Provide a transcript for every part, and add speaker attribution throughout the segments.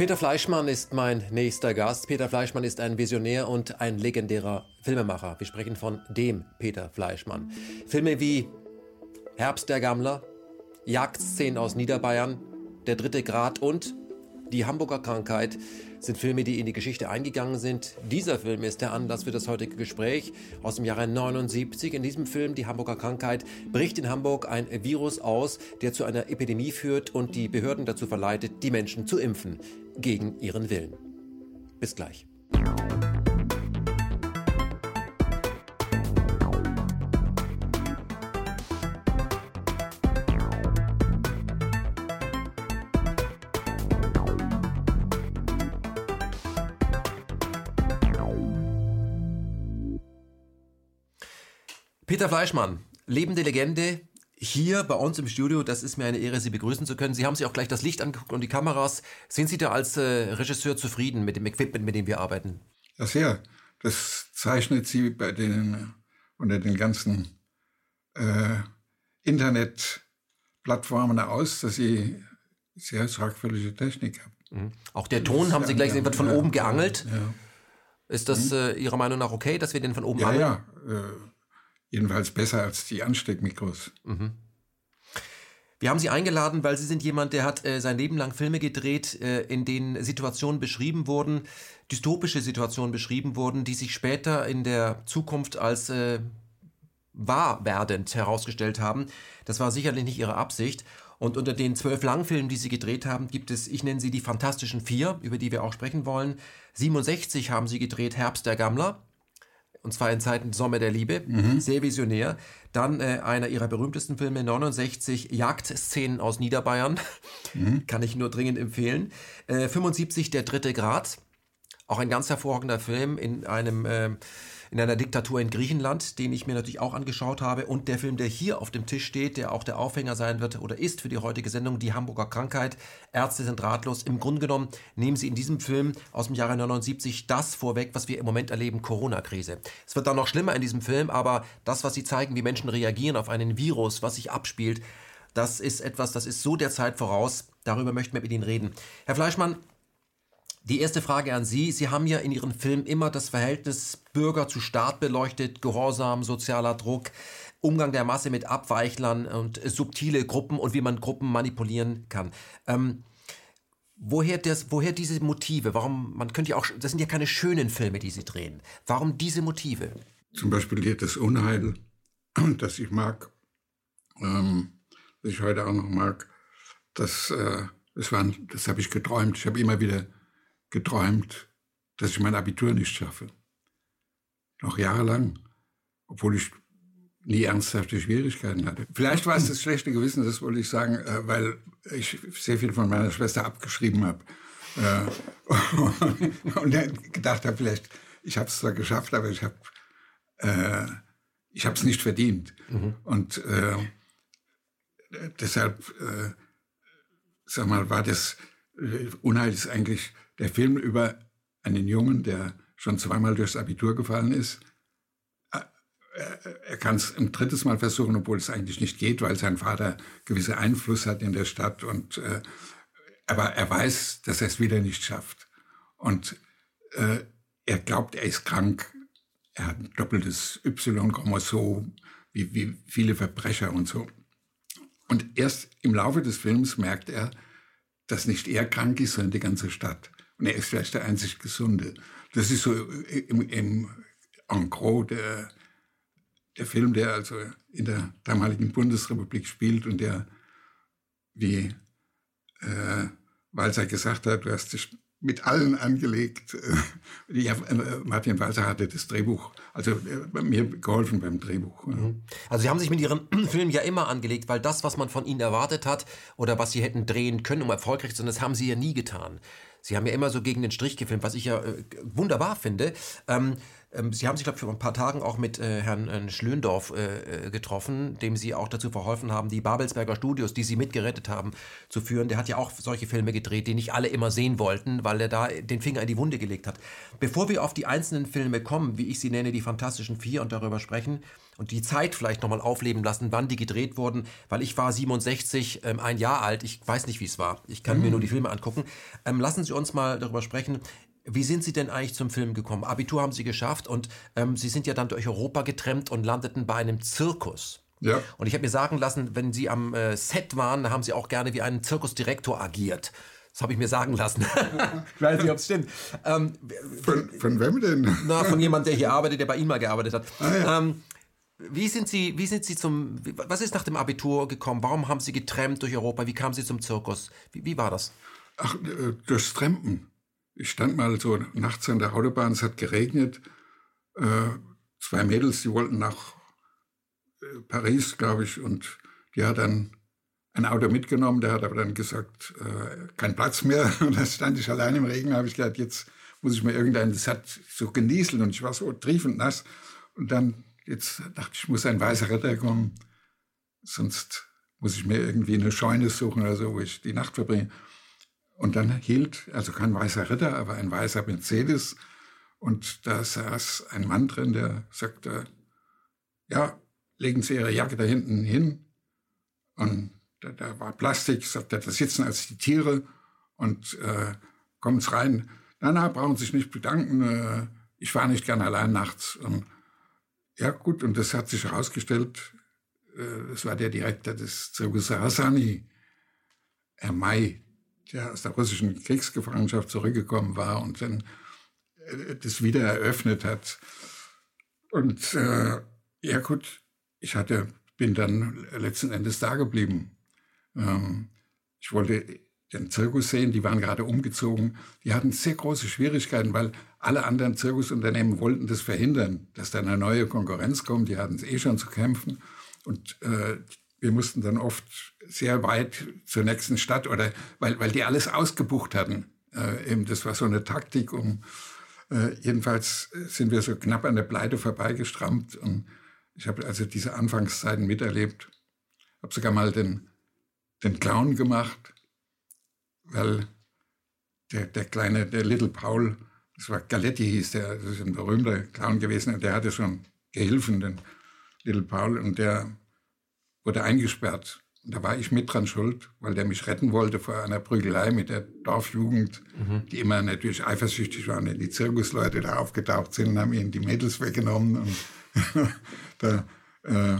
Speaker 1: Peter Fleischmann ist mein nächster Gast. Peter Fleischmann ist ein Visionär und ein legendärer Filmemacher. Wir sprechen von dem Peter Fleischmann. Filme wie Herbst der Gammler, Jagdszenen aus Niederbayern, Der dritte Grad und Die Hamburger Krankheit sind Filme, die in die Geschichte eingegangen sind. Dieser Film ist der Anlass für das heutige Gespräch aus dem Jahre 79. In diesem Film, Die Hamburger Krankheit, bricht in Hamburg ein Virus aus, der zu einer Epidemie führt und die Behörden dazu verleitet, die Menschen zu impfen gegen ihren Willen. Bis gleich. Peter Fleischmann, lebende Legende, hier bei uns im Studio. Das ist mir eine Ehre, Sie begrüßen zu können. Sie haben sich auch gleich das Licht angeguckt und die Kameras. Sind Sie da als äh, Regisseur zufrieden mit dem Equipment, mit dem wir arbeiten?
Speaker 2: Ja, sehr. Das zeichnet Sie bei den, unter den ganzen äh, Internetplattformen aus, dass Sie sehr sorgfältige Technik haben.
Speaker 1: Mhm. Auch der Ton, haben Sie gleich gesehen, wird von ja, oben geangelt. Ja. Ist das mhm. äh, Ihrer Meinung nach okay, dass wir den von oben
Speaker 2: ja,
Speaker 1: angeln?
Speaker 2: Ja, ja. Jedenfalls besser als die Ansteckmikros. Mhm.
Speaker 1: Wir haben Sie eingeladen, weil Sie sind jemand, der hat äh, sein Leben lang Filme gedreht, äh, in denen Situationen beschrieben wurden, dystopische Situationen beschrieben wurden, die sich später in der Zukunft als äh, wahr werdend herausgestellt haben. Das war sicherlich nicht Ihre Absicht. Und unter den zwölf Langfilmen, die Sie gedreht haben, gibt es, ich nenne sie die Fantastischen Vier, über die wir auch sprechen wollen. 67 haben Sie gedreht Herbst der Gammler und zwar in Zeiten Sommer der Liebe, mhm. sehr visionär. Dann äh, einer ihrer berühmtesten Filme, 69, Jagdszenen aus Niederbayern, mhm. kann ich nur dringend empfehlen. Äh, 75, Der dritte Grad, auch ein ganz hervorragender Film in einem äh, in einer Diktatur in Griechenland, den ich mir natürlich auch angeschaut habe. Und der Film, der hier auf dem Tisch steht, der auch der Aufhänger sein wird oder ist für die heutige Sendung, die Hamburger Krankheit. Ärzte sind ratlos. Im Grunde genommen nehmen sie in diesem Film aus dem Jahre 79 das vorweg, was wir im Moment erleben, Corona-Krise. Es wird dann noch schlimmer in diesem Film, aber das, was sie zeigen, wie Menschen reagieren auf einen Virus, was sich abspielt, das ist etwas, das ist so der Zeit voraus. Darüber möchten wir mit Ihnen reden. Herr Fleischmann, die erste Frage an Sie. Sie haben ja in Ihren Filmen immer das Verhältnis Bürger zu Staat beleuchtet, Gehorsam, sozialer Druck, Umgang der Masse mit Abweichlern und subtile Gruppen und wie man Gruppen manipulieren kann. Ähm, woher, das, woher diese Motive? Warum, man könnte ja auch, das sind ja keine schönen Filme, die Sie drehen. Warum diese Motive?
Speaker 2: Zum Beispiel hier das Unheil, das ich mag, ähm, das ich heute auch noch mag, das, äh, das, das habe ich geträumt. Ich habe immer wieder geträumt, dass ich mein Abitur nicht schaffe. Noch jahrelang, obwohl ich nie ernsthafte Schwierigkeiten hatte. Vielleicht war es das schlechte Gewissen, das wollte ich sagen, äh, weil ich sehr viel von meiner Schwester abgeschrieben habe. Äh, und dann gedacht habe, vielleicht, ich habe es zwar geschafft, aber ich habe äh, ich habe es nicht verdient. Mhm. Und äh, deshalb, äh, sag mal, war das Unheil ist eigentlich der Film über einen Jungen, der schon zweimal durchs Abitur gefallen ist. Er kann es ein drittes Mal versuchen, obwohl es eigentlich nicht geht, weil sein Vater gewisse Einfluss hat in der Stadt. Und, äh, aber er weiß, dass er es wieder nicht schafft. Und äh, er glaubt, er ist krank. Er hat ein doppeltes Y-Chromosom, wie, wie viele Verbrecher und so. Und erst im Laufe des Films merkt er, dass nicht er krank ist, sondern die ganze Stadt. Und er ist vielleicht der einzig Gesunde. Das ist so im, im en gros der, der Film, der also in der damaligen Bundesrepublik spielt und der, wie äh, Walser gesagt hat, du hast dich mit allen angelegt. Ja, äh, Martin Walser hatte das Drehbuch, also äh, mir geholfen beim Drehbuch. Mhm.
Speaker 1: Also Sie haben sich mit Ihren Filmen ja immer angelegt, weil das, was man von Ihnen erwartet hat oder was Sie hätten drehen können, um erfolgreich zu sein, das haben Sie ja nie getan. Sie haben ja immer so gegen den Strich gefilmt, was ich ja äh, wunderbar finde. Ähm, Ähm, Sie haben sich, glaube ich, vor ein paar Tagen auch mit äh, Herrn äh, Schlöndorf äh, äh, getroffen, dem Sie auch dazu verholfen haben, die Babelsberger Studios, die Sie mitgerettet haben, zu führen. Der hat ja auch solche Filme gedreht, die nicht alle immer sehen wollten, weil er da den Finger in die Wunde gelegt hat. Bevor wir auf die einzelnen Filme kommen, wie ich sie nenne, die Fantastischen Vier, und darüber sprechen und die Zeit vielleicht nochmal aufleben lassen, wann die gedreht wurden, weil ich war 67, ähm, ein Jahr alt, ich weiß nicht, wie es war. Ich kann mhm. mir nur die Filme angucken. Ähm, lassen Sie uns mal darüber sprechen, wie sind Sie denn eigentlich zum Film gekommen? Abitur haben Sie geschafft und ähm, Sie sind ja dann durch Europa getrennt und landeten bei einem Zirkus. Ja. Und ich habe mir sagen lassen, wenn Sie am äh, Set waren, haben Sie auch gerne wie ein Zirkusdirektor agiert. Das habe ich mir sagen lassen. ich weiß nicht, ob es stimmt. Ähm,
Speaker 2: von, von, wem denn?
Speaker 1: Na, von jemandem, der hier arbeitet, der bei Ihnen mal gearbeitet hat. Ah, ja. ähm, wie sind Sie, wie sind Sie zum, was ist nach dem Abitur gekommen? Warum haben Sie getrennt durch Europa? Wie kamen Sie zum Zirkus? Wie, wie war das?
Speaker 2: Ach, äh, durchs Trampen ich stand mal so nachts an der Autobahn, es hat geregnet. Äh, zwei Mädels, die wollten nach äh, Paris, glaube ich, und die hat dann ein Auto mitgenommen, der hat aber dann gesagt, äh, kein Platz mehr. Und da stand ich allein im Regen, habe ich gedacht, jetzt muss ich mir irgendein, das hat so genieselt und ich war so triefend nass. Und dann, jetzt dachte ich, muss ein weißer Ritter kommen, sonst muss ich mir irgendwie eine Scheune suchen oder so, wo ich die Nacht verbringe. Und dann hielt, also kein weißer Ritter, aber ein weißer Mercedes. Und da saß ein Mann drin, der sagte, ja, legen Sie Ihre Jacke da hinten hin. Und da, da war Plastik, sagte da sitzen als die Tiere und äh, kommen Sie rein. Na, na, brauchen Sie sich nicht bedanken, äh, ich fahre nicht gern allein nachts. Und, ja, gut, und das hat sich herausgestellt, äh, das war der Direktor des Zirkus Hasani, Herr May, der aus der russischen Kriegsgefangenschaft zurückgekommen war und dann äh, das wieder eröffnet hat. Und äh, ja gut, ich hatte, bin dann letzten Endes da geblieben. Ähm, ich wollte den Zirkus sehen, die waren gerade umgezogen. Die hatten sehr große Schwierigkeiten, weil alle anderen Zirkusunternehmen wollten das verhindern, dass da eine neue Konkurrenz kommt. Die hatten es eh schon zu kämpfen. Und äh, wir mussten dann oft sehr weit zur nächsten Stadt oder weil, weil die alles ausgebucht hatten. Äh, eben das war so eine Taktik, um äh, jedenfalls sind wir so knapp an der Pleite vorbeigestrammt und ich habe also diese Anfangszeiten miterlebt. Habe sogar mal den, den Clown gemacht, weil der, der kleine, der Little Paul, das war Galetti hieß der, das ist ein berühmter Clown gewesen, der hatte schon Gehilfen, den Little Paul, und der wurde eingesperrt. Und da war ich mit dran schuld, weil der mich retten wollte vor einer Prügelei mit der Dorfjugend, mhm. die immer natürlich eifersüchtig waren, wenn die Zirkusleute da aufgetaucht sind und haben ihnen die Mädels weggenommen. Und, da, äh,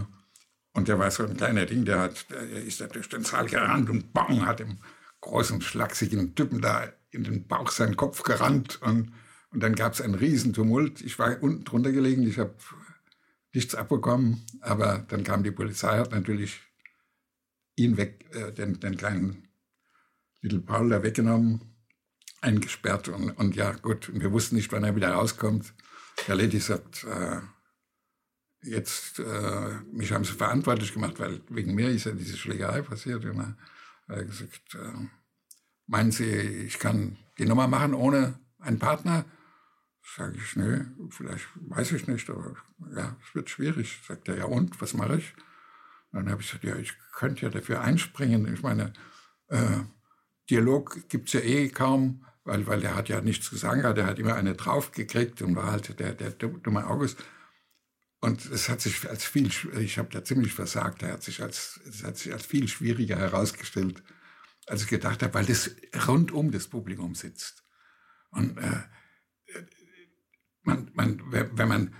Speaker 2: und der war so ein kleiner Ding, der, hat, der ist da durch den Saal gerannt und bang, hat dem großen, schlachsigen Typen da in den Bauch seinen Kopf gerannt. Und, und dann gab es einen Riesentumult. Ich war unten drunter gelegen, ich habe nichts abbekommen. Aber dann kam die Polizei, hat natürlich ihn weg, äh, den, den kleinen Little Paul da weggenommen, eingesperrt und, und ja gut, und wir wussten nicht, wann er wieder rauskommt. Herr Lady sagt, äh, jetzt, äh, mich haben sie verantwortlich gemacht, weil wegen mir ist ja diese Schlägerei passiert. Und er hat gesagt, äh, meinen Sie, ich kann die Nummer machen ohne einen Partner? Sage ich, nee, vielleicht weiß ich nicht, aber ja, es wird schwierig. Sagt er, ja und, was mache ich? dann habe ich gesagt, ja, ich könnte ja dafür einspringen. Ich meine, äh, Dialog gibt es ja eh kaum, weil, weil er hat ja nichts gesagt, der hat immer eine draufgekriegt und war halt der, der dumme August. Und es hat sich als viel, ich habe da ziemlich versagt, er hat sich als, es hat sich als viel schwieriger herausgestellt, als ich gedacht habe, weil das rundum das Publikum sitzt. Und äh, man, man, wenn man,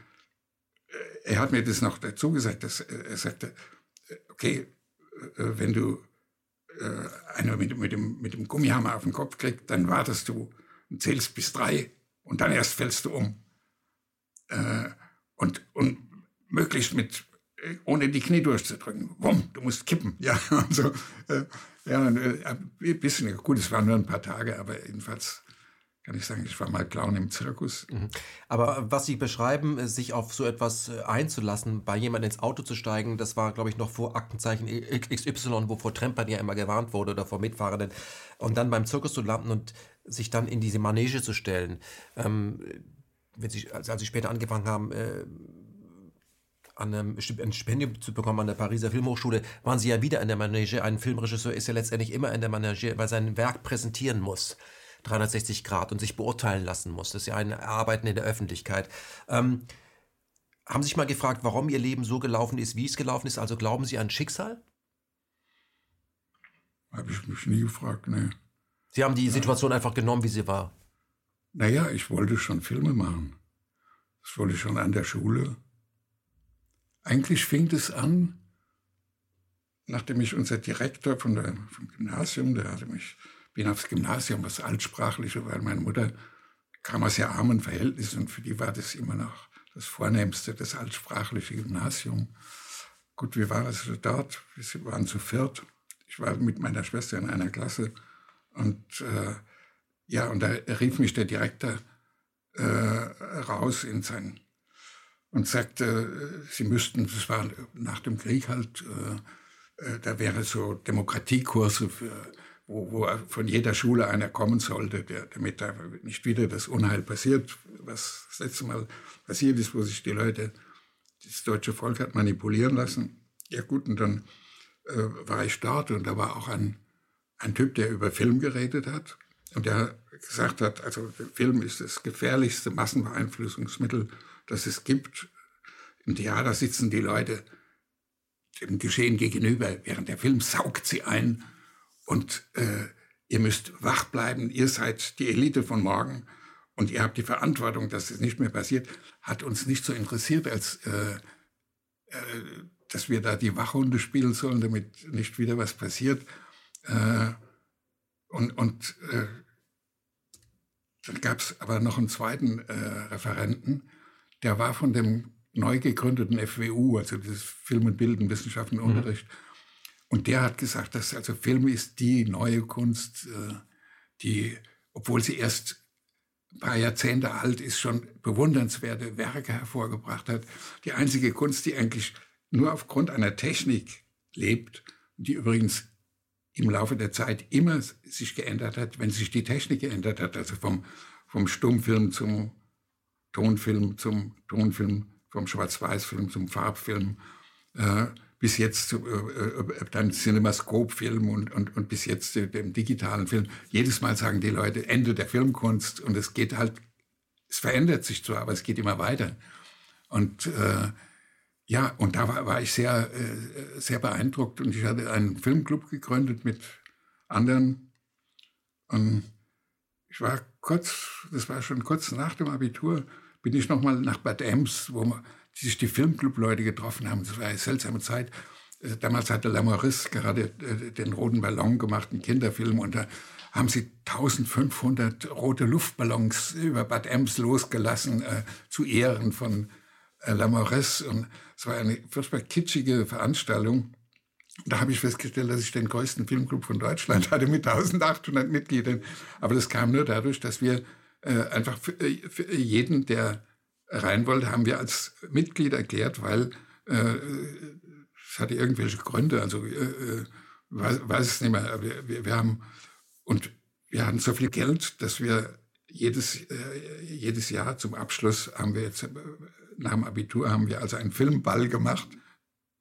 Speaker 2: er hat mir das noch dazu gesagt, dass er sagte, okay, wenn du einer mit, mit, dem, mit dem Gummihammer auf den Kopf kriegst, dann wartest du und zählst bis drei und dann erst fällst du um. und, und möglichst mit, ohne die Knie durchzudrücken. Wumm, du musst kippen. Ja, und so. ja, ein bisschen, gut, es waren nur ein paar Tage, aber jedenfalls kann ich sagen, ich war mal Clown im Zirkus. Mhm.
Speaker 1: Aber was Sie beschreiben, sich auf so etwas äh, einzulassen, bei jemandem ins Auto zu steigen, das war, glaube ich, noch vor Aktenzeichen XY, wo vor Trempern ja immer gewarnt wurde oder vor Mitfahrenden. Und dann beim Zirkus zu landen und sich dann in diese Manege zu stellen. Ähm, wenn Sie, als, als Sie später angefangen haben, äh, an einem, ein Stipendium zu bekommen an der Pariser Filmhochschule, waren Sie ja wieder in der Manege. Ein Filmregisseur ist ja letztendlich immer in der Manege, weil sein Werk präsentieren muss. 360 Grad und sich beurteilen lassen muss. Das ist ja ein Arbeiten in der Öffentlichkeit. Ähm, haben Sie sich mal gefragt, warum Ihr Leben so gelaufen ist, wie es gelaufen ist? Also glauben Sie an Schicksal?
Speaker 2: Habe ich mich nie gefragt, ne.
Speaker 1: Sie haben die Situation einfach genommen, wie sie war.
Speaker 2: Naja, ich wollte schon Filme machen. Das wollte ich schon an der Schule. Eigentlich fing es an, nachdem ich unser Direktor von der, vom Gymnasium, der hatte mich, bin aufs Gymnasium, was Altsprachliche, weil meine Mutter kam aus sehr armen Verhältnissen und für die war das immer noch das Vornehmste, das altsprachliche Gymnasium. Gut, wie war es dort? Wir waren zu viert. Ich war mit meiner Schwester in einer Klasse und äh, ja, und da rief mich der Direktor äh, raus in sein und sagte, äh, sie müssten, das war nach dem Krieg halt, äh, äh, da wäre so Demokratiekurse für wo, wo von jeder Schule einer kommen sollte, der, damit da nicht wieder das Unheil passiert, was das letzte Mal passiert ist, wo sich die Leute, das deutsche Volk hat manipulieren lassen. Ja gut, und dann äh, war ich dort und da war auch ein, ein Typ, der über Film geredet hat und der gesagt hat, also Film ist das gefährlichste Massenbeeinflussungsmittel, das es gibt. Im Theater sitzen die Leute dem Geschehen gegenüber, während der Film saugt sie ein und äh, ihr müsst wach bleiben, ihr seid die Elite von morgen. Und ihr habt die Verantwortung, dass es nicht mehr passiert, hat uns nicht so interessiert, als äh, äh, dass wir da die Wachhunde spielen sollen, damit nicht wieder was passiert. Äh, und und äh, dann gab es aber noch einen zweiten äh, Referenten, der war von dem neu gegründeten FWU, also dieses Film- und Bildenwissenschaften und Unterricht, mhm und der hat gesagt, dass also Film ist die neue Kunst, äh, die, obwohl sie erst ein paar Jahrzehnte alt ist, schon bewundernswerte Werke hervorgebracht hat. Die einzige Kunst, die eigentlich nur aufgrund einer Technik lebt, die übrigens im Laufe der Zeit immer sich geändert hat, wenn sich die Technik geändert hat, also vom, vom Stummfilm zum Tonfilm, zum Tonfilm, vom Schwarz-Weiß-Film zum Farbfilm. Äh, bis jetzt äh, äh, dann Cinemascope-Film und, und, und bis jetzt dem digitalen Film. Jedes Mal sagen die Leute Ende der Filmkunst und es geht halt, es verändert sich zwar, aber es geht immer weiter. Und äh, ja, und da war, war ich sehr, äh, sehr beeindruckt und ich hatte einen Filmclub gegründet mit anderen. Und ich war kurz, das war schon kurz nach dem Abitur, bin ich nochmal nach Bad Ems, wo man die sich die Filmclub-Leute getroffen haben. Das war eine seltsame Zeit. Äh, damals hatte Lamoris gerade äh, den Roten Ballon gemacht, einen Kinderfilm, und da haben sie 1500 rote Luftballons über Bad Ems losgelassen äh, zu Ehren von äh, Lamoris. Und es war eine furchtbar kitschige Veranstaltung. Da habe ich festgestellt, dass ich den größten Filmclub von Deutschland hatte mit 1800 Mitgliedern. Aber das kam nur dadurch, dass wir äh, einfach äh, jeden, der rein wollte, haben wir als Mitglied erklärt, weil äh, es hatte irgendwelche Gründe, also äh, äh, weiß, weiß es nicht mehr. Wir, wir, wir, haben und wir hatten so viel Geld, dass wir jedes, äh, jedes Jahr zum Abschluss haben wir jetzt, äh, nach dem Abitur haben wir also einen Filmball gemacht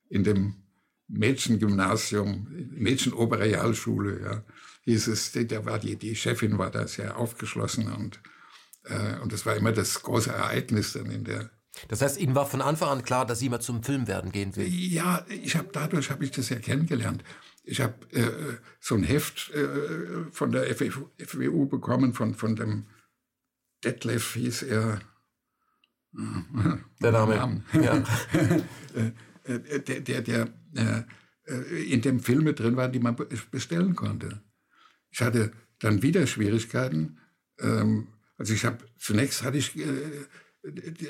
Speaker 2: in dem Mädchengymnasium, Mädchenoberrealschule, ja, hieß es, der war die, die Chefin war da sehr aufgeschlossen und und das war immer das große Ereignis dann in der.
Speaker 1: Das heißt, Ihnen war von Anfang an klar, dass Sie mal zum Film werden gehen will?
Speaker 2: Ja, ich habe dadurch habe ich das ja kennengelernt. Ich habe äh, so ein Heft äh, von der FWU bekommen, von, von dem Detlef hieß er.
Speaker 1: Der Name. Ja.
Speaker 2: Äh, äh, der, der, der in dem Filme drin waren, die man bestellen konnte. Ich hatte dann wieder Schwierigkeiten. Ähm, also ich habe zunächst hatte ich äh,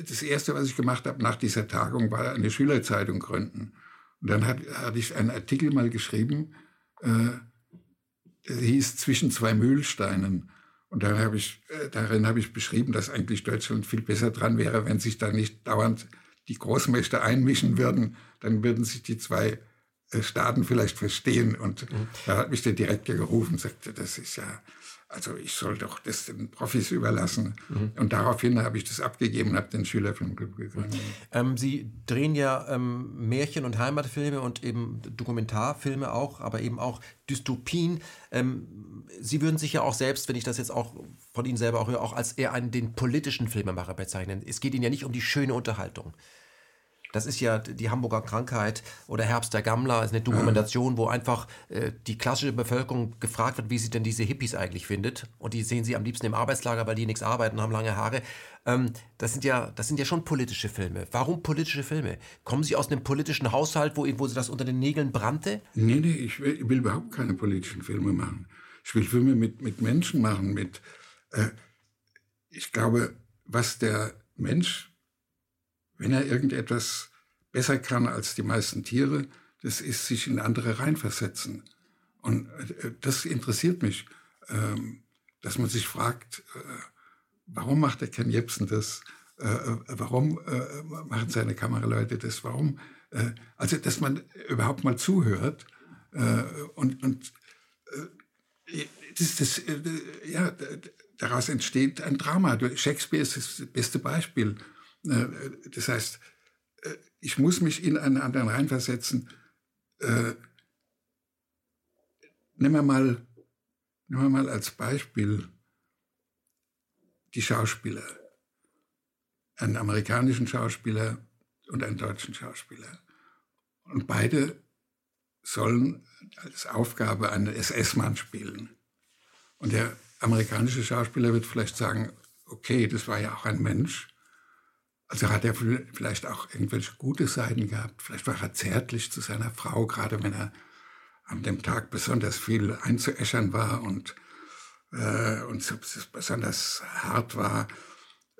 Speaker 2: das erste, was ich gemacht habe nach dieser Tagung, war eine Schülerzeitung gründen. Und dann hat, hatte ich einen Artikel mal geschrieben, äh, der hieß Zwischen zwei Mühlsteinen. Und dann hab ich, äh, darin habe ich beschrieben, dass eigentlich Deutschland viel besser dran wäre, wenn sich da nicht dauernd die Großmächte einmischen würden. Dann würden sich die zwei äh, Staaten vielleicht verstehen. Und mhm. da hat mich der Direktor gerufen und sagte, das ist ja also ich soll doch das den Profis überlassen. Mhm. Und daraufhin habe ich das abgegeben und habe den Schülerfilmclub gegründet.
Speaker 1: Ähm, Sie drehen ja ähm, Märchen- und Heimatfilme und eben Dokumentarfilme auch, aber eben auch Dystopien. Ähm, Sie würden sich ja auch selbst, wenn ich das jetzt auch von Ihnen selber auch höre, auch als eher einen den politischen Filmemacher bezeichnen. Es geht Ihnen ja nicht um die schöne Unterhaltung. Das ist ja die Hamburger Krankheit oder Herbst der Gammler, ist eine Dokumentation, wo einfach äh, die klassische Bevölkerung gefragt wird, wie sie denn diese Hippies eigentlich findet. Und die sehen sie am liebsten im Arbeitslager, weil die nichts arbeiten, haben lange Haare. Ähm, das, sind ja, das sind ja schon politische Filme. Warum politische Filme? Kommen Sie aus einem politischen Haushalt, wo, wo Sie das unter den Nägeln brannte?
Speaker 2: Nee, nee, ich will, ich will überhaupt keine politischen Filme machen. Ich will Filme mit, mit Menschen machen, mit, äh, ich glaube, was der Mensch wenn er irgendetwas besser kann als die meisten Tiere, das ist sich in andere reinversetzen. Und äh, das interessiert mich, ähm, dass man sich fragt, äh, warum macht der Ken Jebsen das? Äh, warum machen seine Kameraleute das? Warum? Also, dass man überhaupt mal zuhört und, und das, das, ja, daraus entsteht ein Drama. Shakespeare ist das beste Beispiel. Äh, das heißt, äh, ich muss mich in einen anderen reinversetzen. Äh, nehmen wir mal, nehmen wir mal als Beispiel die Schauspieler. Einen amerikanischen Schauspieler und einen deutschen Schauspieler. Und beide sollen als Aufgabe einen SS-Mann spielen. Und der amerikanische Schauspieler wird vielleicht sagen, okay, das war ja auch ein Mensch. Also hat er vielleicht auch irgendwelche gute Seiten gehabt. Vielleicht war er zärtlich zu seiner Frau, gerade wenn er an dem Tag besonders viel einzuäschern war und, äh, und besonders hart war.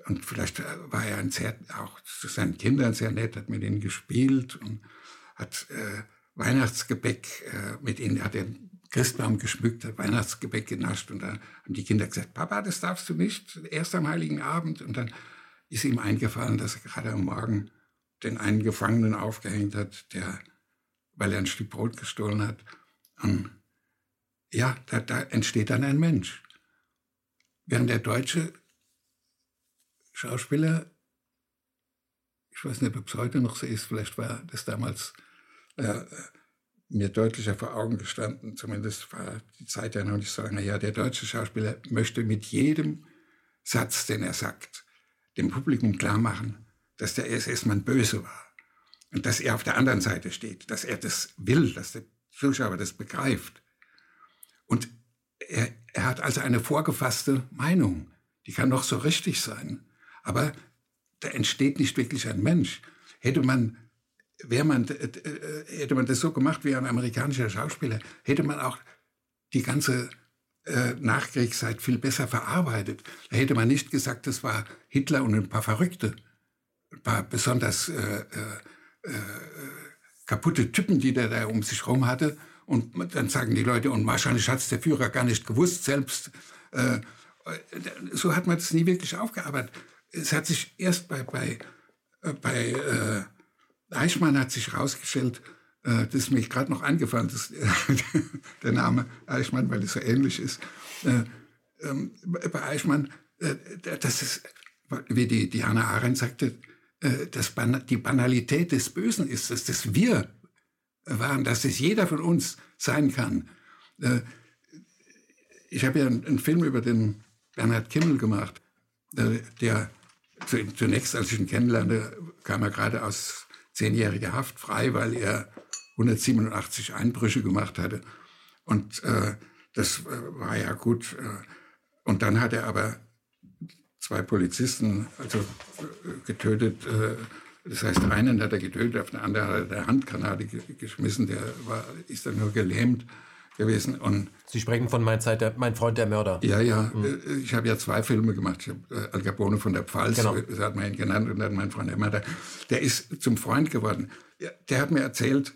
Speaker 2: Und vielleicht war er ein sehr, auch zu seinen Kindern sehr nett, hat mit ihnen gespielt und hat äh, Weihnachtsgebäck äh, mit ihnen, hat den Christbaum geschmückt, hat Weihnachtsgebäck genascht und dann haben die Kinder gesagt, Papa, das darfst du nicht, erst am Heiligen Abend. Und dann ist ihm eingefallen, dass er gerade am Morgen den einen Gefangenen aufgehängt hat, der, weil er ein Stück Brot gestohlen hat. Und ja, da, da entsteht dann ein Mensch. Während der deutsche Schauspieler, ich weiß nicht, ob es heute noch so ist, vielleicht war das damals äh, mir deutlicher vor Augen gestanden, zumindest war die Zeit ja noch nicht so lange her, der deutsche Schauspieler möchte mit jedem Satz, den er sagt, dem Publikum klar machen, dass der SS-Mann böse war und dass er auf der anderen Seite steht, dass er das will, dass der Zuschauer das begreift. Und er, er hat also eine vorgefasste Meinung, die kann noch so richtig sein, aber da entsteht nicht wirklich ein Mensch. Hätte man, wäre man, äh, äh, hätte man das so gemacht wie ein amerikanischer Schauspieler, hätte man auch die ganze äh, Nachkriegszeit viel besser verarbeitet. Da hätte man nicht gesagt, das war Hitler und ein paar Verrückte, ein paar besonders äh, äh, äh, kaputte Typen, die der da um sich herum hatte. Und dann sagen die Leute, und wahrscheinlich hat es der Führer gar nicht gewusst selbst. Äh, so hat man das nie wirklich aufgearbeitet. Es hat sich erst bei, bei, bei Eichmann hat sich herausgestellt, das ist mir gerade noch eingefallen, das, der Name Eichmann, weil es so ähnlich ist. Äh, ähm, bei Eichmann, äh, das ist, wie die, die Hannah Arendt sagte, dass die Banalität des Bösen ist, dass das wir waren, dass es jeder von uns sein kann. Ich habe ja einen Film über den Bernhard Kimmel gemacht, der zunächst, als ich ihn kennenlernte, kam er gerade aus zehnjähriger Haft frei, weil er 187 Einbrüche gemacht hatte. Und äh, das äh, war ja gut. Äh, und dann hat er aber zwei Polizisten also, äh, getötet. Das heißt, einen hat er getötet, auf den anderen hat er der Handgranate geschmissen. Der war, ist dann nur gelähmt gewesen. Und
Speaker 1: Sie sprechen von mein, Zeit, der, mein Freund der Mörder.
Speaker 2: Ja, ja. Mhm. Ich habe ja zwei Filme gemacht. Ich habe Al Capone von der Pfalz, genau. das hat man ihn genannt, und dann mein Freund der Mörder. Der ist zum Freund geworden. Der hat mir erzählt,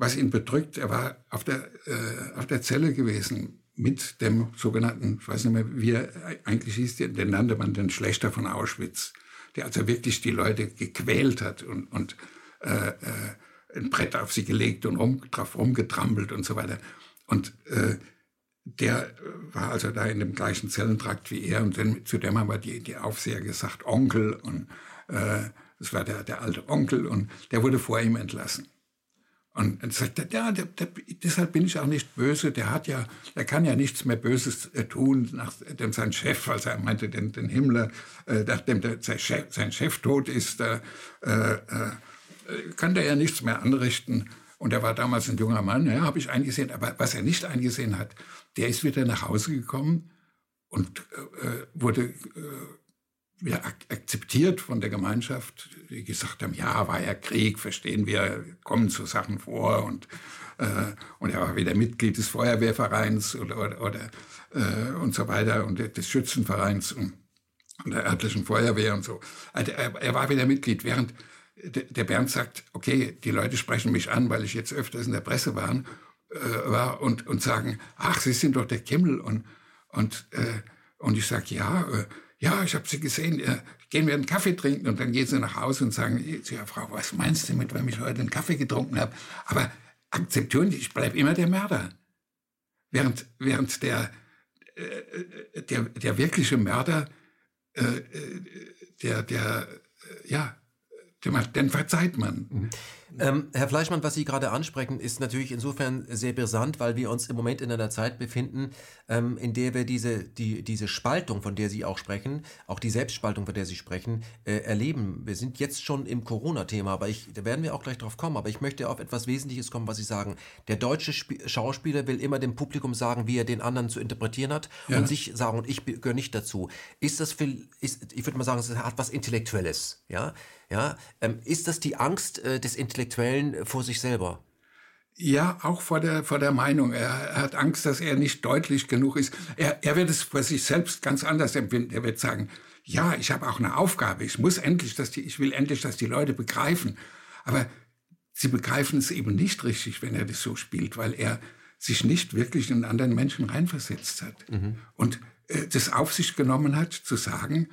Speaker 2: was ihn bedrückt. Er war auf der, äh, auf der Zelle gewesen mit dem sogenannten, ich weiß nicht mehr, wie er eigentlich hieß, den nannte man den Schlechter von Auschwitz, der also wirklich die Leute gequält hat und, und äh, äh, ein Brett auf sie gelegt und rum, drauf rumgetrampelt und so weiter. Und äh, der war also da in dem gleichen Zellentrakt wie er und dann, zu dem haben wir die, die Aufseher gesagt, Onkel und äh, das war der, der alte Onkel und der wurde vor ihm entlassen. Und dann sagt er, ja, der, der, deshalb bin ich auch nicht böse. Der hat ja, der kann ja nichts mehr Böses äh, tun, nachdem sein Chef, als er meinte, den, den Himmler, äh, nachdem der, sein, Chef, sein Chef tot ist, äh, äh, kann der ja nichts mehr anrichten. Und er war damals ein junger Mann, ja, habe ich eingesehen. Aber was er nicht eingesehen hat, der ist wieder nach Hause gekommen und äh, wurde ja, akzeptiert von der Gemeinschaft, die gesagt haben, ja, war ja Krieg, verstehen wir, kommen zu Sachen vor und, äh, und er war wieder Mitglied des Feuerwehrvereins oder, oder, oder äh, und so weiter und des Schützenvereins und, und der örtlichen Feuerwehr und so. Also er, er war wieder Mitglied, während der Bernd sagt, okay, die Leute sprechen mich an, weil ich jetzt öfters in der Presse war, äh, war und, und sagen, ach, Sie sind doch der Kimmel und, und, äh, und ich sage, ja, äh, ja, ich habe sie gesehen, äh, gehen wir einen Kaffee trinken und dann gehen sie nach Hause und sagen, ja Frau, was meinst du mit, wenn ich heute einen Kaffee getrunken habe? Aber akzeptieren, ich bleibe immer der Mörder. Während, während der, äh, der, der wirkliche Mörder, äh, äh der, der, äh, ja, den verzeiht man.
Speaker 1: Mhm. Ähm, Herr Fleischmann, was Sie gerade ansprechen, ist natürlich insofern sehr brisant, weil wir uns im Moment in einer Zeit befinden, ähm, in der wir diese, die, diese Spaltung, von der Sie auch sprechen, auch die Selbstspaltung, von der Sie sprechen, äh, erleben. Wir sind jetzt schon im Corona-Thema, aber ich, da werden wir auch gleich drauf kommen. Aber ich möchte auf etwas Wesentliches kommen, was Sie sagen. Der deutsche Sp Schauspieler will immer dem Publikum sagen, wie er den anderen zu interpretieren hat ja. und sich sagen, und ich gehöre nicht dazu. Ist das viel, ist, ich würde mal sagen, es hat was Intellektuelles, ja? Ja, ähm, ist das die Angst äh, des Intellektuellen vor sich selber?
Speaker 2: Ja, auch vor der, vor der Meinung. Er, hat Angst, dass er nicht deutlich genug ist. Er, er wird es vor sich selbst ganz anders empfinden. Er wird sagen, ja, ich habe auch eine Aufgabe. Ich muss endlich, dass die, ich will endlich, dass die Leute begreifen. Aber sie begreifen es eben nicht richtig, wenn er das so spielt, weil er sich nicht wirklich in anderen Menschen reinversetzt hat. Mhm. Und äh, das auf sich genommen hat, zu sagen,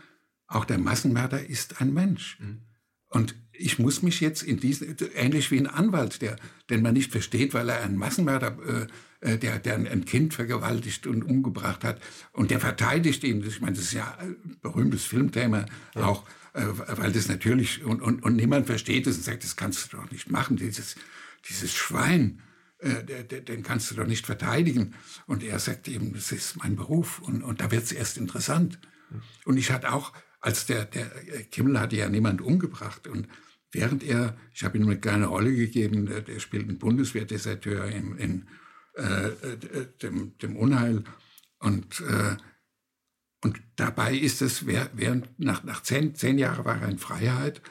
Speaker 2: auch der Massenmörder ist ein Mensch. Mhm. Und ich muss mich jetzt in diesen, ähnlich wie ein Anwalt, der, den man nicht versteht, weil er ein Massenmörder, äh, äh, der, der ein Kind vergewaltigt und umgebracht hat, und der verteidigt ihn. Ich meine, das ist ja ein berühmtes Filmthema ja. auch, äh, weil das natürlich, und, und, und niemand versteht es und sagt, das kannst du doch nicht machen, dieses, dieses Schwein. Äh, den kannst du doch nicht verteidigen. Und er sagt eben, das ist mein Beruf. Und, und da wird es erst interessant. Und ich hatte auch als der, der Kimmel hatte ja niemand umgebracht. Und während er, ich habe ihm eine kleine Rolle gegeben, der, spielt einen Bundeswehrdeserteur in, in äh, dem, dem Unheil. Und, äh, und dabei ist es, während, nach, nach zehn, zehn Jahren war er in Freiheit.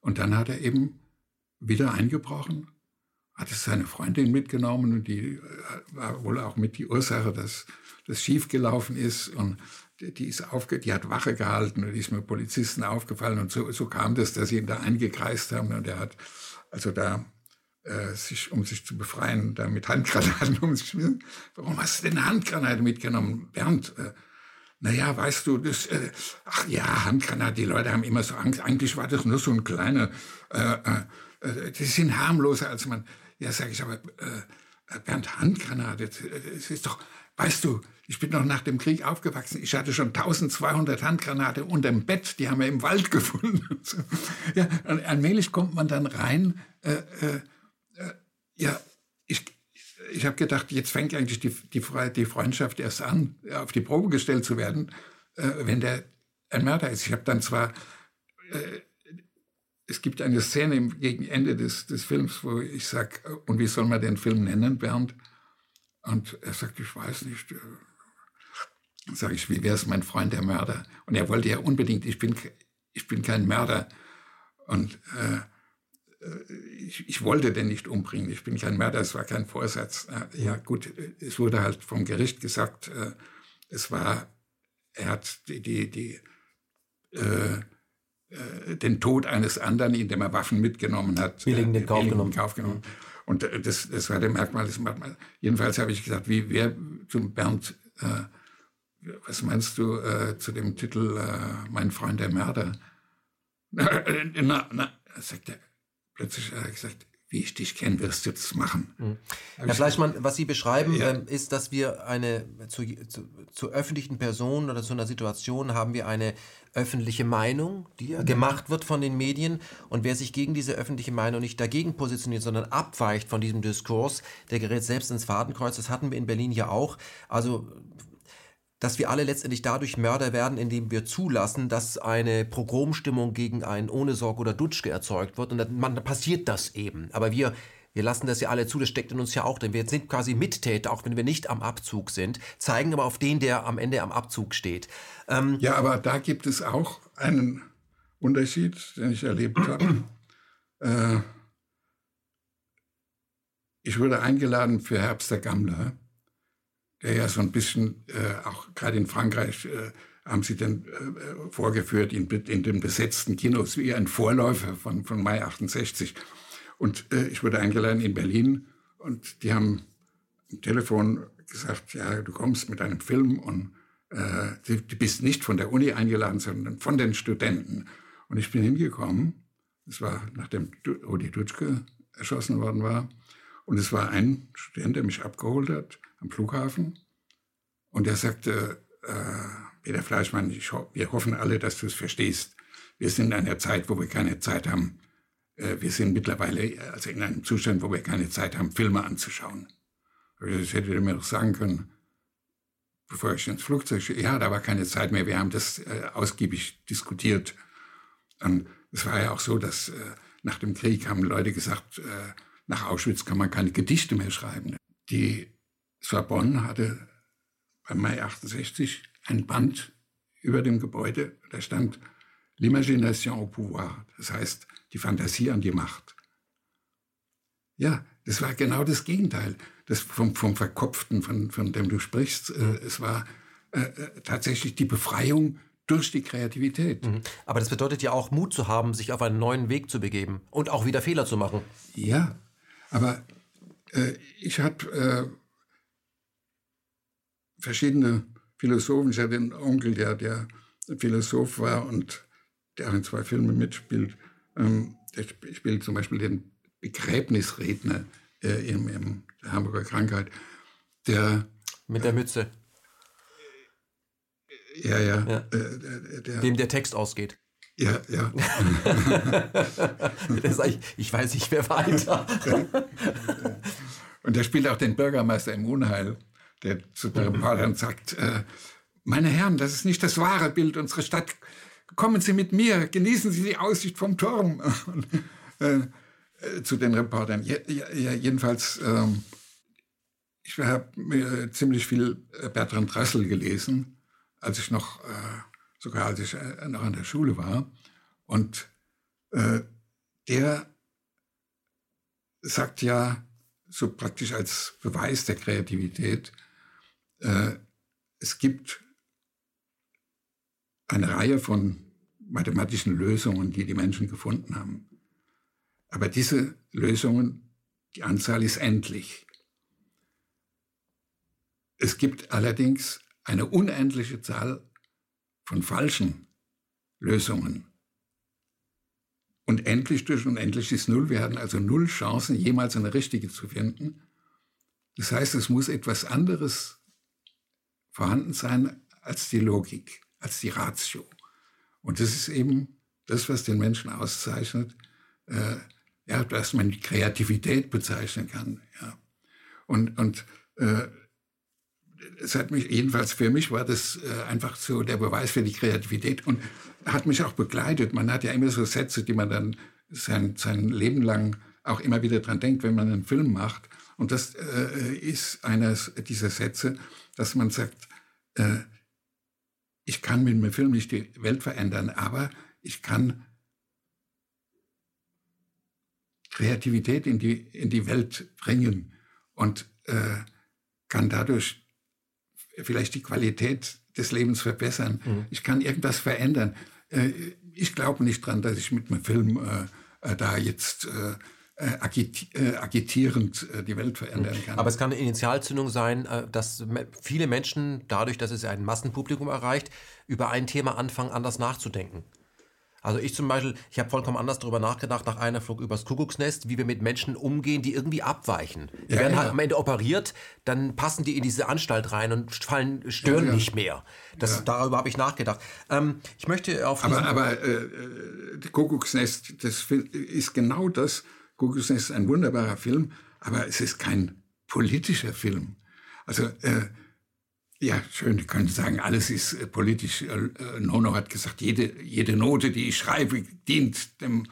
Speaker 2: Und dann hat er eben wieder eingebrochen, hat es seine Freundin mitgenommen und die äh, war wohl auch mit die Ursache, dass das schiefgelaufen ist. Und die ist aufge, die hat Wache gehalten und die ist mit Polizisten aufgefallen und so, so kam das, dass sie ihn da eingekreist haben und er hat also da äh, sich, um sich zu befreien, da mit Handgranaten um sich Warum hast du denn Handgranate mitgenommen, Bernd? Äh, naja, weißt du, das, äh, ach ja, Handgranate, die Leute haben immer so Angst. Eigentlich war das nur so ein kleiner, äh, äh, äh die sind harmloser als man. Ja, sage ich, aber äh, Bernd, Handgranate, das ist doch, weißt du, ich bin noch nach dem Krieg aufgewachsen. Ich hatte schon 1200 Handgranate unterm Bett. Die haben wir im Wald gefunden. ja, und allmählich kommt man dann rein. Äh, äh, äh, ja, ich, ich habe gedacht, jetzt fängt eigentlich die, die, die, Freundschaft erst an, auf die Probe gestellt zu werden, äh, wenn der ein Mörder ist. Ich habe dann zwar, äh, es gibt eine Szene gegen Ende des, des Films, wo ich sage, und wie soll man den Film nennen, Bernd? Und er sagt, ich weiß nicht, äh, Sag ich, wie wäre es, mein Freund, der Mörder? Und er wollte ja unbedingt, ich bin, ich bin kein Mörder. Und äh, äh, ich, ich, wollte den nicht umbringen. Ich bin kein Mörder, es war kein Vorsatz. Äh, ja, gut, es wurde halt vom Gericht gesagt, äh, es war, er hat die, die, die äh, äh, den Tod eines anderen, indem er Waffen mitgenommen hat,
Speaker 1: billigen den Kauf genommen.
Speaker 2: Kauf genommen. Und das, das war der Merkmal des Merkmal. Jedenfalls habe ich gesagt, wie wer zum Bernd äh, was meinst du äh, zu dem Titel äh, Mein Freund der Mörder? Na, na, na, sagt er, plötzlich hat er gesagt, wie wie ich dich kenne, wirst du das machen. Mhm.
Speaker 1: Herr Fleischmann, was Sie beschreiben, ja. ähm, ist, dass wir eine zu, zu, zu, öffentlichen Personen oder zu einer Situation haben wir eine öffentliche Meinung, die ja gemacht wird von den Medien. Und wer sich gegen diese öffentliche Meinung nicht dagegen positioniert, sondern abweicht von diesem Diskurs, der gerät selbst ins Fadenkreuz. Das hatten wir in Berlin ja auch. Also dass wir alle letztendlich dadurch Mörder werden, indem wir zulassen, dass eine Progromstimmung gegen einen Ohnesorg oder Dutschke erzeugt wird. Und dann, man, passiert das eben. Aber wir, wir lassen das ja alle zu, das steckt in uns ja auch, denn wir sind quasi Mittäter, auch wenn wir nicht am Abzug sind, zeigen aber auf den, der am Ende am Abzug steht.
Speaker 2: Ähm, ja, aber da gibt es auch einen Unterschied, den ich erlebt habe. äh, ich wurde eingeladen für Herbst der Gammler der ja so ein bisschen, äh, auch gerade in Frankreich, äh, haben sie dann äh, vorgeführt in, in, den besetzten Kinos wie ein Vorläufer von, von Mai 68. Und äh, ich wurde eingeladen in Berlin und die haben am Telefon gesagt, ja, du kommst mit einem Film und äh, du, du bist nicht von der Uni eingeladen, sondern von den Studenten. Und ich bin hingekommen, das war nachdem Odi Dutschke erschossen worden war, und es war ein Student, der mich abgeholt hat am Flughafen. Und er sagte, äh, Peter Fleischmann, ho wir hoffen alle, dass du es verstehst. Wir sind in einer Zeit, wo wir keine Zeit haben. Äh, wir sind mittlerweile also in einem Zustand, wo wir keine Zeit haben, Filme anzuschauen. Das hätte er mir doch sagen können, bevor ich ins Flugzeug stehe. Ja, da war keine Zeit mehr. Wir haben das äh, ausgiebig diskutiert. Und es war ja auch so, dass äh, nach dem Krieg haben Leute gesagt, äh, nach Auschwitz kann man keine Gedichte mehr schreiben. Die Sorbonne hatte beim Mai 68 ein Band über dem Gebäude, da stand L'imagination au pouvoir, das heißt die Fantasie an die Macht. Ja, das war genau das Gegenteil das vom, vom Verkopften, von, von dem du sprichst. Äh, es war äh, äh, tatsächlich die Befreiung durch die Kreativität. Mhm.
Speaker 1: Aber das bedeutet ja auch Mut zu haben, sich auf einen neuen Weg zu begeben und auch wieder Fehler zu machen.
Speaker 2: Ja, aber äh, ich habe äh, verschiedene Philosophen. Ich hatte einen Onkel, der, der Philosoph war und der auch in zwei Filmen mitspielt. Ähm, der spielt zum Beispiel den Begräbnisredner äh, im, im der Hamburger Krankheit. Der,
Speaker 1: Mit der Mütze.
Speaker 2: Ja, ja. ja.
Speaker 1: Äh, der, der, Dem der Text ausgeht.
Speaker 2: Ja, ja.
Speaker 1: ich, ich weiß nicht mehr weiter.
Speaker 2: Und der spielt auch den Bürgermeister im Unheil der zu den Reportern sagt, äh, meine Herren, das ist nicht das wahre Bild unserer Stadt. Kommen Sie mit mir, genießen Sie die Aussicht vom Turm. Und, äh, äh, zu den Reportern. Ja, ja, jedenfalls, ähm, ich habe mir ziemlich viel äh, Bertrand Russell gelesen, als ich noch, äh, sogar als ich äh, noch an der Schule war. Und der sagt ja, so praktisch als Beweis der Kreativität, äh, es gibt eine Reihe von mathematischen Lösungen, die die Menschen gefunden haben. Aber diese Lösungen, die Anzahl ist endlich. Es gibt allerdings eine unendliche Zahl von falschen Lösungen. Und endlich durch unendlich ist Null. Wir hatten also null Chancen, jemals eine richtige zu finden. Das heißt, es muss etwas anderes vorhanden sein als die Logik, als die Ratio. Und das ist eben das, was den Menschen auszeichnet, äh, ja, dass man die Kreativität bezeichnen kann. Ja. Und, und äh, es hat mich, jedenfalls für mich war das äh, einfach so der Beweis für die Kreativität und hat mich auch begleitet. Man hat ja immer so Sätze, die man dann sein, sein Leben lang auch immer wieder dran denkt, wenn man einen Film macht. Und das äh, ist eines dieser Sätze, dass man sagt, äh, ich kann mit dem Film nicht die Welt verändern, aber ich kann Kreativität in die, in die Welt bringen und äh, kann dadurch vielleicht die Qualität des Lebens verbessern. Mhm. Ich kann irgendwas verändern. Äh, ich glaube nicht dran, dass ich mit meinem Film äh, äh da jetzt äh, agit äh, agitierend äh, die Welt verändern kann.
Speaker 1: Aber es kann eine Initialzündung sein, dass viele Menschen dadurch, dass es ein Massenpublikum erreicht, über ein Thema anfangen, anders nachzudenken. Also ich zum Beispiel, ich habe vollkommen anders darüber nachgedacht nach einer Flug übers Kuckucksnest, wie wir mit Menschen umgehen, die irgendwie abweichen. Die ja, werden ja. halt am Ende operiert, dann passen die in diese Anstalt rein und fallen, stören ja, nicht mehr. Das, Darüber habe ich nachgedacht. Ähm, ich möchte auf
Speaker 2: Aber, aber äh, äh Kuckucksnest, das ist genau das. Kuckucksnest ist ein wunderbarer Film, aber es ist kein politischer Film. Also äh, ja, schön, ich könnte sagen, alles ist äh, politisch. Äh, äh, Nono hat gesagt, jede, jede Note, die ich schreibe, dient dem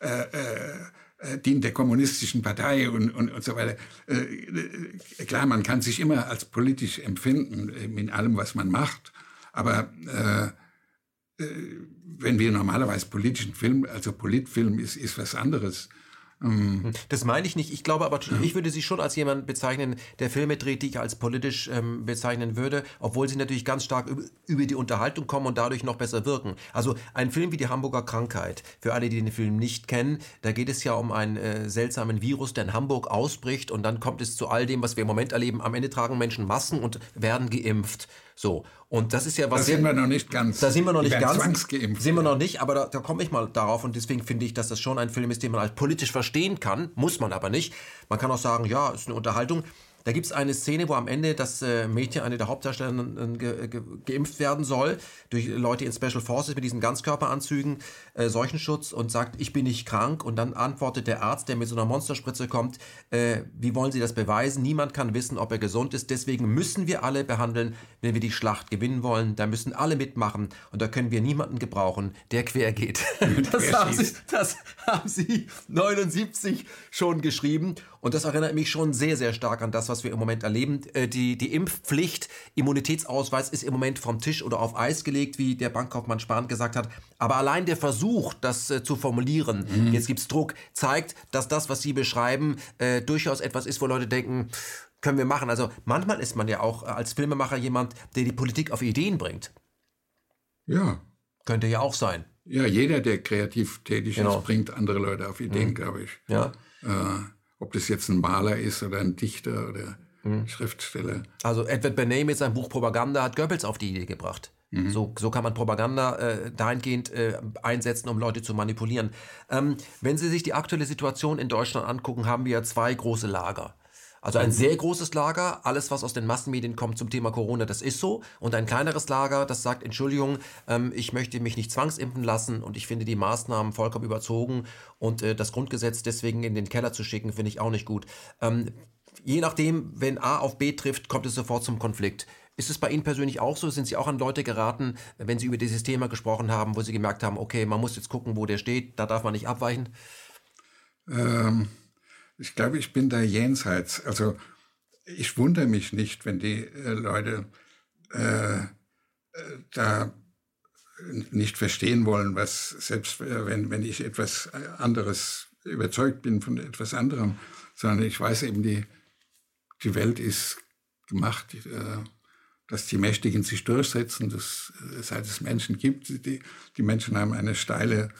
Speaker 2: äh, äh, dient der kommunistischen Partei und, und, und so weiter. Klar, man kann sich immer als politisch empfinden in allem, was man macht, aber wenn wir normalerweise politischen Film, also Politfilm ist, ist was anderes.
Speaker 1: Mhm. Das meine ich nicht. Ich glaube aber, ich würde sie schon als jemand bezeichnen, der Filme dreht, die ich als politisch ähm, bezeichnen würde, obwohl sie natürlich ganz stark über die Unterhaltung kommen und dadurch noch besser wirken. Also ein Film wie die Hamburger Krankheit, für alle, die den Film nicht kennen, da geht es ja um einen äh, seltsamen Virus, der in Hamburg ausbricht und dann kommt es zu all dem, was wir im Moment erleben. Am Ende tragen Menschen Masken und werden geimpft. So. Und das ist ja was.
Speaker 2: Da sind wir noch nicht ganz.
Speaker 1: Da sind wir noch nicht ganz. Zwangsgeimpft. Sind wir noch nicht, aber da, da komme ich mal darauf und deswegen finde ich, dass das schon ein Film ist, den man halt politisch verstehen kann. Muss man aber nicht. Man kann auch sagen, ja, ist eine Unterhaltung. Da gibt es eine Szene, wo am Ende das äh, Mädchen, eine der Hauptdarstellerinnen, ge ge geimpft werden soll durch Leute in Special Forces mit diesen Ganzkörperanzügen, äh, Seuchenschutz und sagt, ich bin nicht krank. Und dann antwortet der Arzt, der mit so einer Monsterspritze kommt, äh, wie wollen Sie das beweisen? Niemand kann wissen, ob er gesund ist. Deswegen müssen wir alle behandeln, wenn wir die Schlacht gewinnen wollen. Da müssen alle mitmachen und da können wir niemanden gebrauchen, der quer geht. Das haben, Sie, das haben Sie 79 schon geschrieben und das erinnert mich schon sehr, sehr stark an das, was wir im Moment erleben. Äh, die, die Impfpflicht, Immunitätsausweis ist im Moment vom Tisch oder auf Eis gelegt, wie der Bankkaufmann Spahn gesagt hat. Aber allein der Versuch, das äh, zu formulieren, mhm. jetzt gibt's Druck, zeigt, dass das, was Sie beschreiben, äh, durchaus etwas ist, wo Leute denken, können wir machen. Also manchmal ist man ja auch als Filmemacher jemand, der die Politik auf Ideen bringt.
Speaker 2: Ja.
Speaker 1: Könnte ja auch sein.
Speaker 2: Ja, jeder, der kreativ tätig genau. ist, bringt andere Leute auf Ideen, mhm. glaube ich.
Speaker 1: Ja.
Speaker 2: Äh, ob das jetzt ein Maler ist oder ein Dichter oder mhm. Schriftsteller.
Speaker 1: Also Edward Bernays mit seinem Buch Propaganda hat Goebbels auf die Idee gebracht. Mhm. So, so kann man Propaganda äh, dahingehend äh, einsetzen, um Leute zu manipulieren. Ähm, wenn Sie sich die aktuelle Situation in Deutschland angucken, haben wir zwei große Lager. Also ein sehr großes Lager, alles was aus den Massenmedien kommt zum Thema Corona, das ist so. Und ein kleineres Lager, das sagt, Entschuldigung, ähm, ich möchte mich nicht zwangsimpfen lassen und ich finde die Maßnahmen vollkommen überzogen und äh, das Grundgesetz deswegen in den Keller zu schicken, finde ich auch nicht gut. Ähm, je nachdem, wenn A auf B trifft, kommt es sofort zum Konflikt. Ist es bei Ihnen persönlich auch so? Sind Sie auch an Leute geraten, wenn Sie über dieses Thema gesprochen haben, wo Sie gemerkt haben, okay, man muss jetzt gucken, wo der steht, da darf man nicht abweichen?
Speaker 2: Ähm ich glaube, ich bin da jenseits. Also ich wundere mich nicht, wenn die äh, Leute äh, äh da nicht verstehen wollen, was selbst äh, wenn, wenn ich etwas anderes überzeugt bin von etwas anderem, sondern ich weiß eben, die, die Welt ist gemacht, äh, dass die Mächtigen sich durchsetzen, dass, seit es Menschen gibt, die, die Menschen haben eine steile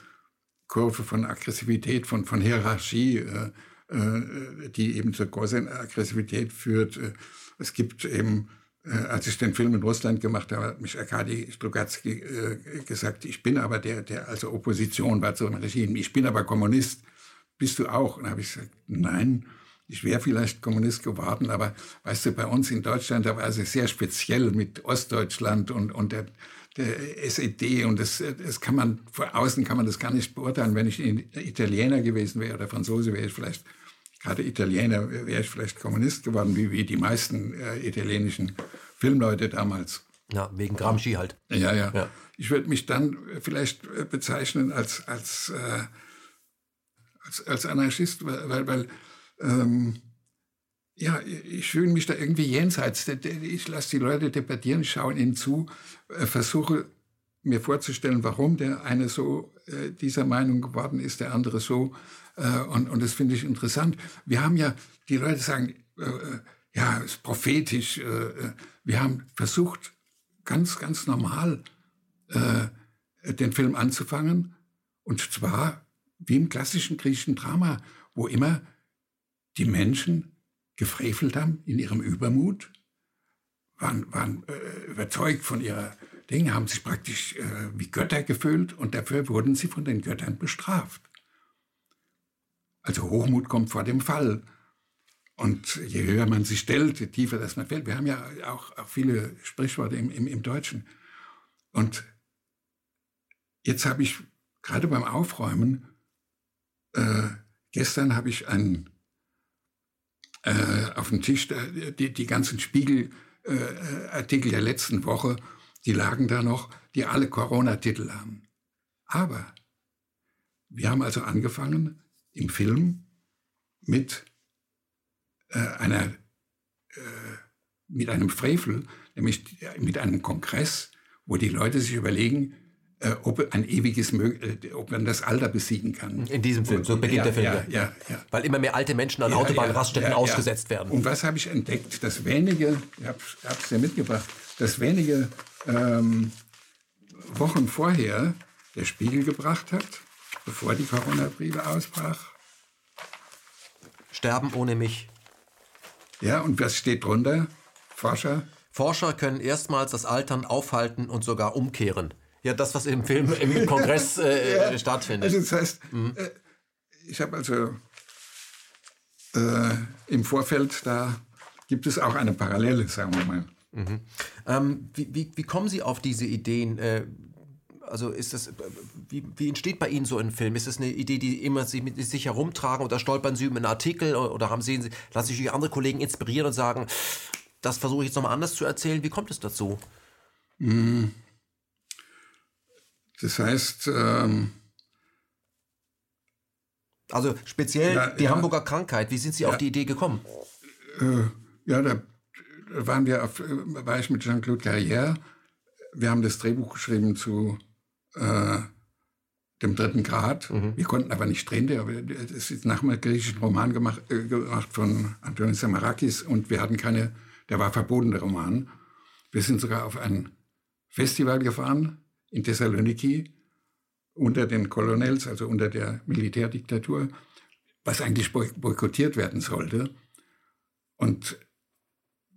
Speaker 2: Kurve von Aggressivität, von, von Hierarchie, äh, äh, die eben zur großen Aggressivität führt. Äh, es gibt eben, äh, als ich den Film in Russland gemacht habe, hat mich Arkadi Strugatsky gesagt, ich bin aber der, der also Opposition war zu einem Regime, ich bin aber Kommunist. Bist du auch? Und habe ich gesagt, nein, ich wäre vielleicht Kommunist geworden, aber weißt du, bei uns in Deutschland, da war es sehr speziell mit Ostdeutschland und, und der, der SED und das, das kann man, von außen kann man das gar nicht beurteilen. Wenn ich Italiener gewesen wäre oder Franzose, wäre ich vielleicht gerade Italiener, wäre ich vielleicht Kommunist geworden, wie, wie die meisten äh, italienischen Filmleute damals.
Speaker 1: Ja, wegen Gramsci halt.
Speaker 2: Ja, ja. ja. Ich würde mich dann vielleicht äh, bezeichnen als, als, äh, als, als Anarchist, weil, weil ähm, ja, ich fühle mich da irgendwie jenseits. Ich lasse die Leute debattieren, schaue ihnen zu, äh, versuche mir vorzustellen, warum der eine so äh, dieser Meinung geworden ist, der andere so. Äh, und, und das finde ich interessant. Wir haben ja, die Leute sagen, äh, äh ja, ist prophetisch. Wir haben versucht, ganz, ganz normal den Film anzufangen. Und zwar wie im klassischen griechischen Drama, wo immer die Menschen gefrevelt haben in ihrem Übermut, waren, waren äh, überzeugt von ihrer Dinge haben sich praktisch äh, wie Götter gefühlt und dafür wurden sie von den Göttern bestraft. Also Hochmut kommt vor dem Fall. Und je höher man sich stellt, je tiefer das man fällt. Wir haben ja auch, auch viele Sprichworte im, im, im Deutschen. Und jetzt habe ich gerade beim Aufräumen, äh, gestern habe ich einen, äh, auf dem Tisch äh, die, die ganzen Spiegelartikel der letzten Woche, die lagen da noch, die alle Corona-Titel haben. Aber wir haben also angefangen im Film mit äh, einer, äh, mit einem Frevel, nämlich mit einem Kongress, wo die Leute sich überlegen, äh, ob ein ewiges, äh, ob man das Alter besiegen kann.
Speaker 1: In diesem Film, so beginnt
Speaker 2: ja,
Speaker 1: der Film.
Speaker 2: Ja, ja, ja.
Speaker 1: Weil immer mehr alte Menschen an Autobahnraststätten ausgesetzt werden.
Speaker 2: Und was habe ich entdeckt? Dass wenige, ich habe es ja mitgebracht, dass wenige ähm, Wochen vorher der Spiegel gebracht hat, bevor die Corona-Briefe ausbrach.
Speaker 1: Sterben ohne mich.
Speaker 2: Ja, und was steht drunter? Forscher?
Speaker 1: Forscher können erstmals das Altern aufhalten und sogar umkehren. Ja, das, was im Film im Kongress äh, ja, stattfindet.
Speaker 2: Also das heißt, mhm. äh, ich habe also äh, im Vorfeld, da gibt es auch eine Parallele, sagen wir mal.
Speaker 1: Mhm. Ähm, wie, wie, wie, kommen Sie auf diese Ideen? Äh, also ist das, wie, wie, entsteht bei Ihnen so ein Film? Ist das eine Idee, die immer Sie mit sich herumtragen oder stolpern Sie über einen Artikel oder haben Sie, lassen sich andere Kollegen inspirieren und sagen, das versuche ich jetzt nochmal anders zu erzählen? Wie kommt es dazu?
Speaker 2: Mhm. Das heißt, ähm
Speaker 1: also speziell ja, die ja, Hamburger Krankheit, wie sind Sie ja, auf die Idee gekommen?
Speaker 2: Äh, ja, da waren wir auf, war ich mit Jean-Claude Carrière. Wir haben das Drehbuch geschrieben zu äh, dem dritten Grad. Mhm. Wir konnten aber nicht drehen. Es ist nach einem griechischen Roman gemacht, äh, gemacht von Antonis Samarakis und wir hatten keine, der war verboten, der Roman. Wir sind sogar auf ein Festival gefahren in Thessaloniki unter den Kolonels, also unter der Militärdiktatur, was eigentlich boykottiert werden sollte. Und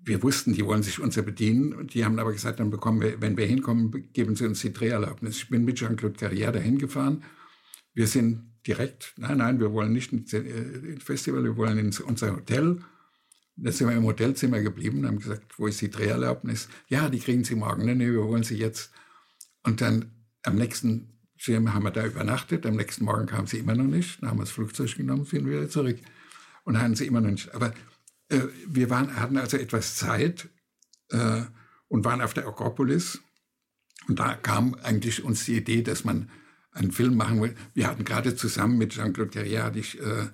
Speaker 2: wir wussten, die wollen sich unser bedienen. Die haben aber gesagt, dann bekommen wir, wenn wir hinkommen, geben sie uns die Dreherlaubnis. Ich bin mit Jean-Claude Carrière dahin gefahren. Wir sind direkt, nein, nein, wir wollen nicht ins Festival, wir wollen in unser Hotel. Da sind wir im Hotelzimmer geblieben haben gesagt, wo ist die Dreherlaubnis? Ja, die kriegen Sie morgen. Nee, nee, wir wollen sie jetzt. Und dann am nächsten Schirm haben wir da übernachtet. Am nächsten Morgen kam sie immer noch nicht. Dann haben wir das Flugzeug genommen, sind wieder zurück. Und haben sie immer noch nicht. Aber äh, wir waren, hatten also etwas Zeit äh, und waren auf der Akropolis. Und da kam eigentlich uns die Idee, dass man einen Film machen will. Wir hatten gerade zusammen mit Jean-Claude Carrière hatte ich äh,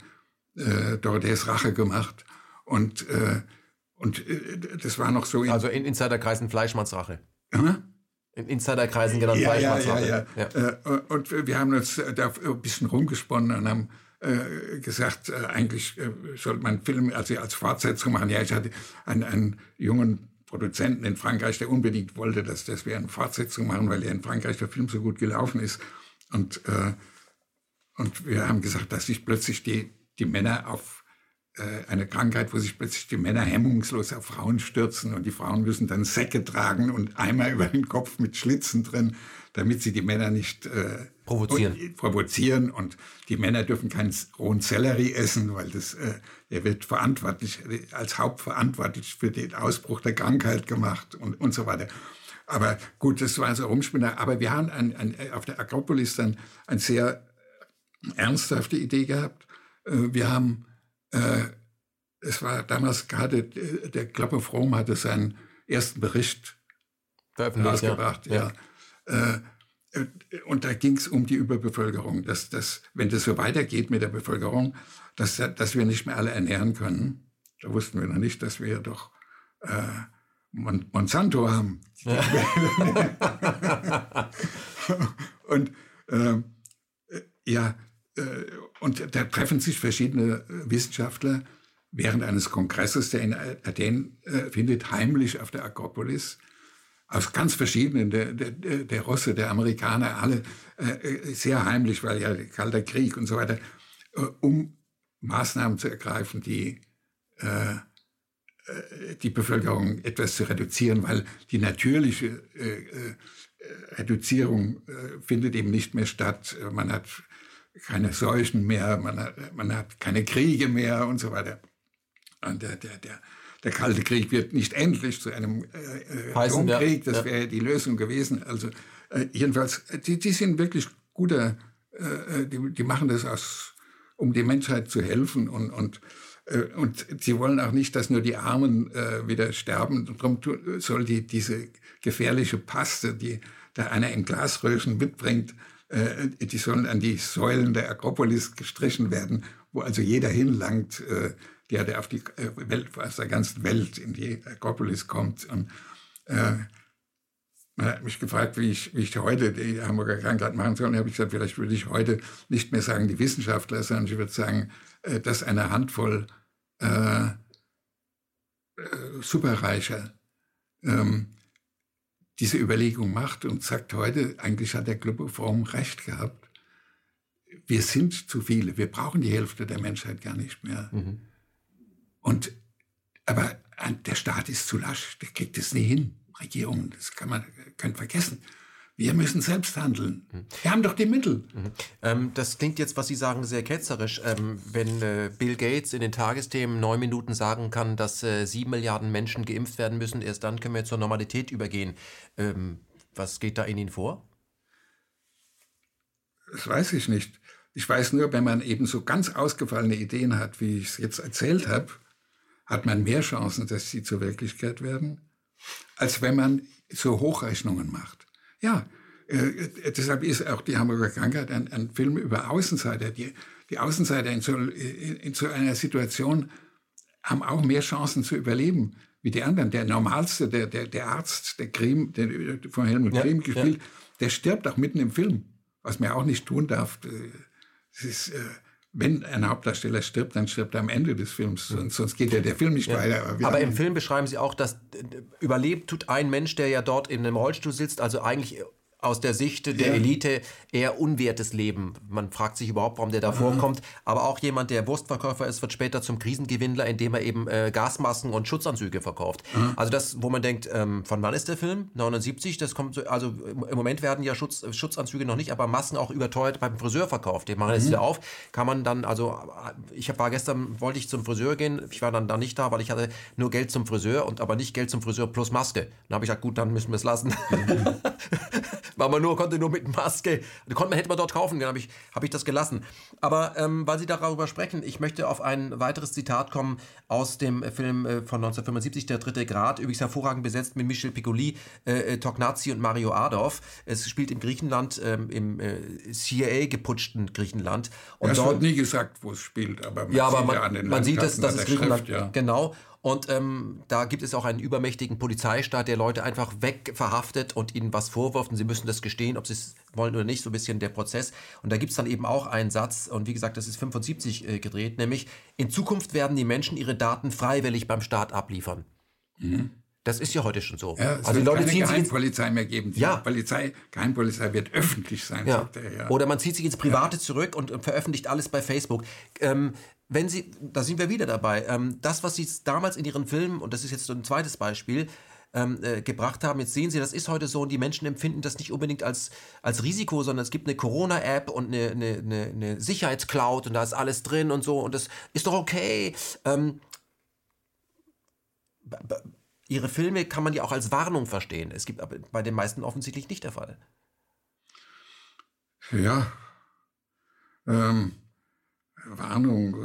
Speaker 2: äh, Dorothees Rache gemacht. Und, äh, und äh, das war noch so...
Speaker 1: In also in Insiderkreisen Fleischmanns Rache. Ja? In Insiderkreisen genannt
Speaker 2: ja, Fleischmanns ja, ja, ja, ja. Äh, und wir haben uns da ein bisschen rumgesponnen und haben äh, gesagt, äh, eigentlich äh, sollte man Film also als Fortsetzung machen. Ja, ich hatte einen, einen jungen Produzenten in Frankreich, der unbedingt wollte, dass, dass wir eine Fortsetzung machen, weil ja in Frankreich der Film so gut gelaufen ist. Und, äh, und wir haben gesagt, dass sich plötzlich die, die Männer auf eine Krankheit, wo sich plötzlich die Männer hemmungslos auf Frauen stürzen und die Frauen müssen dann Säcke tragen und Eimer über den Kopf mit Schlitzen drin, damit sie die Männer nicht äh,
Speaker 1: provozieren.
Speaker 2: Und, provozieren und die Männer dürfen keinen rohen Sellerie essen, weil das, äh, er wird verantwortlich, als Hauptverantwortlich für den Ausbruch der Krankheit gemacht und, und so weiter. Aber gut, das war so Rumspinner. Aber wir haben ein, ein, auf der Akropolis dann eine sehr ernsthafte Idee gehabt. Äh, wir haben, äh, es war damals gerade, äh, der Club of Rome hatte seinen ersten Bericht rausgebracht. Ja. ja. Äh, äh, und da ging es um die Überbevölkerung, dass, dass, wenn das so weitergeht mit der Bevölkerung, dass, dass wir nicht mehr alle ernähren können. Da wussten wir noch nicht, dass wir doch äh, Monsanto haben. Ja. und ähm, äh, ja, äh, und da treffen sich verschiedene Wissenschaftler während eines Kongresses, der in Athen äh, findet, heimlich auf der Akropolis aus ganz verschiedenen, der, der, der Russe, der Amerikaner, alle äh, sehr heimlich, weil ja Kalter Krieg und so weiter, äh, um Maßnahmen zu ergreifen, die äh, äh die Bevölkerung etwas zu reduzieren, weil die natürliche äh, äh, Reduzierung äh, findet eben nicht mehr statt. Man hat keine Seuchen mehr, man hat, man hat keine Kriege mehr und so weiter. Und der, der, der, der Kalte Krieg wird nicht endlich zu einem äh, Atomkrieg, das wäre die Lösung gewesen. Also äh, jedenfalls, die, die sind wirklich guter, äh, die, die machen das aus, um die Menschheit zu helfen und, und äh, und sie wollen auch nicht, dass nur die Armen äh, wieder sterben. Darum soll die, diese gefährliche Paste, die da einer in Glasröhren mitbringt, äh, die sollen an die Säulen der Akropolis gestrichen werden, wo also jeder hinlangt, äh, der, der auf die äh, Welt, aus der ganzen Welt in die Akropolis kommt. Und, äh, man hat mich gefragt, wie ich, wie ich heute die Hamburger Krankheit machen soll. Und habe ich gesagt, vielleicht würde ich heute nicht mehr sagen die Wissenschaftler, sondern ich würde sagen, äh, dass eine Handvoll äh, äh, Superreicher ähm, diese Überlegung macht und sagt heute, eigentlich hat der Club Forum recht gehabt. Wir sind zu viele, wir brauchen die Hälfte der Menschheit gar nicht mehr. Mhm. Und, aber der Staat ist zu lasch, der kriegt es nie hin. Regierungen, das kann man kann vergessen. Wir müssen selbst handeln. Mhm. Wir haben doch die Mittel.
Speaker 1: Mhm. Ähm, das klingt jetzt, was Sie sagen, sehr ketzerisch. Ähm, wenn äh, Bill Gates in den Tagesthemen neun Minuten sagen kann, dass äh, sieben Milliarden Menschen geimpft werden müssen, erst dann können wir zur Normalität übergehen. Ähm, was geht da in Ihnen vor?
Speaker 2: Das weiß ich nicht. Ich weiß nur, wenn man eben so ganz ausgefallene Ideen hat, wie ich es jetzt erzählt habe, hat man mehr Chancen, dass sie zur Wirklichkeit werden, als wenn man so Hochrechnungen macht. Ja, äh, deshalb ist auch die Hamburger Krankheit ein, ein Film über Außenseiter. Die, die Außenseiter in so, in, in so, einer Situation haben auch mehr Chancen zu überleben wie die anderen. Der normalste, der, der, der Arzt, der Krim, der von Helmut ja, Krim gespielt, ja. der stirbt auch mitten im Film, was man auch nicht tun darf. Es ist, äh, wenn ein Hauptdarsteller stirbt, dann stirbt er am Ende des Films, sonst, sonst geht ja der Film nicht ja. weiter.
Speaker 1: Aber, Aber im Film beschreiben Sie auch, dass äh, überlebt tut ein Mensch, der ja dort in einem Rollstuhl sitzt, also eigentlich aus der Sicht der ja. Elite eher unwertes Leben. Man fragt sich überhaupt, warum der da vorkommt. Aber auch jemand, der Wurstverkäufer ist, wird später zum Krisengewinnler, indem er eben äh, Gasmasken und Schutzanzüge verkauft. Mhm. Also das, wo man denkt, ähm, von wann ist der Film? 79, das kommt so, also im Moment werden ja Schutz, Schutzanzüge noch nicht, aber Masken auch überteuert beim Friseur verkauft. Die machen das mhm. wieder auf. Kann man dann, also ich war gestern, wollte ich zum Friseur gehen, ich war dann da nicht da, weil ich hatte nur Geld zum Friseur und aber nicht Geld zum Friseur plus Maske. Dann habe ich gesagt, gut, dann müssen wir es lassen. Mhm. weil man nur konnte nur mit Maske, konnte man hätte man dort kaufen, dann habe ich, hab ich das gelassen. Aber ähm, weil Sie darüber sprechen, ich möchte auf ein weiteres Zitat kommen aus dem Film äh, von 1975, Der dritte Grad, übrigens hervorragend besetzt mit Michel Piccoli, äh, äh Tognazzi und Mario Adorf. Es spielt in Griechenland, ähm, im äh, CIA geputschten Griechenland.
Speaker 2: Und es wird nie gesagt, wo es spielt, aber
Speaker 1: man ja, aber man, ja man sieht, dass, dass es Griechenland, ja. genau. Und ähm, da gibt es auch einen übermächtigen Polizeistaat, der Leute einfach wegverhaftet und ihnen was vorwirft und sie müssen das gestehen, ob sie es wollen oder nicht, so ein bisschen der Prozess. Und da gibt es dann eben auch einen Satz, und wie gesagt, das ist 75 äh, gedreht, nämlich, in Zukunft werden die Menschen ihre Daten freiwillig beim Staat abliefern. Mhm. Das ist ja heute schon so.
Speaker 2: Ja, es also die Leute keine ziehen Geheimpolizei mehr geben. Die ja. Polizei, Geheimpolizei wird öffentlich sein,
Speaker 1: ja. sagt er. Ja. Oder man zieht sich ins Private zurück und veröffentlicht alles bei Facebook. Ähm, wenn Sie, da sind wir wieder dabei, ähm, das, was Sie damals in Ihren Filmen, und das ist jetzt so ein zweites Beispiel, ähm, äh, gebracht haben. Jetzt sehen Sie, das ist heute so und die Menschen empfinden das nicht unbedingt als, als Risiko, sondern es gibt eine Corona-App und eine, eine, eine, eine Sicherheitscloud und da ist alles drin und so und das ist doch okay. Ähm, Ihre Filme kann man ja auch als Warnung verstehen. Es gibt aber bei den meisten offensichtlich nicht der Fall.
Speaker 2: Ja. Ähm, Warnung.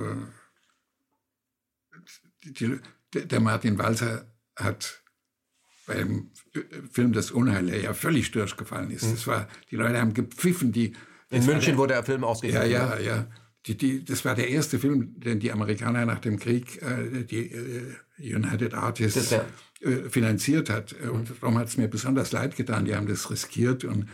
Speaker 2: Äh, die, der Martin Walser hat beim Film Das Unheil, der ja völlig durchgefallen ist. Mhm. Das war, die Leute haben gepfiffen. Die,
Speaker 1: In München der, wurde der Film ausgegeben.
Speaker 2: Ja, ja, ja. Die, die, das war der erste Film, den die Amerikaner nach dem Krieg, äh, die äh, United Artists, ja. äh, finanziert hat. Und darum hat es mir besonders leid getan. Die haben das riskiert und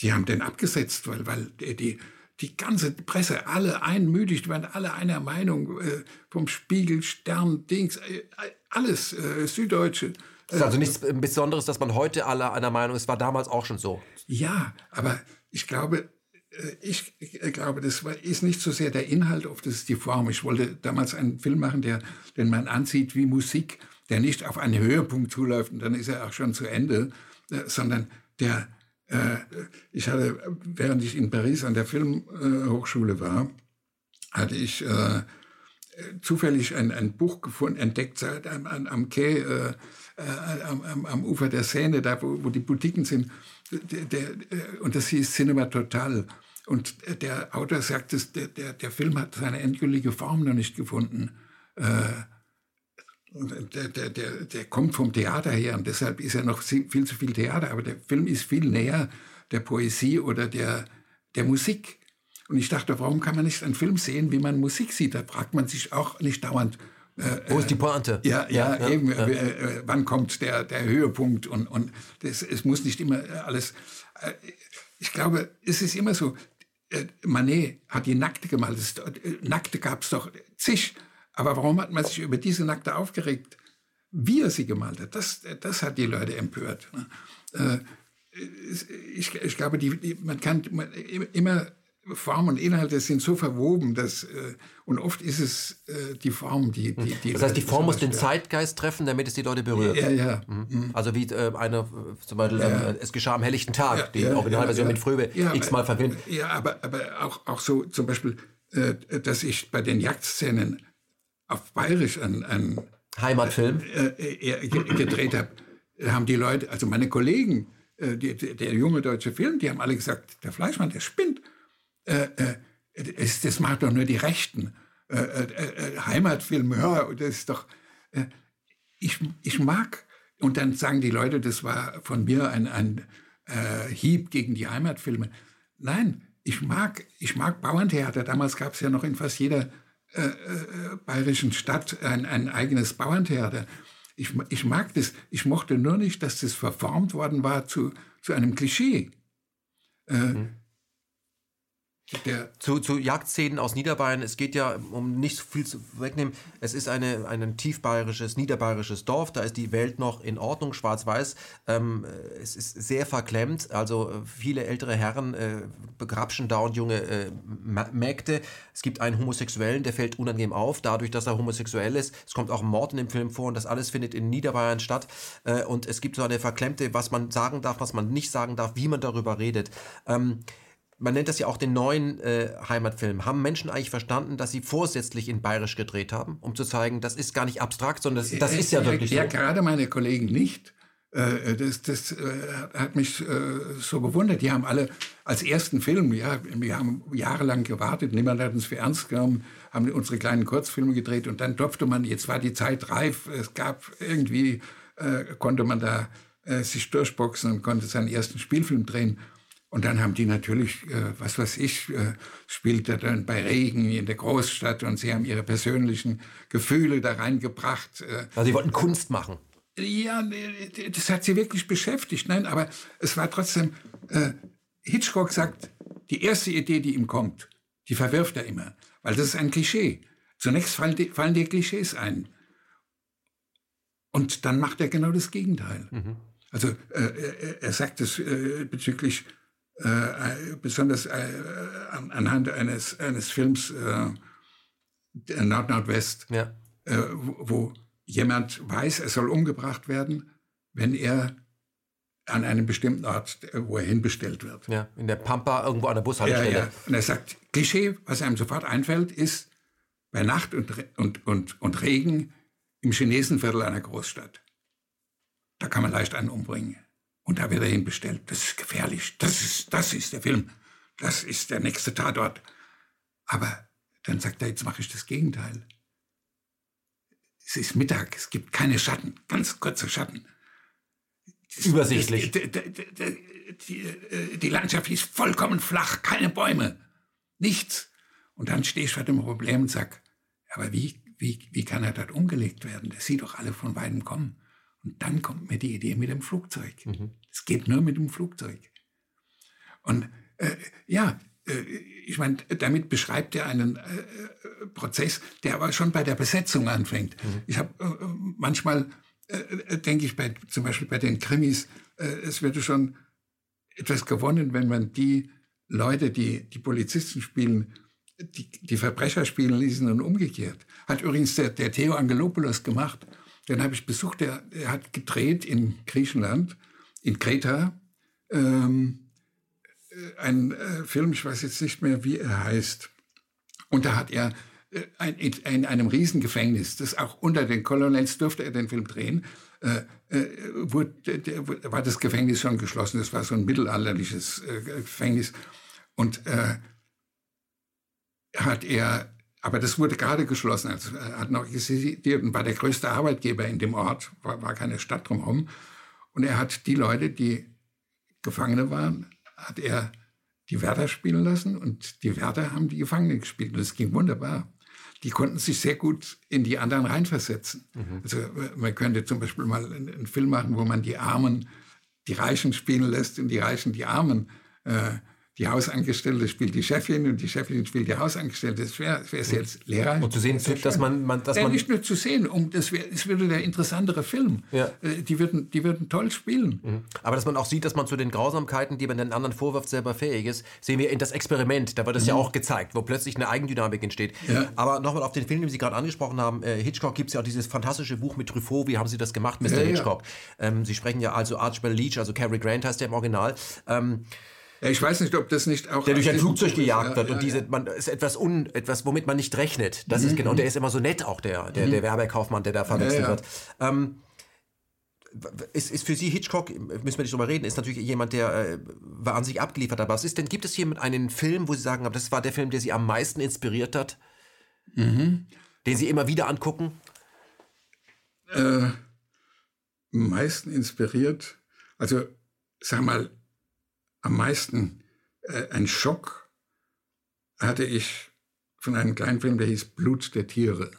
Speaker 2: die haben den abgesetzt, weil, weil die, die ganze Presse, alle einmütig, waren alle einer Meinung, äh, vom Spiegel, Stern, Dings, äh, alles, äh, Süddeutsche.
Speaker 1: Das ist also nichts Besonderes, dass man heute alle einer Meinung ist, war damals auch schon so.
Speaker 2: Ja, aber ich glaube, äh, ich glaube, das ist nicht so sehr der Inhalt, oft das ist die Form. Ich wollte damals einen Film machen, der, den man ansieht wie Musik, der nicht auf einen Höhepunkt zuläuft und dann ist er auch schon zu Ende, äh, sondern der Äh, ich hatte, während ich in Paris an der Filmhochschule war, hatte ich äh, zufällig ein, ein Buch gefunden, entdeckt am, am Quai, äh, äh, am, am, Ufer der Seine, da wo, wo die Boutiquen sind. Der, der, äh, und das hieß Cinema Total. Und der Autor sagt, dass der, der, der Film hat seine endgültige Form noch nicht gefunden. Äh, der, der, der, der kommt vom Theater her und deshalb ist er noch viel zu viel Theater. Aber der Film ist viel näher der Poesie oder der, der Musik. Und ich dachte, warum kann man nicht einen Film sehen, wie man Musik sieht? Da fragt man sich auch nicht dauernd.
Speaker 1: Äh, Wo ist die Pointe?
Speaker 2: Ja, ja, ja eben. Ja. Äh, äh, wann kommt der, der Höhepunkt? Und, und das, es muss nicht immer alles. Äh, ich glaube, es ist immer so. Äh, Manet hat die Nackte gemalt. Das, äh, Nackte gab es doch zig. Aber warum hat man sich über diese Nackte aufgeregt? Wie er sie gemalt hat, das, das hat die Leute empört. Ne? Ich, ich glaube, die, die, man kann immer Form und Inhalte sind so verwoben, dass äh, und oft ist es äh, die Form, die, die,
Speaker 1: die Das heißt, die Form muss den Zeitgeist treffen, damit es die Leute berührt.
Speaker 2: Ja, ja.
Speaker 1: Mhm. mhm. Also wie äh, eine äh, zum Beispiel ja. ähm, es geschah am helllichten Tag, ja, die ja, Originalversion ja, mit Fröbe x-mal verfilmt.
Speaker 2: Ja, aber aber auch auch so zum Beispiel, äh, dass ich bei den Jagdszenen auf Bayerisch ein, ein
Speaker 1: Heimatfilm
Speaker 2: äh, gedreht habe, haben die Leute, also meine Kollegen, die, der junge deutsche Film, die haben alle gesagt, der Fleischmann, der spinnt äh, äh, das macht doch nur die Rechten. Äh, äh, äh Heimatfilme, ja, das ist doch. Äh, ich, ich mag, und dann sagen die Leute, das war von mir ein, ein Hieb gegen die Heimatfilme. Nein, ich mag, ich mag Bauerntheater. Damals gab es ja noch in fast jeder bayerischen Stadt ein, ein eigenes Bauerntheater. Ich, ich mag das. Ich mochte nur nicht, dass das verformt worden war zu, zu einem Klischee. Mhm.
Speaker 1: Der zu, zu Jagdszenen aus Niederbayern. Es geht ja, um nicht so viel zu wegnehmen, es ist eine, ein tiefbayerisches, niederbayerisches Dorf. Da ist die Welt noch in Ordnung, schwarz-weiß. Ähm, es ist sehr verklemmt. Also äh, viele ältere Herren äh, begrapschen da und junge äh, Mägde. Es gibt einen Homosexuellen, der fällt unangenehm auf, dadurch, dass er homosexuell ist. Es kommt auch Mord in dem Film vor und das alles findet in Niederbayern statt. Äh, und es gibt so eine verklemmte, was man sagen darf, was man nicht sagen darf, wie man darüber redet. Ähm, man nennt das ja auch den neuen äh, Heimatfilm. Haben Menschen eigentlich verstanden, dass sie vorsätzlich in Bayerisch gedreht haben, um zu zeigen, das ist gar nicht abstrakt, sondern das, das ist ja wirklich
Speaker 2: ja, so? Ja, gerade meine Kollegen nicht. Äh, das, das äh, hat mich äh, so gewundert. Die haben alle als ersten Film, ja, wir haben jahrelang gewartet, niemand hat uns für ernst genommen, haben unsere kleinen Kurzfilme gedreht und dann durfte man, jetzt war die Zeit reif, es gab irgendwie, äh, konnte man da äh, sich durchboxen und konnte seinen ersten Spielfilm drehen. Und dann haben die natürlich, äh, was weiß ich, äh, spielte dann bei Regen in der Großstadt und sie haben ihre persönlichen Gefühle da reingebracht.
Speaker 1: Äh. Also sie wollten Kunst machen.
Speaker 2: Ja, das hat sie wirklich beschäftigt. Nein, aber es war trotzdem, äh, Hitchcock sagt, die erste Idee, die ihm kommt, die verwirft er immer, weil das ist ein Klischee. Zunächst fallen die, fallen die Klischees ein. Und dann macht er genau das Gegenteil. Mhm. Also äh, er, er sagt es äh, bezüglich äh, besonders äh, anhand eines, eines Films äh, Nord-Nordwest, ja. äh, wo, wo jemand weiß, er soll umgebracht werden, wenn er an einem bestimmten Ort, wo er hinbestellt wird.
Speaker 1: Ja, in der Pampa, irgendwo an der Bushaltestelle. Ja, ja.
Speaker 2: Und er sagt, Klischee, was einem sofort einfällt, ist bei Nacht und, und, und, und Regen im Chinesenviertel einer Großstadt. Da kann man leicht einen umbringen. Und da wird er hinbestellt. Das ist gefährlich. Das ist, das ist der Film. Das ist der nächste Tatort. Aber dann sagt er, jetzt mache ich das Gegenteil. Es ist Mittag, es gibt keine Schatten, ganz kurze Schatten.
Speaker 1: Übersichtlich.
Speaker 2: Das, die, die, äh, die, Landschaft ist vollkommen flach, keine Bäume, nichts. Und dann stehe ich vor dem Problem und sage, aber wie, wie, wie kann er dort umgelegt werden? Das sieht doch alle von weitem kommen. Und dann kommt mir die Idee mit dem Flugzeug. Mhm. Es mhm. geht nur mit dem Flugzeug. Und äh, ja, äh, ich meine, damit beschreibt er einen äh, Prozess, der aber schon bei der Besetzung anfängt. Mhm. Ich habe äh, manchmal, äh, äh, denke ich, bei, zum Beispiel bei den Krimis, es würde schon etwas gewonnen, wenn man die Leute, die die Polizisten spielen, die, die Verbrecher spielen ließen und umgekehrt. Hat übrigens der, der Theo Angelopoulos gemacht. Den habe ich besucht, der, der hat gedreht in Griechenland, in Kreta, ähm, äh, einen äh, Film, ich weiß jetzt nicht mehr, wie er heißt. Und da hat er äh, ein, in einem Riesengefängnis, das auch unter den Colonels durfte er den Film drehen, äh, äh, wurde, der, war das Gefängnis schon geschlossen. Das war so ein mittelalterliches äh, Gefängnis. Und hat er, aber das wurde gerade geschlossen, also er hat noch existiert und war der größte Arbeitgeber in dem Ort, war, war keine Stadt drumherum. Und er hat die Leute, die Gefangene waren, hat er die Wärter spielen lassen und die Wärter haben die Gefangenen gespielt und es ging wunderbar. Die konnten sich sehr gut in die anderen reinversetzen. Mhm. Also man könnte zum Beispiel mal einen, einen, Film machen, wo man die Armen die Reichen spielen lässt und die Reichen die Armen. Äh, die Hausangestellte spielt die Chefin und die Chefin spielt die Hausangestellte. Das wäre wär jetzt lehrreich.
Speaker 1: Und zu sehen, das dass man, man, dass
Speaker 2: ja,
Speaker 1: man
Speaker 2: nicht nur zu sehen, um das, wär, das würde der interessantere Film. Ja. Äh, die würden, die würden toll spielen. Mhm.
Speaker 1: Aber dass man auch sieht, dass man zu den Grausamkeiten, die man den anderen vorwirft, selber fähig ist, sehen wir in das Experiment. Da wird es mhm. ja auch gezeigt, wo plötzlich eine Eigendynamik entsteht. Ja. Aber nochmal auf den Film, den Sie gerade angesprochen haben. Äh, Hitchcock gibt es ja auch dieses fantastische Buch mit Truffaut. Wie haben Sie das gemacht, Mr. Hitchcock? Ähm, Sie sprechen ja also Archibald Leach, also Cary Grant heißt der im Original. Ähm,
Speaker 2: ja, ich weiß nicht, ob das nicht auch.
Speaker 1: Der durch ein Flugzeug gejagt wird ja, und diese, man ist etwas un, etwas, womit man nicht rechnet. Das mhm. ist genau, der ist immer so nett auch, der, der, mhm. der Werbekaufmann, der da verwechselt wird. Ähm, ist, ist für Sie Hitchcock, müssen wir nicht drüber reden, ist natürlich jemand, der äh, wahnsinnig abgeliefert hat. Was ist denn, gibt es hier einen Film, wo Sie sagen, das war der Film, der Sie am meisten inspiriert hat? Mhm. Den Sie immer wieder angucken?
Speaker 2: Äh, am meisten inspiriert, also sag mal, am meisten äh, ein Schock hatte ich von einem kleinen Film, der hieß Blut der Tiere.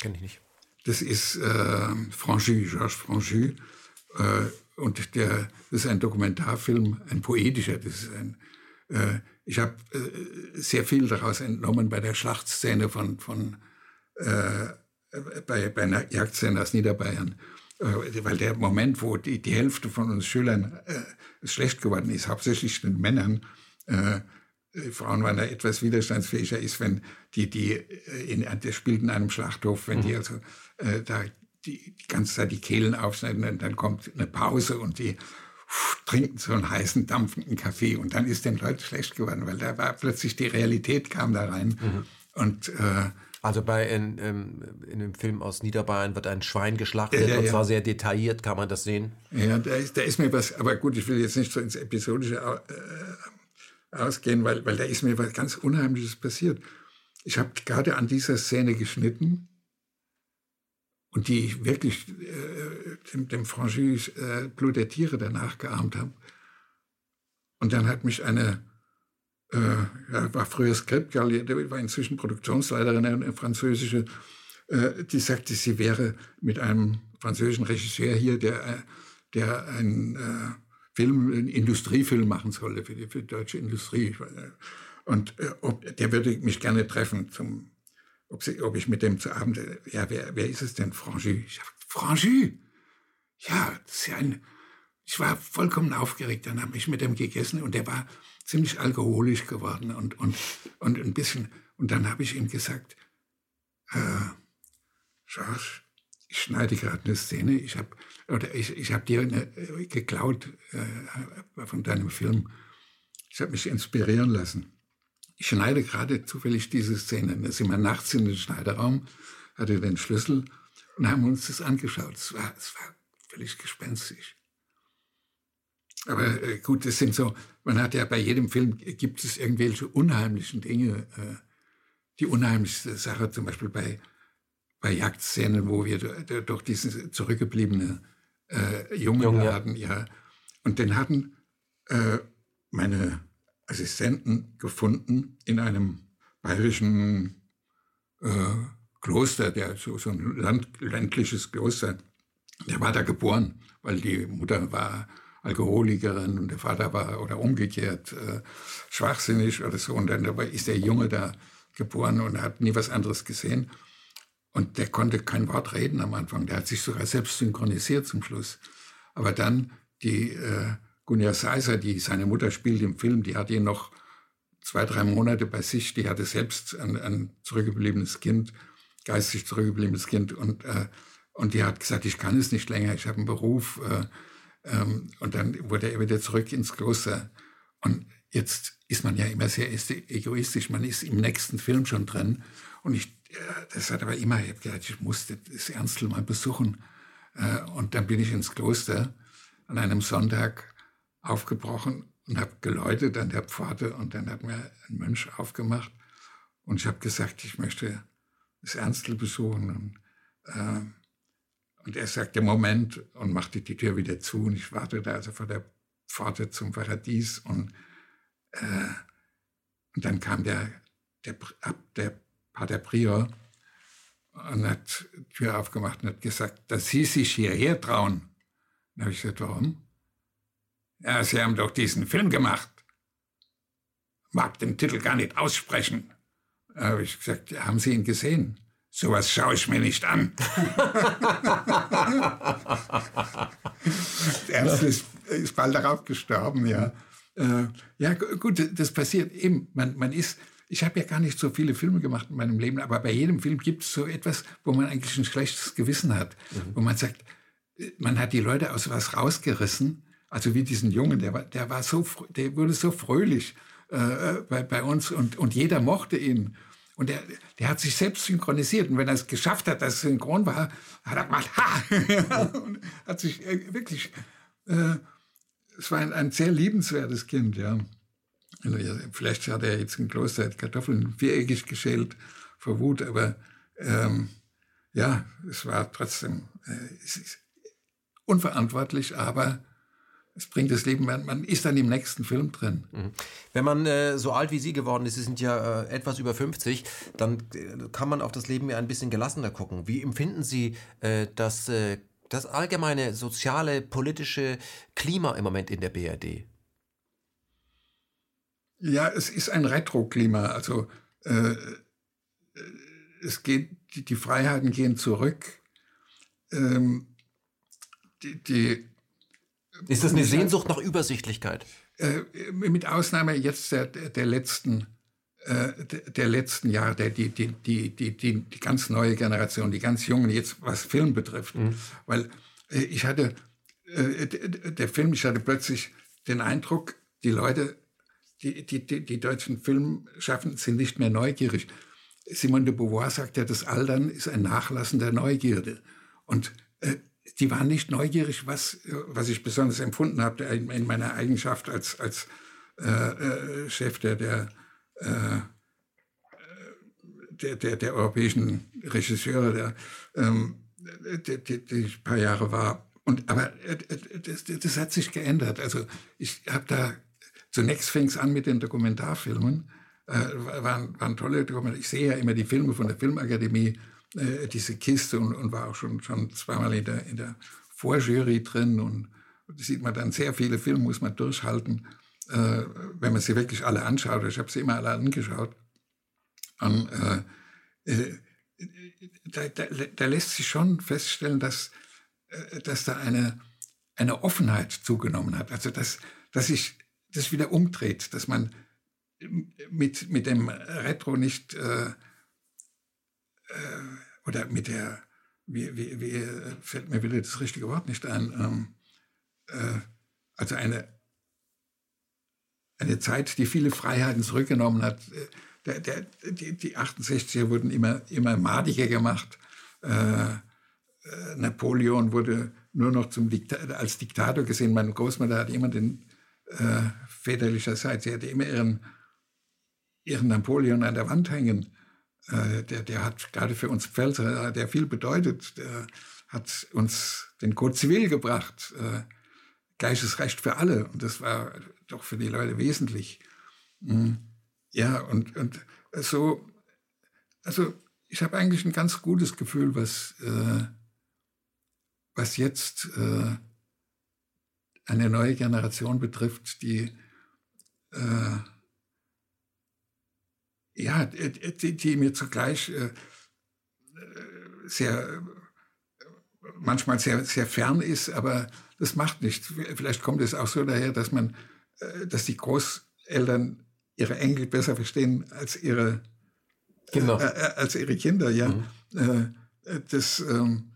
Speaker 1: Kenn ich nicht.
Speaker 2: Das ist äh, Franju, Georges Franju. Äh, und der, das ist ein Dokumentarfilm, ein poetischer. Das ist ein, äh, ich habe äh, sehr viel daraus entnommen bei der Schlachtszene von, von äh, bei, bei einer Jagdszene aus Niederbayern. Äh, weil der Moment, wo die, die Hälfte von uns Schülern äh, schlecht geworden ist, hauptsächlich den Männern, äh, Frauen waren da etwas widerstandsfähiger ist, wenn die, die äh, in, der spielt in einem Schlachthof, wenn mhm. die also äh, da die, die ganze Zeit die Kehlen aufschneiden, dann, dann kommt eine Pause und die pff, trinken so einen heißen, dampfenden Kaffee und dann ist den Leuten schlecht geworden, weil da war plötzlich die Realität kam da rein mhm. und äh,
Speaker 1: also bei in, in, in, dem Film aus Niederbayern wird ein Schwein geschlachtet ja, und zwar sehr detailliert, kann man das sehen?
Speaker 2: Ja, da ist, da ist mir was, aber gut, ich will jetzt nicht so ins Episodische äh, ausgehen, weil, weil da ist mir was ganz Unheimliches passiert. Ich habe gerade an dieser Szene geschnitten und die ich wirklich äh, dem, dem Franchise äh, Blut der Tiere danach geahmt habe. Und dann hat mich eine äh, war früher Skriptgalerie, war inzwischen Produktionsleiterin, eine französische, äh, die sagte, sie wäre mit einem französischen Regisseur hier, der, äh, der einen äh, Film, einen Industriefilm machen sollte für die, für die deutsche Industrie. Und äh, ob, der würde mich gerne treffen, zum, ob, sie, ob ich mit dem zu Abend, ja, wer, wer ist es denn? Franju. Ich sag, Franju? Ja, das ist ja ein, ich war vollkommen aufgeregt. Dann habe ich mit dem gegessen und der war ziemlich alkoholisch geworden und, und, und ein bisschen. Und dann habe ich ihm gesagt, äh, George, ich schneide gerade eine Szene, ich habe ich, ich habe dir eine, äh, geklaut äh, von deinem Film. Ich habe mich inspirieren lassen. Ich schneide gerade zufällig diese Szene. Da sind wir nachts in den Schneideraum, hatte den Schlüssel und haben uns das angeschaut. Es war, es war völlig gespenstisch. Aber äh, gut, das sind so, man hat ja bei jedem Film, gibt es irgendwelche unheimlichen Dinge. Äh, die unheimlichste Sache zum Beispiel bei, bei Jagdszenen, wo wir durch diesen zurückgebliebene äh, Jungen Jung, hatten, ja. Und den hatten äh, meine Assistenten gefunden in einem bayerischen äh, Kloster, der so, so ein Land, ländliches Kloster. Der war da geboren, weil die Mutter war Alkoholikerin und der Vater war oder umgekehrt äh, schwachsinnig oder so. Und dann ist der Junge da geboren und hat nie was anderes gesehen. Und der konnte kein Wort reden am Anfang. Der hat sich sogar selbst synchronisiert zum Schluss. Aber dann die äh, Gunja Seiser, die seine Mutter spielt im Film, die hat ihn noch zwei, drei Monate bei sich. Die hatte selbst ein, ein zurückgebliebenes Kind, geistig zurückgebliebenes Kind. Und, äh, und die hat gesagt, ich kann es nicht länger, ich habe einen Beruf. Äh, Ähm, und dann wurde er wieder zurück ins Kloster. Und jetzt ist man ja immer sehr egoistisch. Man ist im nächsten Film schon drin. Und ich, das hat aber immer, ich habe gedacht, ich musste das Ernstl mal besuchen. Äh, und dann bin ich ins Kloster an einem Sonntag aufgebrochen und habe geläutet an der Pforte und dann hat mir ein Mönch aufgemacht und ich habe gesagt, ich möchte das Ernstl besuchen. Und, äh, und er sagte, Moment, und machte die Tür wieder zu. Und ich wartete also vor der Pforte zum Paradies. Und, äh, und dann kam der, der, der Pater Prior und hat die Tür aufgemacht und hat gesagt, dass Sie sich hierher trauen. Dann habe ich gesagt, warum? Ja, Sie haben doch diesen Film gemacht. Mag den Titel gar nicht aussprechen. Da habe ich gesagt, haben Sie ihn gesehen? Sowas schaue ich mir nicht an. Der Erste ist, ist, bald darauf gestorben, ja. Äh, ja, gut, das passiert eben. Man, man ist, ich habe ja gar nicht so viele Filme gemacht in meinem Leben, aber bei jedem Film gibt es so etwas, wo man eigentlich ein schlechtes Gewissen hat. Mhm. Wo man sagt, man hat die Leute aus was rausgerissen. Also wie diesen Jungen, der war, der war so, der wurde so fröhlich äh, äh bei, bei uns und, und jeder mochte ihn. Und der, der hat sich selbst synchronisiert. Und wenn er es geschafft hat, dass es synchron war, hat er gemacht, ha! und hat sich äh, wirklich, äh, es war ein, ein, sehr liebenswertes Kind, ja. Also, vielleicht hat er jetzt im Kloster Kartoffeln viereckig geschält vor Wut, aber ähm, ja, es war trotzdem äh, es unverantwortlich, aber es bringt das Leben, man, man ist dann im nächsten Film drin. Mhm.
Speaker 1: Wenn man äh, so alt wie Sie geworden ist, Sie sind ja äh, etwas über 50, dann äh, kann man auf das Leben ja ein bisschen gelassener gucken. Wie empfinden Sie äh, das, äh, das allgemeine soziale, politische Klima im Moment in der BRD?
Speaker 2: Ja, es ist ein Retro-Klima. Also äh, es geht, die, die, Freiheiten gehen zurück. Ähm,
Speaker 1: die, die ist das eine Sehnsucht nach Übersichtlichkeit?
Speaker 2: Äh, mit Ausnahme jetzt der, der letzten äh, der letzten Jahre, der, die, die, die, die, die, die ganz neue Generation, die ganz Jungen, jetzt was Film betrifft. Mhm. Weil äh, ich hatte, äh, der Film, ich hatte plötzlich den Eindruck, die Leute, die, die, die, die deutschen Filmschaffenden sind nicht mehr neugierig. Simone de Beauvoir sagt ja, das Altern ist ein Nachlassen der Neugierde. Und äh, die waren nicht neugierig, was, was ich besonders empfunden habe in meiner Eigenschaft als, als äh, äh, Chef der, der, äh, der, der, der, europäischen Regisseure, der, ähm, die, die, die ich ein paar Jahre war. Und, aber äh, das, das hat sich geändert. Also ich habe da, zunächst fing es an mit den Dokumentarfilmen, äh, waren, waren tolle Dokumentarfilme. Ich sehe ja immer die Filme von der Filmakademie, äh, diese Kiste und, und, war auch schon, schon zweimal in der, in der Vorjury drin und da sieht man dann sehr viele Filme, muss man durchhalten, äh, wenn man sie wirklich alle anschaut. Ich habe sie immer alle angeschaut. Und, äh, äh, da, da, da, lässt sich schon feststellen, dass, äh, dass da eine, eine Offenheit zugenommen hat. Also dass, dass sich das wieder umdreht, dass man mit, mit dem Retro nicht äh, äh, oder mit der, wie, wie, wie, fällt mir wieder das richtige Wort nicht ein, ähm, äh, also eine, eine Zeit, die viele Freiheiten zurückgenommen hat. Äh, der, der, die, die 68er wurden immer, immer madiger gemacht. Äh, äh, Napoleon wurde nur noch zum Dikta als Diktator gesehen. Meine Großmutter hatte immer den äh, väterlicherseits, sie hatte immer ihren, ihren Napoleon an der Wand hängen. Äh, der, der hat gerade für uns Pfälzer, der viel bedeutet, der hat uns den Code Zivil gebracht. Äh, gleiches Recht für alle. Und das war doch für die Leute wesentlich. Mhm. Ja, und, und so, also ich habe eigentlich ein ganz gutes Gefühl, was, äh, was jetzt äh, eine neue Generation betrifft, die äh, ja, die, die mir zugleich äh, sehr, manchmal sehr, sehr fern ist, aber das macht nichts. Vielleicht kommt es auch so daher, dass man, äh, dass die Großeltern ihre Enkel besser verstehen als ihre, Kinder. Äh, äh, als ihre Kinder, ja. Mhm. Äh, das, ähm,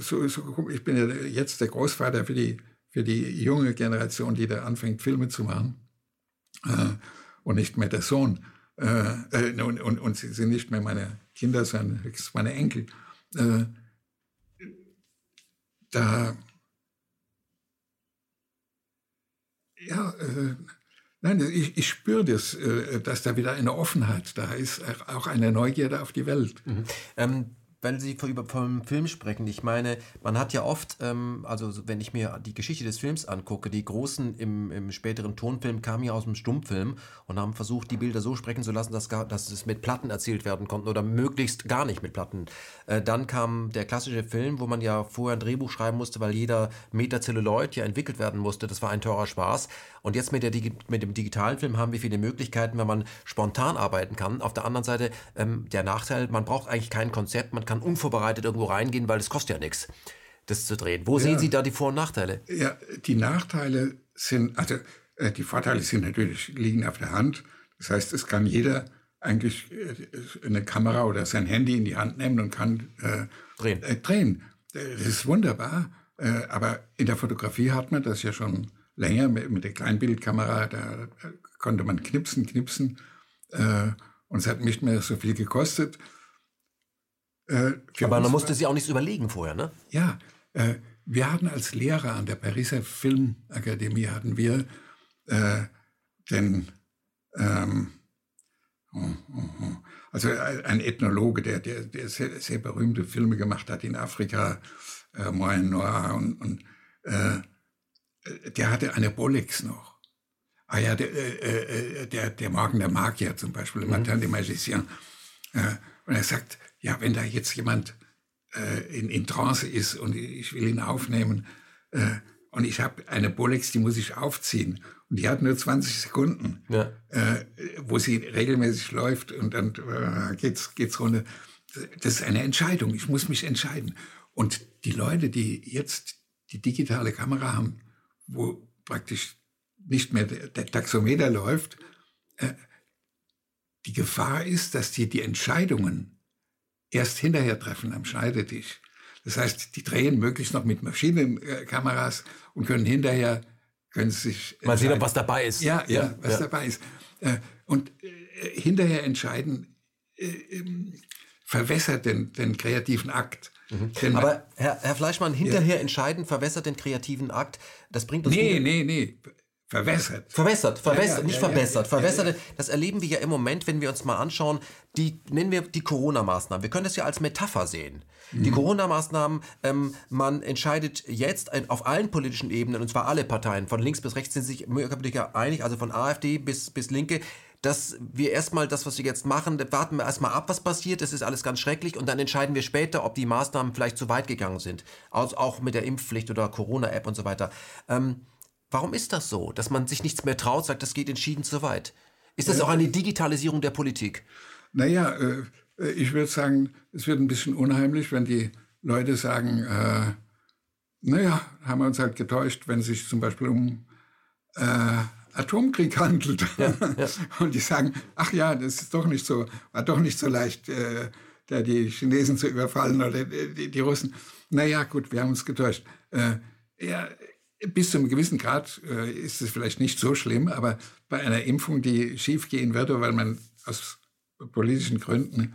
Speaker 2: so, so, ich bin ja jetzt der Großvater für die für die junge Generation, die da anfängt, Filme zu machen äh, und nicht mehr der Sohn. Äh, äh, und, und, und, sie sind nicht mehr meine Kinder, sondern höchstens meine Enkel. Äh, da, ja, äh, nein, ich, ich spüre das, äh, dass da wieder eine Offenheit da ist, auch eine Neugierde auf die Welt.
Speaker 1: Mhm. Ähm, wenn Sie über vom Film sprechen, ich meine, man hat ja oft, ähm, also wenn ich mir die Geschichte des Films angucke, die Großen im, im späteren Tonfilm kamen ja aus dem Stummfilm und haben versucht, die Bilder so sprechen zu lassen, dass, gar, dass es mit Platten erzählt werden konnte oder möglichst gar nicht mit Platten. Äh, dann kam der klassische Film, wo man ja vorher ein Drehbuch schreiben musste, weil jeder Meter Zelluloid ja entwickelt werden musste. Das war ein teurer Spaß. Und jetzt mit, der, mit dem digitalen Film haben wir viele Möglichkeiten, wenn man spontan arbeiten kann. Auf der anderen Seite ähm, der Nachteil, man braucht eigentlich kein Konzept, man kann unvorbereitet irgendwo reingehen, weil es kostet ja nichts, das zu drehen. Wo ja. sehen Sie da die Vor- und Nachteile?
Speaker 2: Ja, die Nachteile sind, also äh, die Vorteile sind natürlich, liegen auf der Hand. Das heißt, es kann jeder eigentlich äh, eine Kamera oder sein Handy in die Hand nehmen und kann äh, drehen. Äh, drehen. Das ist wunderbar. Äh, aber in der Fotografie hat man das ja schon länger mit, mit der Kleinbildkamera. Da konnte man knipsen, knipsen. Äh, und es hat nicht mehr so viel gekostet.
Speaker 1: Äh, Aber man musste sich auch nichts überlegen vorher, ne?
Speaker 2: Ja, äh, wir hatten als Lehrer an der Pariser Filmakademie hatten wir äh, den ähm, oh, oh, oh, also ein Ethnologe, der, der, der sehr, sehr, berühmte Filme gemacht hat in Afrika, äh, Moyen Noir und, und äh, der hatte eine Bolex noch. Ah ja, der, äh, äh der, der Morgen der Magier zum Beispiel, mhm. Matin de Magicien. Äh, und er sagt, ja, wenn da jetzt jemand äh, in, in Trance ist und ich will ihn aufnehmen äh, und ich habe eine Bolex, die muss ich aufziehen und die hat nur 20 Sekunden, ja. äh, wo sie regelmäßig läuft und dann äh, geht's geht's runter. Das ist eine Entscheidung. Ich muss mich entscheiden. Und die Leute, die jetzt die digitale Kamera haben, wo praktisch nicht mehr der, Taxometer läuft, äh, die Gefahr ist, dass die die Entscheidungen erst hinterher treffen am Schneidetisch. Das heißt, die drehen möglichst noch mit Maschinenkameras und können hinterher, können sich...
Speaker 1: Mal sehen, was dabei ist.
Speaker 2: Ja, ja, ja was ja. dabei ist. Äh, und äh, hinterher entscheiden, äh, ähm, verwässert den, den kreativen Akt.
Speaker 1: Mhm. Aber Herr, Herr Fleischmann, hinterher ja. entscheiden verwässert den kreativen Akt. Das bringt uns.
Speaker 2: Nee, nee, nee. Verwässert.
Speaker 1: Verwässert, verwässert, ja, nicht ja, verbessert. Verwässert, das erleben wir ja im Moment, wenn wir uns mal anschauen, die, nennen wir die Corona-Maßnahmen. Wir können das ja als Metapher sehen. Mhm. Die Corona-Maßnahmen, ähm, man entscheidet jetzt auf allen politischen Ebenen, und zwar alle Parteien, von links bis rechts sind sich einig, also von AfD bis, bis Linke, dass wir erstmal das, was wir jetzt machen, warten wir erstmal ab, was passiert. Das ist alles ganz schrecklich und dann entscheiden wir später, ob die Maßnahmen vielleicht zu weit gegangen sind. Also auch mit der Impfpflicht oder Corona-App und so weiter. Ähm, Warum ist das so, dass man sich nichts mehr traut, sagt, das geht entschieden zu weit? Ist das auch eine Digitalisierung der Politik?
Speaker 2: Naja, äh, ich würde sagen, es wird ein bisschen unheimlich, wenn die Leute sagen, äh, naja, haben wir uns halt getäuscht, wenn es sich zum Beispiel um äh, Atomkrieg handelt. Ja, ja. Und die sagen, ach ja, das ist doch nicht so, war doch nicht so leicht, äh, die Chinesen zu überfallen oder die, die, Russen. Naja, gut, wir haben uns getäuscht. Äh, ja, bis zu einem gewissen Grad äh, ist es vielleicht nicht so schlimm, aber bei einer Impfung, die schiefgehen würde, weil man aus politischen Gründen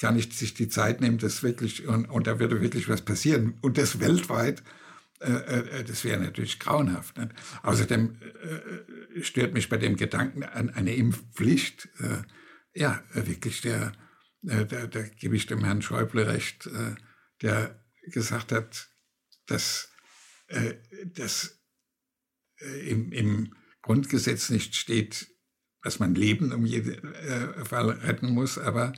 Speaker 2: gar nicht sich die Zeit nimmt, das wirklich, und, und da würde wirklich was passieren. Und das weltweit, das wäre natürlich grauenhaft. Ne? Außerdem äh, stört mich bei dem Gedanken an eine Impfpflicht, äh, ja, wirklich der, äh, da, da gebe ich dem Herrn Schäuble recht, der gesagt hat, dass äh, dass äh, im, im, Grundgesetz nicht steht, dass man Leben um jeden äh, Fall retten muss, aber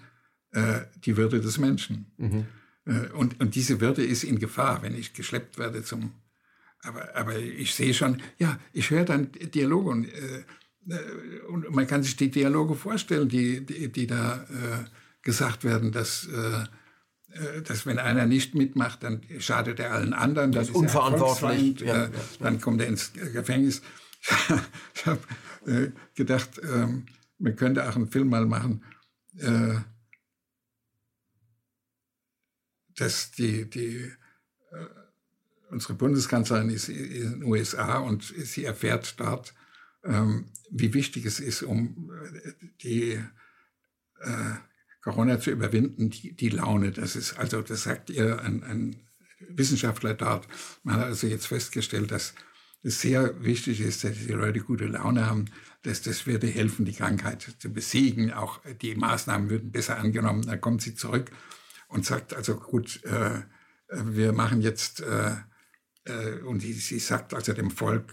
Speaker 2: äh, die Würde des Menschen. Mhm. Äh, und, und diese Würde ist in Gefahr, wenn ich geschleppt werde zum. Aber, aber ich sehe schon, ja, ich höre dann Dialoge und, äh, und man kann sich die Dialoge vorstellen, die, die, die da gesagt werden, dass äh, dass wenn einer nicht mitmacht, dann schadet er allen anderen.
Speaker 1: Das, das ist unverantwortlich.
Speaker 2: Ja, ja, dann kommt er ins Gefängnis. ich habe äh, gedacht, ähm, man könnte auch einen Film mal machen, äh, dass die, die unsere Bundeskanzlerin ist in den USA und sie erfährt dort, ähm, wie wichtig es ist, um äh, die äh, Corona zu überwinden, die, die Laune. Das ist, also das sagt ihr ein, ein Wissenschaftler dort. Man hat also jetzt festgestellt, dass es sehr wichtig ist, dass die Leute gute Laune haben, dass das würde helfen, die Krankheit zu besiegen. Auch die Maßnahmen würden besser angenommen. Dann kommt sie zurück und sagt, also gut, äh, wir machen jetzt, äh, äh, und sie, sie sagt also dem Volk,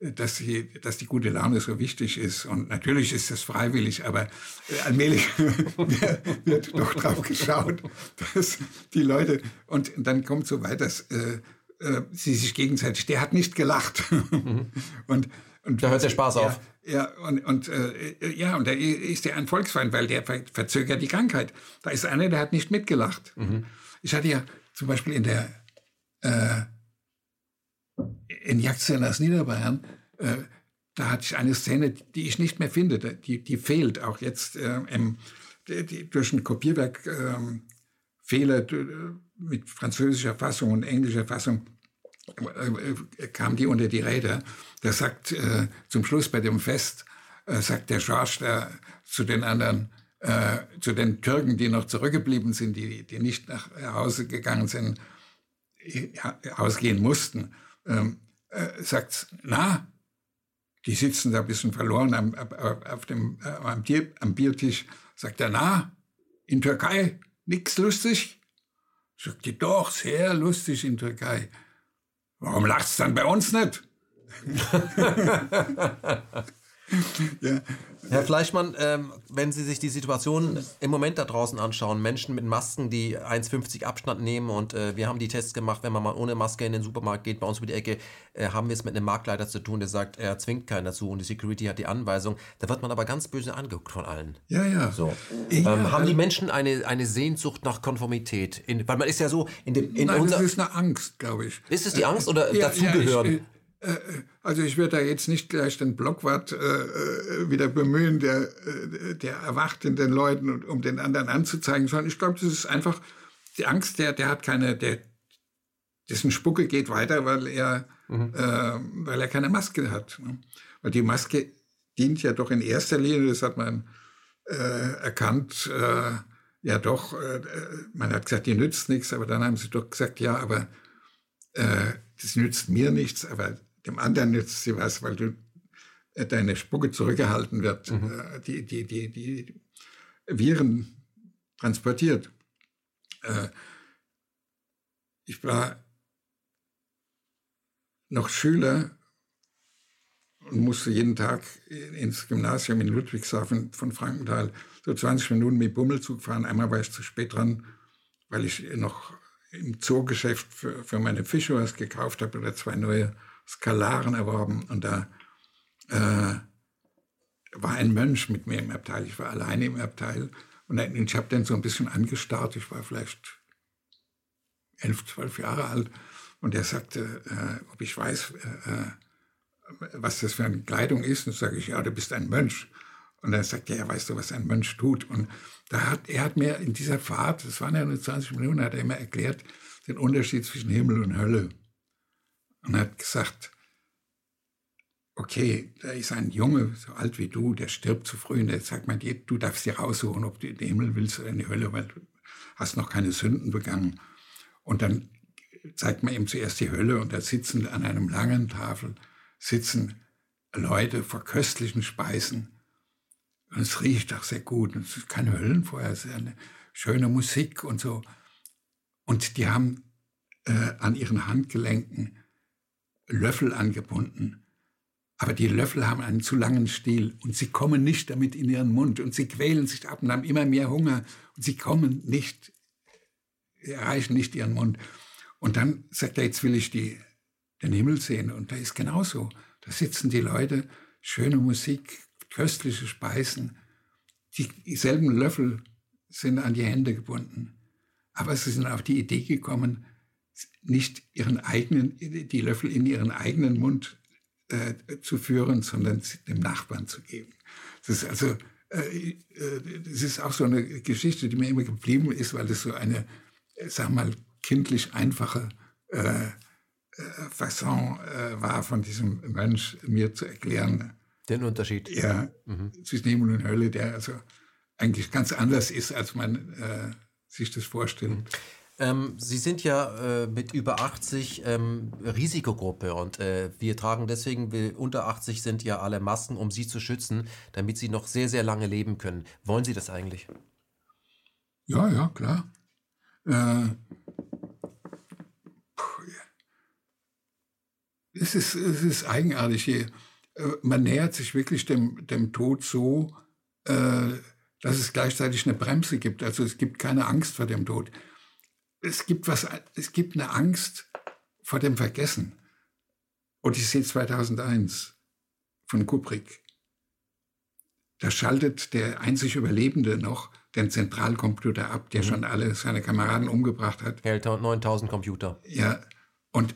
Speaker 2: äh, dass, sie, dass die gute Laune so wichtig ist. Und natürlich ist das freiwillig, aber äh, allmählich wird doch drauf geschaut, dass die Leute, und dann kommt so weit, dass äh, sie sich gegenseitig, der hat nicht gelacht. Mhm.
Speaker 1: und, und da hört der Spaß
Speaker 2: ja,
Speaker 1: auf.
Speaker 2: Ja, und, und äh, ja, und da ist der ein Volksfeind, weil der verzögert die Krankheit. Da ist einer, der hat nicht mitgelacht. Mhm. Ich hatte ja zum Beispiel in der äh, in Jagdzellen aus Niederbayern, äh, da hatte ich eine Szene, die ich nicht mehr finde, die, die fehlt auch jetzt äh, im, die, durch ein Kopierwerk ähm, Fehler mit französischer Fassung und englischer Fassung äh, kam die unter die Räder. Der sagt äh, zum Schluss bei dem Fest, äh, sagt der George der, zu den anderen, äh, zu den Türken, die noch zurückgeblieben sind, die, die nicht nach Hause gegangen sind, ausgehen mussten, ähm, äh, sagt, na, die sitzen da ein bisschen verloren am, auf dem, äh, am, Bier, am Biertisch, sagt er, na, in Türkei nichts lustig? Sagt die, doch, sehr lustig in Türkei. Warum lacht's dann bei uns nicht?
Speaker 1: ja. Herr Fleischmann, ähm, wenn Sie sich die Situation im Moment da draußen anschauen, Menschen mit Masken, die 1,50 Abstand nehmen und äh, wir haben die Tests gemacht, wenn man mal ohne Maske in den Supermarkt geht, bei uns über die Ecke, äh, haben wir es mit einem Marktleiter zu tun, der sagt, er zwingt keinen dazu und die Security hat die Anweisung. Da wird man aber ganz böse angeguckt von allen.
Speaker 2: Ja, ja.
Speaker 1: So. Ähm, ja, haben die Menschen eine, eine Sehnsucht nach Konformität? In, weil man ist ja so in dem. In
Speaker 2: Nein, das ist eine Angst, glaube ich.
Speaker 1: Ist es die Angst oder ja, dazugehören? Ja,
Speaker 2: äh, also ich werde da jetzt nicht gleich den Blockwart äh, äh, wieder bemühen, der, äh, der erwacht in den Leuten, um den anderen anzuzeigen, sondern ich glaube, das ist einfach die Angst, der, der hat keine, der, dessen Spucke geht weiter, weil er, mhm. äh, weil er keine Maske hat. Ne? Weil die Maske dient ja doch in erster Linie, das hat man äh, erkannt, äh, ja doch, äh, man hat gesagt, die nützt nichts, aber dann haben sie doch gesagt, ja, aber äh, das nützt mir nichts, aber dem anderen nützt sie was, weil du äh, deine Spucke zurückgehalten wird, mhm. Äh, die, die, die, die Viren transportiert. Äh, ich war noch Schüler und musste jeden Tag ins Gymnasium in Ludwigshafen von Frankenthal so 20 Minuten mit Bummelzug fahren. Einmal war ich zu spät dran, weil ich noch im Zoogeschäft für, für meine Fische was gekauft habe oder zwei neue Skalaren erworben und da äh, war ein Mönch mit mir im Abteil. Ich war alleine im Abteil und ich habe dann so ein bisschen angestarrt. Ich war vielleicht elf, zwölf Jahre alt und er sagte, äh, ob ich weiß, äh, äh was das für eine Kleidung ist. Und sage ich, ja, du bist ein Mönch. Und er sagte, ja, weißt du, was ein Mönch tut? Und da hat, er hat mir in dieser Fahrt, das waren ja nur 20 Minuten, hat er immer erklärt, den Unterschied zwischen Himmel und Hölle und hat gesagt, okay, da ist ein Junge, so alt wie du, der stirbt zu früh und der sagt man, du darfst dir raussuchen, ob du in den Himmel willst oder in die Hölle, weil du hast noch keine Sünden begangen. Und dann zeigt man ihm zuerst die Hölle und da sitzen an einem langen Tafel, sitzen Leute vor köstlichen Speisen. Und es riecht auch sehr gut. Und es ist kein Höllenfeuer, es ist eine schöne Musik und so. Und die haben äh, an ihren Handgelenken Löffel angebunden. Aber die Löffel haben einen zu langen Stiel und sie kommen nicht damit in ihren Mund und sie quälen sich ab und haben immer mehr Hunger und sie kommen nicht, erreichen nicht ihren Mund. Und dann sagt er, jetzt will ich die, den Himmel sehen. Und da ist genauso. Da sitzen die Leute, schöne Musik, köstliche Speisen. Die, dieselben Löffel sind an die Hände gebunden. Aber sie sind auf die Idee gekommen, nicht ihren eigenen, die Löffel in ihren eigenen Mund äh, zu führen, sondern dem Nachbarn zu geben. Das ist also, äh, äh, das ist auch so eine Geschichte, die mir immer geblieben ist, weil es so eine, sag mal, kindlich einfache äh, äh, Fasson äh, war von diesem Mönch mir zu erklären.
Speaker 1: Den Unterschied.
Speaker 2: Ja, mhm. zwischen Himmel und Hölle, der also eigentlich ganz anders ist, als man sich das vorstellt. Mhm.
Speaker 1: Ähm, Sie sind ja äh, mit über 80 ähm, Risikogruppe und äh, wir tragen deswegen, wir unter 80 sind ja alle Masken, um Sie zu schützen, damit Sie noch sehr, sehr lange leben können. Wollen Sie das eigentlich?
Speaker 2: Ja, ja, klar. Äh, es, ist, es ist eigenartig hier. Äh, man nähert sich wirklich dem, dem Tod so, äh, dass es gleichzeitig eine Bremse gibt. Also es gibt keine Angst vor dem Tod. Es gibt, was, es gibt eine Angst vor dem Vergessen. Odyssee 2001 von Kubrick. Da schaltet der einzig Überlebende noch den Zentralcomputer ab, der mhm. schon alle seine Kameraden umgebracht hat.
Speaker 1: Hält 9000 Computer.
Speaker 2: Ja, und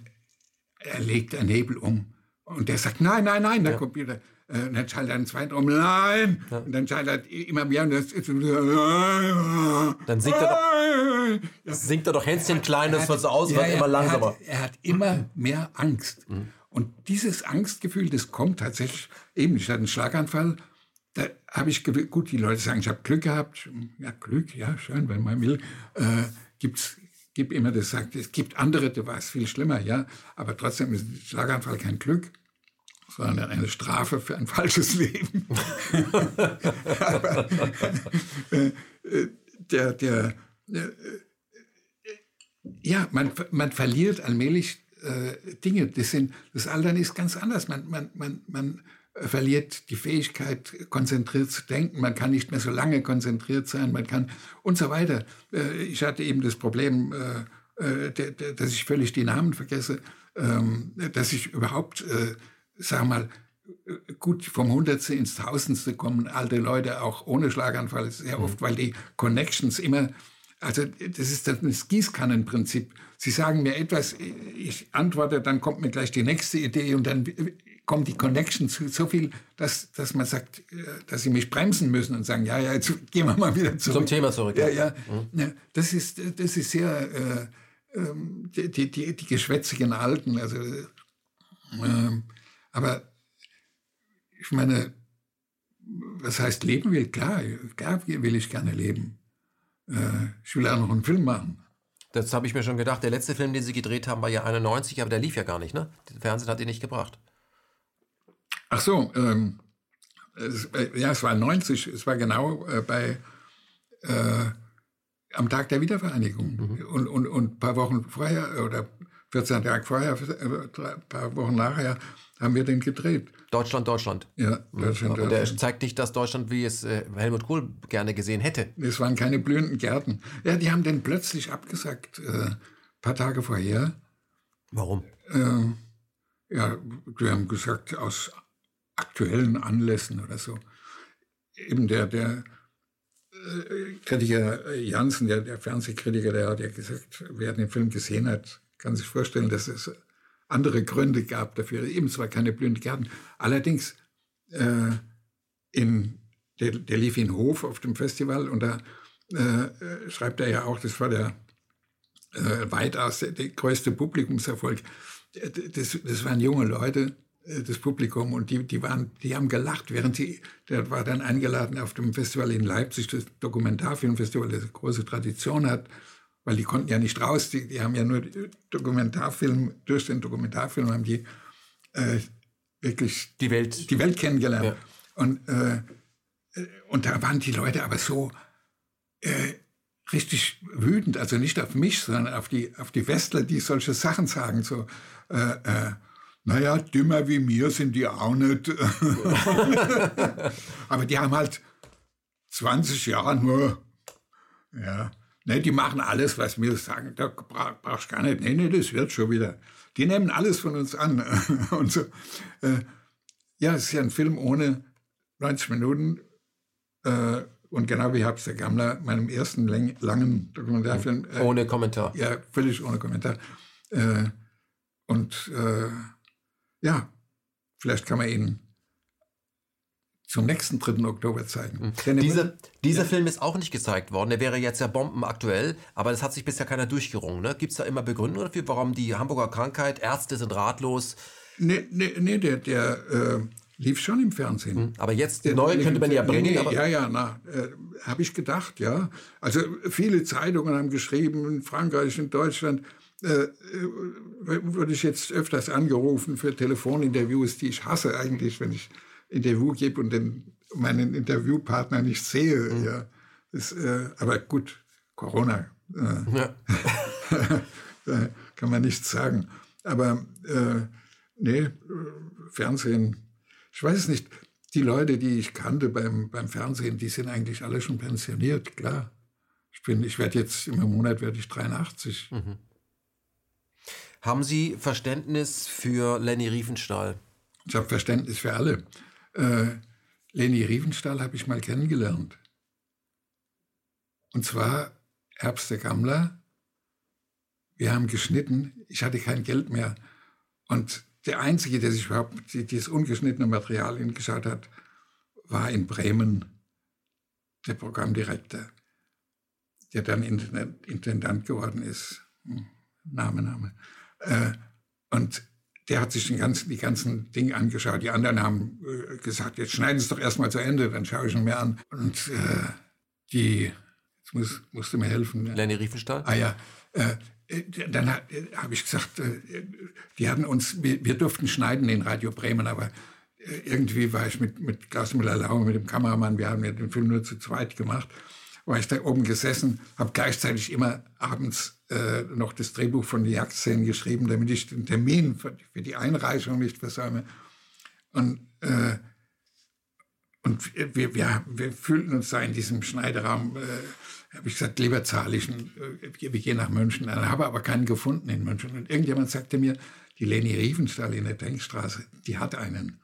Speaker 2: er legt einen Hebel um. Und der sagt, nein, nein, nein, der ja. Computer. Äh, und dann schaltet er einen zweiten um, nein. Ja. Und dann schaltet er immer mehr. Und das ist,
Speaker 1: dann singt er doch, ja. singt er doch Hänschen klein, das wird so aus, ja, immer langsamer.
Speaker 2: Er hat, er hat immer mehr Angst. Mhm. Und dieses Angstgefühl, das kommt tatsächlich eben, ich hatte einen Schlaganfall, da habe ich, gut, die Leute sagen, ich habe Glück gehabt. Ja, Glück, ja, schön, wenn man will. Äh, gibt's gibt immer das sagt, es gibt andere, da war es viel schlimmer, ja, aber trotzdem ist ein Schlaganfall kein Glück, sondern eine Strafe für ein falsches Leben. aber, äh, äh, der, der, äh, ja, man, man verliert allmählich äh, Dinge. Das, sind, das Altern ist ganz anders. Man, man, man, man verliert die Fähigkeit, konzentriert zu denken. Man kann nicht mehr so lange konzentriert sein. Man kann und so weiter. Äh, ich hatte eben das Problem, äh, dass ich völlig die Namen vergesse, ähm, dass ich überhaupt, sag mal, gut vom Hundertste ins Tausendste kommen alte Leute auch ohne Schlaganfall sehr oft, weil die Connections immer also das ist das Gießkannenprinzip. Sie sagen mir etwas, ich antworte, dann kommt mir gleich die nächste Idee und dann kommt die Connection zu so viel, dass, dass man sagt, äh, dass sie mich bremsen müssen und sagen, ja, ja, jetzt gehen wir mal wieder zurück.
Speaker 1: Zum Thema zurück.
Speaker 2: Ja, ja. Mhm. ja das, ist, das ist sehr, äh, ähm, die, die, die, geschwätzigen Alten. Also, äh, aber ich meine, was heißt leben will? Klar, klar will ich gerne leben. Äh, ich will auch noch einen Film machen.
Speaker 1: Das habe ich mir schon gedacht. Der letzte Film, den Sie gedreht haben, war ja 91, aber der lief ja gar nicht, ne? Der Fernsehen hat ihn nicht gebracht.
Speaker 2: Ach so, ähm, es, äh, ja, es war 90, es war genau äh, bei äh, am Tag der Wiedervereinigung. Mhm. Und, und, und ein paar Wochen vorher oder 14 Tage vorher, ein äh, paar Wochen nachher, haben wir den gedreht.
Speaker 1: Deutschland, Deutschland.
Speaker 2: Ja, Deutschland.
Speaker 1: Und der zeigt nicht das Deutschland, wie es äh, Helmut Kohl gerne gesehen hätte.
Speaker 2: Es waren keine blühenden Gärten. Ja, die haben den plötzlich abgesagt, äh, ein paar Tage vorher.
Speaker 1: Warum?
Speaker 2: Äh, ja, die haben gesagt, aus aktuellen Anlässen oder so. Eben der, der äh, Kritiker Janssen, der, der Fernsehkritiker, der hat ja gesagt, wer den Film gesehen hat, kann sich vorstellen, dass es andere Gründe gab dafür. Eben zwar keine blühenden Gärten. Allerdings, äh, in, der, der, lief in Hof auf dem Festival und da äh, schreibt er ja auch, das war der äh, weitaus der, der größte Publikumserfolg. Das, das waren junge Leute, äh, das Publikum und die, die, waren, die haben gelacht, während sie, der war dann eingeladen auf dem Festival in Leipzig, das Dokumentarfilmfestival, das große Tradition hat, weil die konnten ja nicht raus, die, die haben ja nur Dokumentarfilm, durch den Dokumentarfilm haben die äh, wirklich
Speaker 1: die Welt,
Speaker 2: die Welt kennengelernt. Ja. Und, äh, und da waren die Leute aber so äh, richtig wütend, also nicht auf mich, sondern auf die, auf die Westler, die solche Sachen sagen, so, äh, äh, naja, dümmer wie mir sind die auch nicht. Aber die haben halt 20 Jahre nur, ja, ne, die machen alles, was wir sagen. Da brauchst du gar nicht, nee, nee, das wird schon wieder. Die nehmen alles von uns an. Und so. Äh, ja, es ist ja ein Film ohne 90 Minuten. Äh, und genau wie Habs der Gammler, meinem ersten langen Dokumentarfilm.
Speaker 1: Äh, ohne Kommentar.
Speaker 2: Ja, völlig ohne Kommentar. und ja, vielleicht kann man ihn zum nächsten 3. Oktober zeigen.
Speaker 1: Mhm. Diese, dieser ja. Film ist auch nicht gezeigt worden. Der wäre jetzt ja bombenaktuell, aber das hat sich bisher keiner durchgerungen. Ne? Gibt es da immer Begründungen dafür, warum die Hamburger Krankheit, Ärzte sind ratlos?
Speaker 2: Nee, nee, nee der, der äh, lief schon im Fernsehen. Mhm.
Speaker 1: Aber jetzt der, neu könnte man ja bringen. Nee,
Speaker 2: nee, ja, ja, na, äh, habe ich gedacht, ja. Also viele Zeitungen haben geschrieben, in Frankreich, in Deutschland, äh, äh wurde ich jetzt öfters angerufen für Telefoninterviews, die ich hasse eigentlich, wenn ich Interview gebe und den, meinen Interviewpartner nicht sehe. Mhm. Ja. Das, äh, aber gut, Corona. Äh, ja. kann man nichts sagen. Aber äh, nee, äh, Fernsehen, ich weiß es nicht. Die Leute, die ich kannte beim, beim Fernsehen, die sind eigentlich alle schon pensioniert, klar. Ich bin, ich werde jetzt im Monat werde ich 83. Mhm.
Speaker 1: Haben Sie Verständnis für Lenny Riefenstahl?
Speaker 2: Ich habe Verständnis für alle. Äh, Leni Riefenstahl habe ich mal kennengelernt. Und zwar Herbst der Gammler. Wir haben geschnitten. Ich hatte kein Geld mehr. Und der Einzige, der sich überhaupt dieses ungeschnittene Material angeschaut hat, war in Bremen der Programmdirektor, der dann Intendant geworden ist. Hm, Name, Name. Äh, und der hat sich den ganzen, die ganzen Dinge angeschaut. Die anderen haben äh, gesagt, jetzt schneiden Sie es doch erstmal zu Ende, dann schaue ich ihn mir an. Und äh, die, jetzt muss, musst du mir helfen.
Speaker 1: Lenny Riefenstahl?
Speaker 2: Ah ja, äh, dann habe hab ich gesagt, äh, die hatten uns, wir, wir, durften schneiden in Radio Bremen, aber äh, irgendwie war ich mit, mit Klaus Müller-Lau, mit dem Kameramann, wir haben ja den Film nur zu zweit gemacht, war ich da oben gesessen, habe gleichzeitig immer abends äh, noch das Drehbuch von den Jagdszenen geschrieben, damit ich den Termin für, für die Einreichung nicht versäume. Und, äh, und wir, wir, wir fühlten uns da in diesem Schneideraum, äh, habe ich gesagt, lieber zahle ich, äh, wir gehen nach München. Dann habe aber keinen gefunden in München. Und irgendjemand sagte mir, die Leni Riefenstahl in der Denkstraße, die hat einen.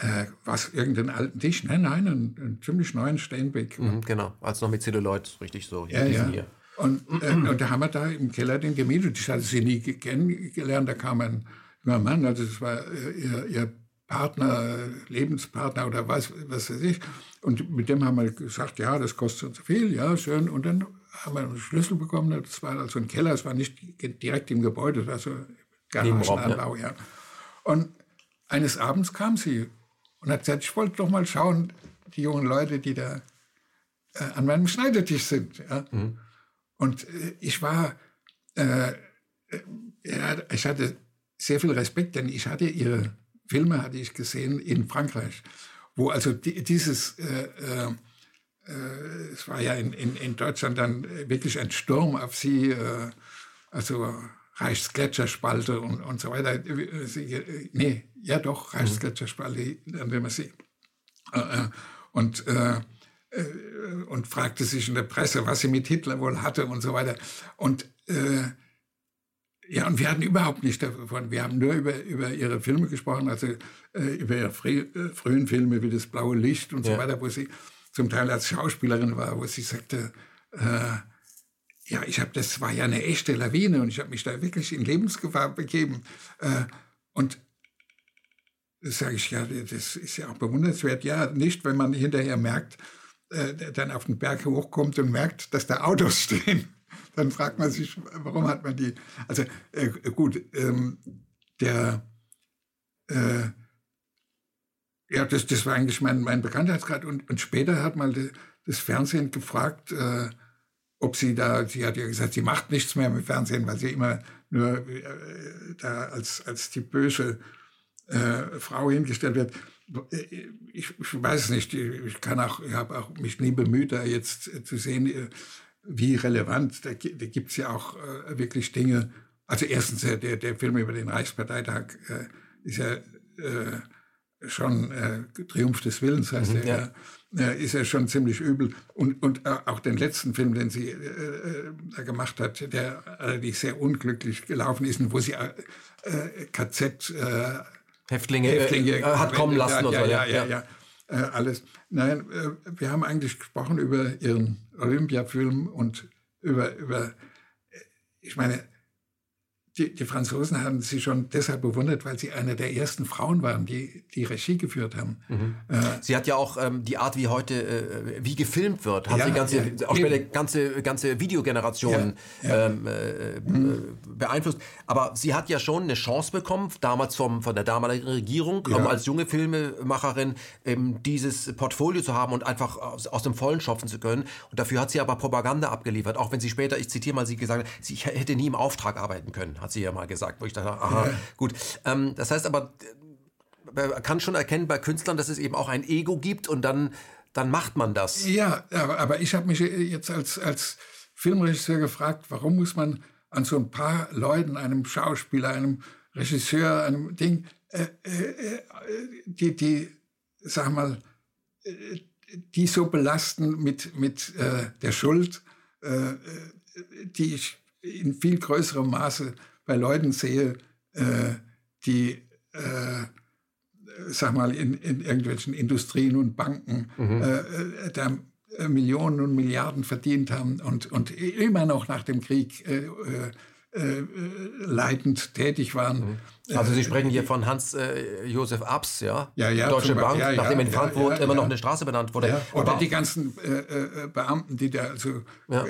Speaker 2: Äh, was, irgendeinen alten Tisch? Nein, nein, einen, einen ziemlich neuen Steinbeck.
Speaker 1: Mhm, genau, als noch mit Zelluloid, richtig so.
Speaker 2: Ja, ja. Hier. Und, äh, und da haben wir da im Keller den gemietet. Ich hatte sie nie kennengelernt. Da kam ein junger Mann, also das war äh, ihr, ihr Partner, Lebenspartner oder was, was weiß ich. Und mit dem haben wir gesagt, ja, das kostet so viel, ja, schön. Und dann haben wir einen Schlüssel bekommen. Das war also ein Keller, es war nicht direkt im Gebäude, das war so Garagenanbau, ja. Und eines Abends kam sie und hat gesagt, ich wollte doch mal schauen, die jungen Leute, die da äh, an meinem Schneidetisch sind. Ja. Mhm. Und äh, ich war, äh, ja, ich hatte sehr viel Respekt, denn ich hatte ihre Filme hatte ich gesehen in Frankreich, wo also die, dieses, äh, äh, äh es war ja in, in, in, Deutschland dann wirklich ein Sturm auf sie, äh, also Reichsgletscherspalte und, und so weiter. Sie, nee, ja doch, Reichsgletscherspalte, an dem man sie. und äh, und fragte sich in der Presse, was sie mit Hitler wohl hatte und so weiter. Und äh, ja, und wir hatten überhaupt nicht davon. Wir haben nur über, über ihre Filme gesprochen, also äh, über ihre frü äh, frühen Filme wie Das blaue Licht und ja. so weiter, wo sie zum Teil als Schauspielerin war, wo sie sagte, äh, ja, ich habe, das war ja eine echte Lawine und ich habe mich da wirklich in Lebensgefahr begeben. Äh, und das sage ich ja, das ist ja auch bewundernswert. Ja, nicht, wenn man hinterher merkt, äh, dann auf den Berg hochkommt und merkt, dass da Autos stehen, dann fragt man sich, warum hat man die. Also äh, gut, ähm, der äh, ja, das, das war eigentlich mein, mein Bekanntheitsgrad. Und, und später hat mal das Fernsehen gefragt, äh, ob sie da, sie hat ja gesagt, sie macht nichts mehr mit Fernsehen, weil sie immer nur äh, da als, als die böse äh, Frau hingestellt wird ich, ich weiß nicht, ich kann auch, ich habe auch mich nie bemüht, da jetzt zu sehen, äh, wie relevant. Da, da gibt es ja auch äh, wirklich Dinge. Also erstens, der, der Film über den Reichsparteitag äh, ist ja äh, schon äh, Triumph des Willens, heißt mhm, er, ja. ist ja schon ziemlich übel. Und, und äh, auch den letzten Film, den sie da gemacht hat, der allerdings sehr unglücklich gelaufen ist und wo sie KZ
Speaker 1: Häftlinge, Häftlinge äh, hat kommen lassen.
Speaker 2: Ja, oder so, ja, ja, ja, ja. Äh, alles. Nein, äh, wir haben eigentlich gesprochen über ihren Olympiafilm und über, über ich meine, die, die, Franzosen haben sie schon deshalb bewundert, weil sie eine der ersten Frauen waren, die die Regie geführt haben. Mhm.
Speaker 1: Äh, sie hat ja auch ähm, die Art, wie heute äh, wie gefilmt wird, hat ja, sie ganze, ja, auch später ganze ganze Videogenerationen ja, ähm, äh, mhm. beeinflusst. Aber sie hat ja schon eine Chance bekommen, damals vom von der damaligen Regierung, um als junge Filmemacherin ähm, dieses Portfolio zu haben und einfach aus, aus dem Vollen schöpfen zu können. Und dafür hat sie aber Propaganda abgeliefert, auch wenn sie später, ich zitiere mal, sie gesagt hat, sie hätte nie im Auftrag arbeiten können, hat sie ja mal gesagt, wo ich dachte, aha, ja. gut. Ähm, das heißt aber, man kann schon erkennen bei Künstlern, dass es eben auch ein Ego gibt und dann, dann macht man das.
Speaker 2: Ja, aber, aber ich habe mich jetzt als, als Filmregisseur gefragt, warum muss man an so ein paar Leuten, einem Schauspieler, einem Regisseur, einem Ding, äh, äh, äh die, die, sag mal, äh, die so belasten mit, mit äh, der Schuld, äh, die ich in viel größerem Maße bei Leuten sehe, äh, die, äh, sag mal, in, in, irgendwelchen Industrien und Banken mhm. äh, äh da Millionen und Milliarden verdient haben und, und immer noch nach dem Krieg äh, äh, äh, leitend tätig waren.
Speaker 1: Mhm. Also Sie sprechen hier von Hans äh, Josef Abs, ja?
Speaker 2: Ja, ja.
Speaker 1: Deutsche Bank, ja, ja, nachdem in Frankfurt ja, immer noch eine Straße benannt wurde.
Speaker 2: Oder die ganzen äh, äh, Beamten, die da also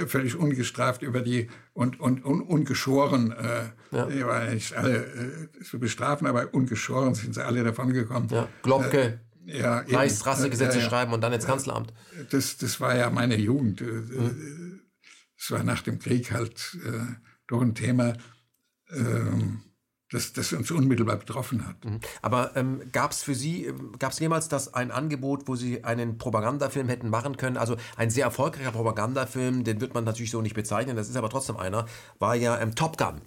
Speaker 2: völlig ungestraft über die und, und, und ungeschoren, äh, die waren nicht alle äh, zu bestrafen, aber ungeschoren sind sie alle davon gekommen.
Speaker 1: Ja. Globke. ja, Reichsrassegesetze ja, schreiben und dann ins Kanzleramt.
Speaker 2: Das, das war ja meine Jugend. Mhm. Das war nach dem Krieg halt doch ein Thema, ähm, das, das uns unmittelbar betroffen hat. Mhm.
Speaker 1: Aber ähm, gab es für Sie, ähm, gab es jemals das ein Angebot, wo Sie einen Propagandafilm hätten machen können? Also ein sehr erfolgreicher Propagandafilm, den wird man natürlich so nicht bezeichnen, das ist aber trotzdem einer, war ja ähm, Top Gun.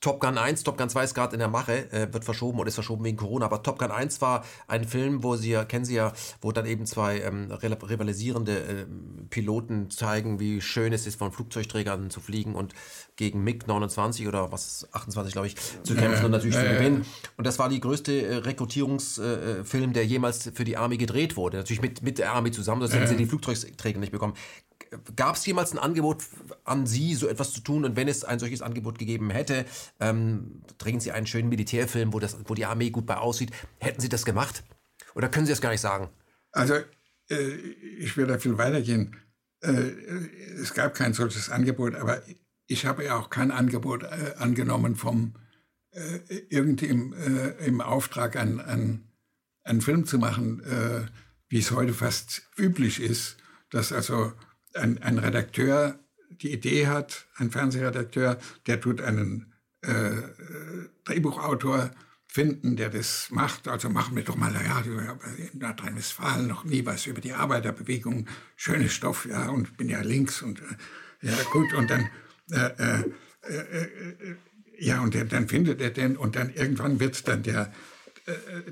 Speaker 1: Top Gun 1, Top Gun 2 ist gerade in der Mache, äh, wird verschoben oder ist verschoben wegen Corona, aber Top Gun 1 war ein Film, wo Sie ja, kennen Sie ja, wo dann eben zwei ähm, rivalisierende äh, Piloten zeigen, wie schön es ist, von Flugzeugträgern zu fliegen und gegen MiG-29 oder was, 28 glaube ich, zu kämpfen äh, und natürlich zu gewinnen. Und das war die größte äh, Rekrutierungsfilm, der jemals für die Army gedreht wurde. Natürlich mit, mit der Army zusammen, sonst hätten sie die Flugzeugträger nicht bekommen. Gab es jemals ein Angebot an Sie, so etwas zu tun? Und wenn es ein solches Angebot gegeben hätte, ähm, drehen Sie einen schönen Militärfilm, wo, das, wo die Armee gut bei aussieht. Hätten Sie das gemacht? Oder können Sie das gar nicht sagen?
Speaker 2: Also, äh, ich will da viel weitergehen. Äh, es gab kein solches Angebot, aber ich habe ja auch kein Angebot äh, angenommen vom äh, irgendwie im, äh, im Auftrag einen, einen, einen Film zu machen, äh, wie es heute fast üblich ist, dass also ein, ein Redakteur die Idee hat, ein Fernsehredakteur, der tut einen äh, Drehbuchautor finden, der das macht. Also machen wir doch mal, ja, in Nordrhein-Westfalen noch nie was über die Arbeiterbewegung, schönes Stoff, ja, und bin ja links und äh, ja gut, und dann äh, äh, äh, äh ja, und der, dann findet er den und dann irgendwann wird dann der,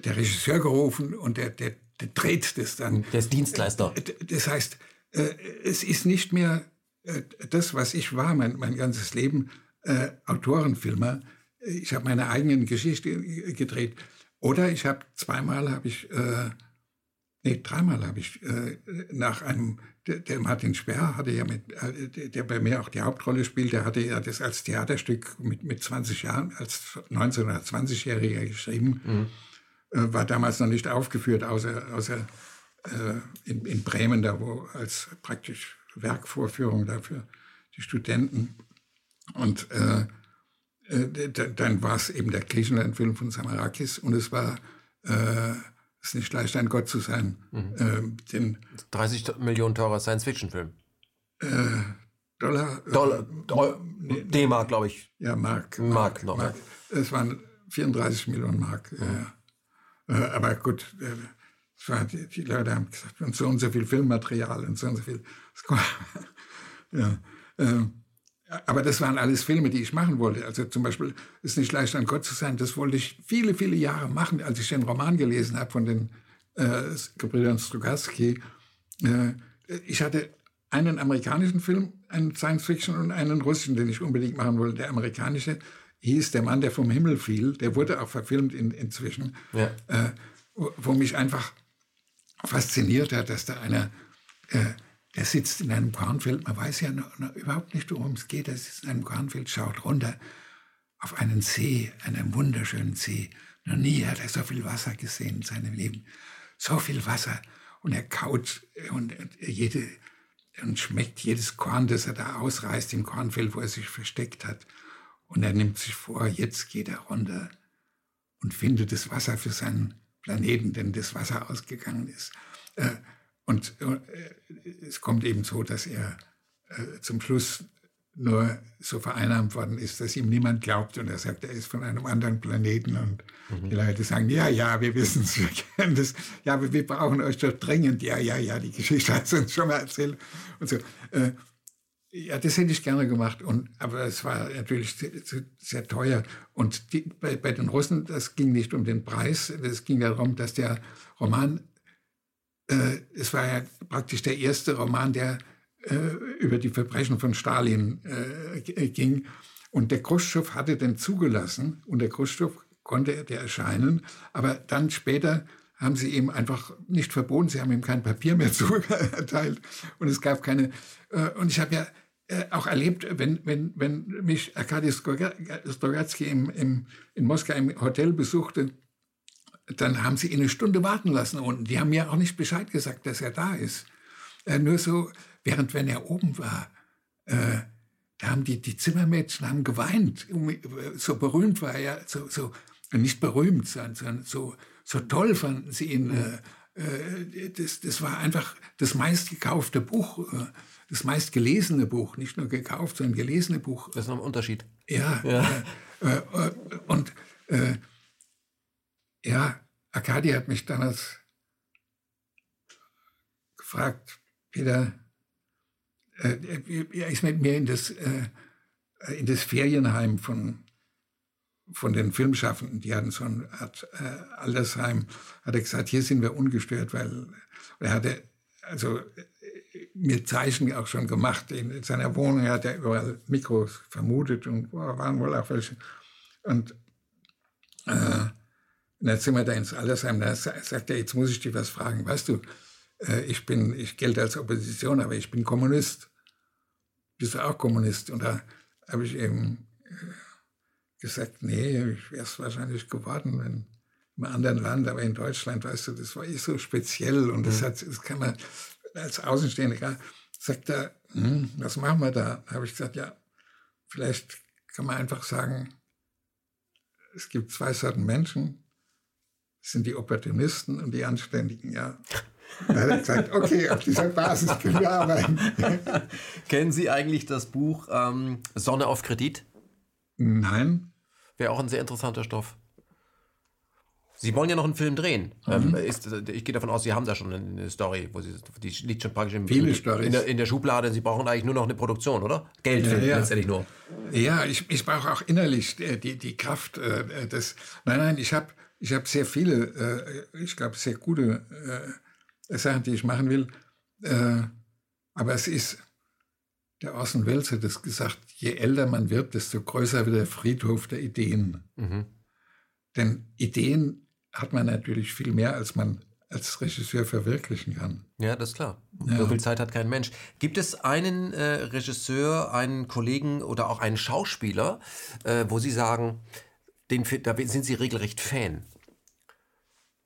Speaker 2: der Regisseur gerufen und der, der, der dreht das dann.
Speaker 1: Der ist Dienstleister.
Speaker 2: Das heißt, es ist nicht mehr äh, das, was ich war, mein, mein ganzes Leben, äh, Autorenfilmer. Ich habe meine eigenen Geschichte gedreht. Oder ich habe zweimal, habe ich, äh, nee, dreimal habe ich äh, nach einem, der, der, Martin Sperr hatte ja mit, äh, der bei mir auch die Hauptrolle spielt, der hatte ja das als Theaterstück mit, mit 20 Jahren, als 19- oder 20-Jähriger geschrieben. Mhm. Äh, war damals noch nicht aufgeführt, außer, außer äh, in, in, Bremen, da wo als praktisch Werkvorführung dafür die Studenten. Und äh, äh, dann war es eben der Griechenland-Film von Samarakis und es war äh, es ist nicht leicht, ein Gott zu sein. Mhm.
Speaker 1: Ähm, den, 30 Millionen teurer Science-Fiction-Film.
Speaker 2: Äh, Dollar?
Speaker 1: Dollar nee, D-Mark, glaube ich.
Speaker 2: Ja, Mark.
Speaker 1: Mark, Mark, noch.
Speaker 2: Mark. Es waren 34 Millionen Mark. Mhm. Äh, aber gut, die, die, Leute haben gesagt, und so und so viel Filmmaterial und so und so viel. ja, äh, aber das waren alles Filme, die ich machen wollte. Also zum Beispiel ist nicht leicht an Gott zu sein. Das wollte ich viele, viele Jahre machen, als ich den Roman gelesen habe von den äh, Gebrüdern Strugatsky. Äh, ich hatte einen amerikanischen Film, einen Science Fiction und einen russischen, den ich unbedingt machen wollte. Der amerikanische hieß Der Mann, der vom Himmel fiel. Der wurde auch verfilmt in, inzwischen. Ja. Äh, wo, wo mich einfach fasziniert hat, dass da einer, äh, der sitzt in einem Kornfeld, man weiß ja noch, noch überhaupt nicht, worum es geht, er sitzt in einem Kornfeld, schaut runter auf einen See, einen wunderschönen See. Noch nie hat er so viel Wasser gesehen in seinem Leben. So viel Wasser. Und er kaut und, jede, und schmeckt jedes Korn, das er da ausreißt im Kornfeld, wo er sich versteckt hat. Und er nimmt sich vor, jetzt geht er runter und findet das Wasser für seinen Planeten, denn das Wasser ausgegangen ist. Äh, und äh, es kommt eben so, dass er äh, zum Schluss nur so vereinnahmt worden ist, dass ihm niemand glaubt und er sagt, er ist von einem anderen Planeten und mhm. die Leute sagen, ja, ja, wir wissen es, wir kennen das, ja, aber wir brauchen euch doch dringend, ja, ja, ja, die Geschichte hat uns schon mal erzählt und so. Ja, das hätte ich gerne gemacht, und, aber es war natürlich sehr, sehr teuer. Und die, bei, bei den Russen, das ging nicht um den Preis, es ging darum, dass der Roman, äh, es war ja praktisch der erste Roman, der äh, über die Verbrechen von Stalin äh, ging. Und der Khrushchev hatte den zugelassen und der Khrushchev konnte der erscheinen. Aber dann später haben sie ihm einfach nicht verboten, sie haben ihm kein Papier mehr zugeteilt und es gab keine. Äh, und ich habe ja äh, auch erlebt, wenn, wenn, wenn mich Arkady Strogatsky im, im, in Moskau im Hotel besuchte, dann haben sie ihn eine Stunde warten lassen und die haben mir auch nicht Bescheid gesagt, dass er da ist. Nur so, Während wenn er oben war, äh, da haben die, die Zimmermädchen haben geweint. So berühmt war er, so, so nicht berühmt, sondern so, so toll fanden sie ihn. Äh, äh, das, das war einfach das meistgekaufte Buch, äh, das meistgelesene Buch, nicht nur gekauft, sondern gelesene Buch.
Speaker 1: Das ist noch ein Unterschied.
Speaker 2: Ja. ja. Äh, äh, und ja, Arkadi hat mich damals gefragt, Peter, äh, er ist mit mir in das, äh, in das Ferienheim von, von den Filmschaffenden, die hatten so eine Art äh, Altersheim, hat er gesagt, hier sind wir ungestört, weil er hatte also mir Zeichen auch schon gemacht. In seiner Wohnung hat er überall Mikros vermutet und waren wohl auch welche. Und äh, dann sind wir da ins Altersheim, da sagt er, jetzt muss ich dich was fragen, weißt du, äh, ich bin, ich gelte als Opposition, aber ich bin Kommunist. Bist du auch Kommunist? Und da habe ich eben äh, gesagt, nee, ich wäre es wahrscheinlich geworden, wenn im anderen Land, aber in Deutschland, weißt du, das war eh so speziell und das, mhm. hat, das kann man als Außenstehender, sagt er, hm, was machen wir da? Da habe ich gesagt, ja, vielleicht kann man einfach sagen, es gibt zwei Sorten Menschen, das sind die Opportunisten und die Anständigen, ja. Da hat er gesagt, okay, auf dieser Basis können wir arbeiten.
Speaker 1: Kennen Sie eigentlich das Buch ähm, Sonne auf Kredit?
Speaker 2: Nein.
Speaker 1: Wäre auch ein sehr interessanter Stoff. Sie wollen ja noch einen Film drehen. Mhm. Ähm, ist, ich gehe davon aus, Sie haben da schon eine Story, wo Sie, die liegt schon praktisch im,
Speaker 2: Viele
Speaker 1: in, der, in der Schublade. Sie brauchen eigentlich nur noch eine Produktion, oder? Geld ja, ja. letztendlich nur.
Speaker 2: Ja, ich, ich brauche auch innerlich äh, die, die Kraft äh, des. Nein, nein, ich habe ich hab sehr viele, äh, ich glaube, sehr gute Sachen, die ich machen will. Äh, aber es ist, der Orson Welles hat es gesagt, je älter man wird, desto größer wird der Friedhof der Ideen. Mhm. Denn Ideen hat man natürlich viel mehr, als man als Regisseur verwirklichen kann.
Speaker 1: Ja, das ist klar. Ja. So viel Zeit hat kein Mensch. Gibt es einen äh, Regisseur, einen Kollegen oder auch einen Schauspieler, äh, wo Sie sagen, den, da sind Sie regelrecht Fan?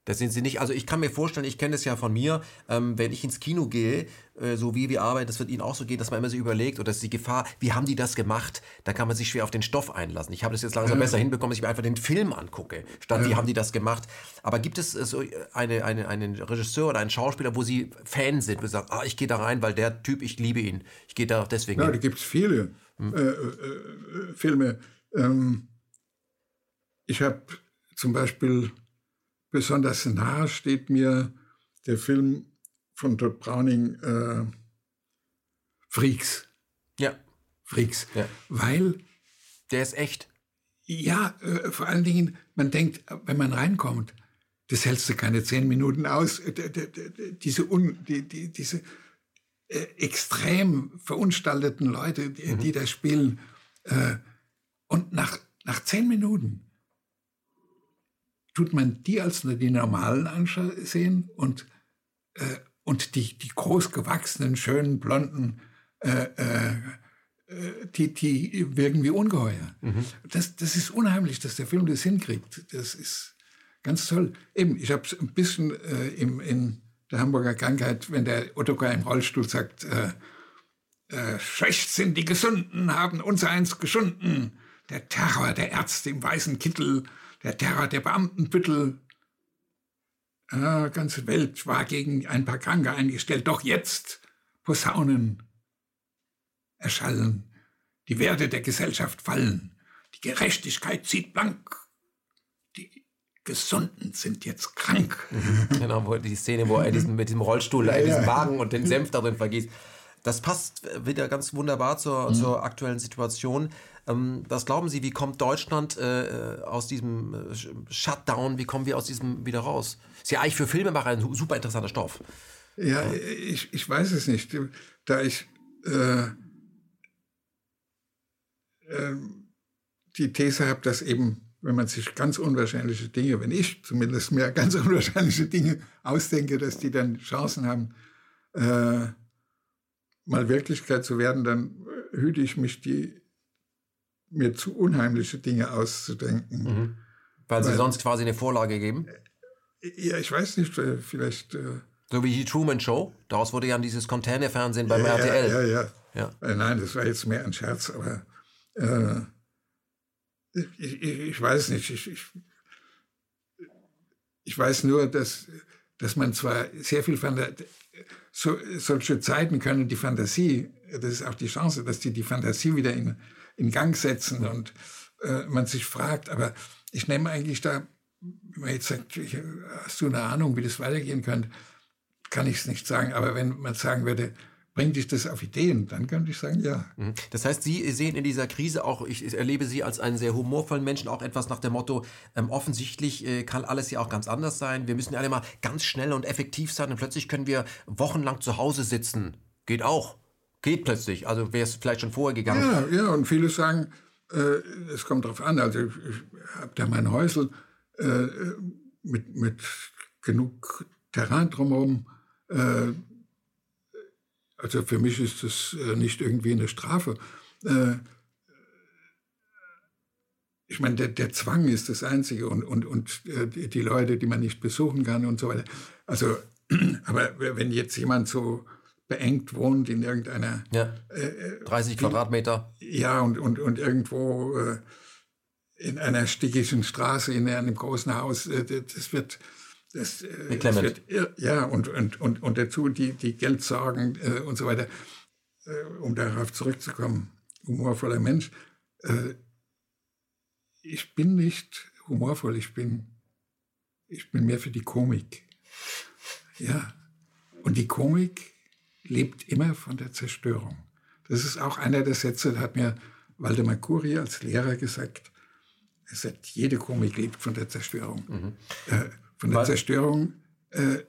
Speaker 1: Das sind sie nicht. Also ich kann mir vorstellen, ich kenne das ja von mir, ähm, wenn ich ins Kino gehe, äh, so wie wir arbeiten, das wird Ihnen auch so gehen, dass man immer so überlegt, oder ist die Gefahr, wie haben die das gemacht? Da kann man sich schwer auf den Stoff einlassen. Ich habe das jetzt langsam ja. besser hinbekommen, dass ich mir einfach den Film angucke, statt ja. wie haben die das gemacht. Aber gibt es äh, so eine, eine, einen Regisseur oder einen Schauspieler, wo Sie Fan sind, wo Sie sagen, ah, ich gehe da rein, weil der Typ, ich liebe ihn. Ich gehe da deswegen
Speaker 2: Ja, da gibt es viele hm. äh, äh, äh, Filme. Ähm, ich habe zum Beispiel Besonders nahe steht mir der Film von Todd Browning äh, Freaks.
Speaker 1: Ja.
Speaker 2: Freaks. Ja. Weil.
Speaker 1: Der ist echt.
Speaker 2: Ja, äh, vor allen Dingen, man denkt, wenn man reinkommt, das hältst du keine zehn Minuten aus. Äh, diese, un, die, die, diese äh, extrem verunstalteten Leute, die, mhm. die da spielen. Äh, und nach, nach zehn Minuten tut man die als die normalen ansehen und, äh, und die, die groß gewachsenen, schönen, blonden äh, äh, die, die wirken wie ungeheuer. Mhm. Das, das ist unheimlich, dass der Film das hinkriegt. Das ist ganz toll. Eben, ich habe ein bisschen äh, im, in der Hamburger Krankheit, wenn der Ottokar im Rollstuhl sagt, äh, äh, schlecht sind die Gesunden, haben uns eins geschunden. Der Terror der Ärzte im weißen Kittel, der Terror der Beamtenbüttel. Äh, ganze Welt war gegen ein paar Kranke eingestellt. Doch jetzt Posaunen erschallen, die Werte der Gesellschaft fallen, die Gerechtigkeit zieht blank, die Gesunden sind jetzt krank.
Speaker 1: Genau, wo die Szene, wo er diesen, mit diesem Rollstuhl, ja, diesen Wagen und den Senf darin vergießt. Das passt wieder ganz wunderbar zur, mhm. zur aktuellen Situation. Ähm, was glauben Sie, wie kommt Deutschland äh, aus diesem äh, Shutdown, wie kommen wir aus diesem wieder raus? Ist ja eigentlich für Filmemacher ein super interessanter Stoff.
Speaker 2: Ja, ja. Ich, ich weiß es nicht. Da ich äh, äh, die These habe, dass eben, wenn man sich ganz unwahrscheinliche Dinge, wenn ich zumindest mir ganz unwahrscheinliche Dinge ausdenke, dass die dann Chancen haben, äh, mal Wirklichkeit zu werden, dann hüte ich mich, die mir zu unheimliche Dinge auszudenken. Mhm.
Speaker 1: Weil, Weil sie sonst quasi eine Vorlage geben?
Speaker 2: Ja, ich weiß nicht, äh, vielleicht. Äh,
Speaker 1: so wie die Truman Show. Daraus wurde ja dieses Containerfernsehen beim
Speaker 2: ja,
Speaker 1: RTL.
Speaker 2: Ja, ja. ja. Äh, nein, das war jetzt mehr ein Scherz, aber äh, ich, ich, ich, weiß nicht. Ich, ich, ich weiß nur, dass, dass man zwar sehr viel Fantasie, so, solche Zeiten können die Fantasie, das ist auch die Chance, dass die die Fantasie wieder in, in Gang setzen und äh, man sich fragt, aber ich nehme eigentlich da, wenn man jetzt sagt, hast du eine Ahnung, wie das weitergehen könnte, kann ich es nicht sagen, aber wenn man sagen würde, bringt dich das auf Ideen, dann könnte ich sagen, ja.
Speaker 1: Mhm. Das heißt, Sie sehen in dieser Krise auch, ich erlebe Sie als einen sehr humorvollen Menschen, auch etwas nach dem Motto, ähm, offensichtlich äh, kann alles ja auch ganz anders sein. Wir müssen ja alle mal ganz schnell und effektiv sein und plötzlich können wir wochenlang zu Hause sitzen. Geht auch. Geht plötzlich. Also wäre es vielleicht schon vorher gegangen.
Speaker 2: Ja, ja, und viele sagen, äh, es kommt darauf an. Also ich, ich habe da mein Häusel äh, mit, mit genug Terrain drumherum. Äh, also für mich ist das äh, nicht irgendwie eine Strafe. Äh, ich meine, der, der Zwang ist das Einzige und, und, und äh, die Leute, die man nicht besuchen kann und so weiter. Also, aber wenn jetzt jemand so beengt wohnt in irgendeiner...
Speaker 1: Ja, 30 Quadratmeter.
Speaker 2: Ja, und, und, und irgendwo in einer stickigen Straße, in einem großen Haus, das wird
Speaker 1: das, äh, das wird,
Speaker 2: ja, und, und, und, und dazu die, die Geldsorgen äh, und so weiter, äh, um darauf zurückzukommen. Humorvoller Mensch. Äh, ich bin nicht humorvoll, ich bin, ich bin mehr für die Komik. Ja. Und die Komik lebt immer von der Zerstörung. Das ist auch einer der Sätze, da hat mir Waldemar Kuri als Lehrer gesagt. Er sagt, jede Komik lebt von der Zerstörung. Mhm. Äh, von der Was? Zerstörung, äh, äh,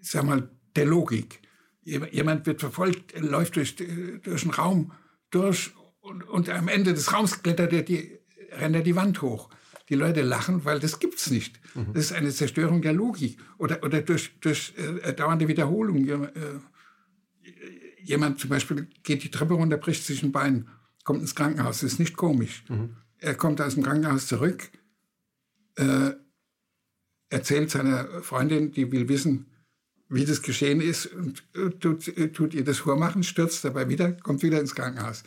Speaker 2: sag mal, der Logik. Jemand wird verfolgt, läuft durch, durch einen Raum durch und, und am Ende des Raums klettert er die, rennt er die Wand hoch. Die Leute lachen, weil das gibt's nicht. Mhm. Das ist eine Zerstörung der Logik. Oder, oder durch, durch äh, dauernde Wiederholung. Äh, jemand zum Beispiel geht die Treppe runter, bricht sich ein Bein, kommt ins Krankenhaus. Das ist nicht komisch. Mhm. Er kommt aus dem Krankenhaus zurück, äh, erzählt seiner Freundin, die will wissen, wie das geschehen ist, und äh, tut, äh, tut ihr das vormachen, stürzt dabei wieder, kommt wieder ins Krankenhaus.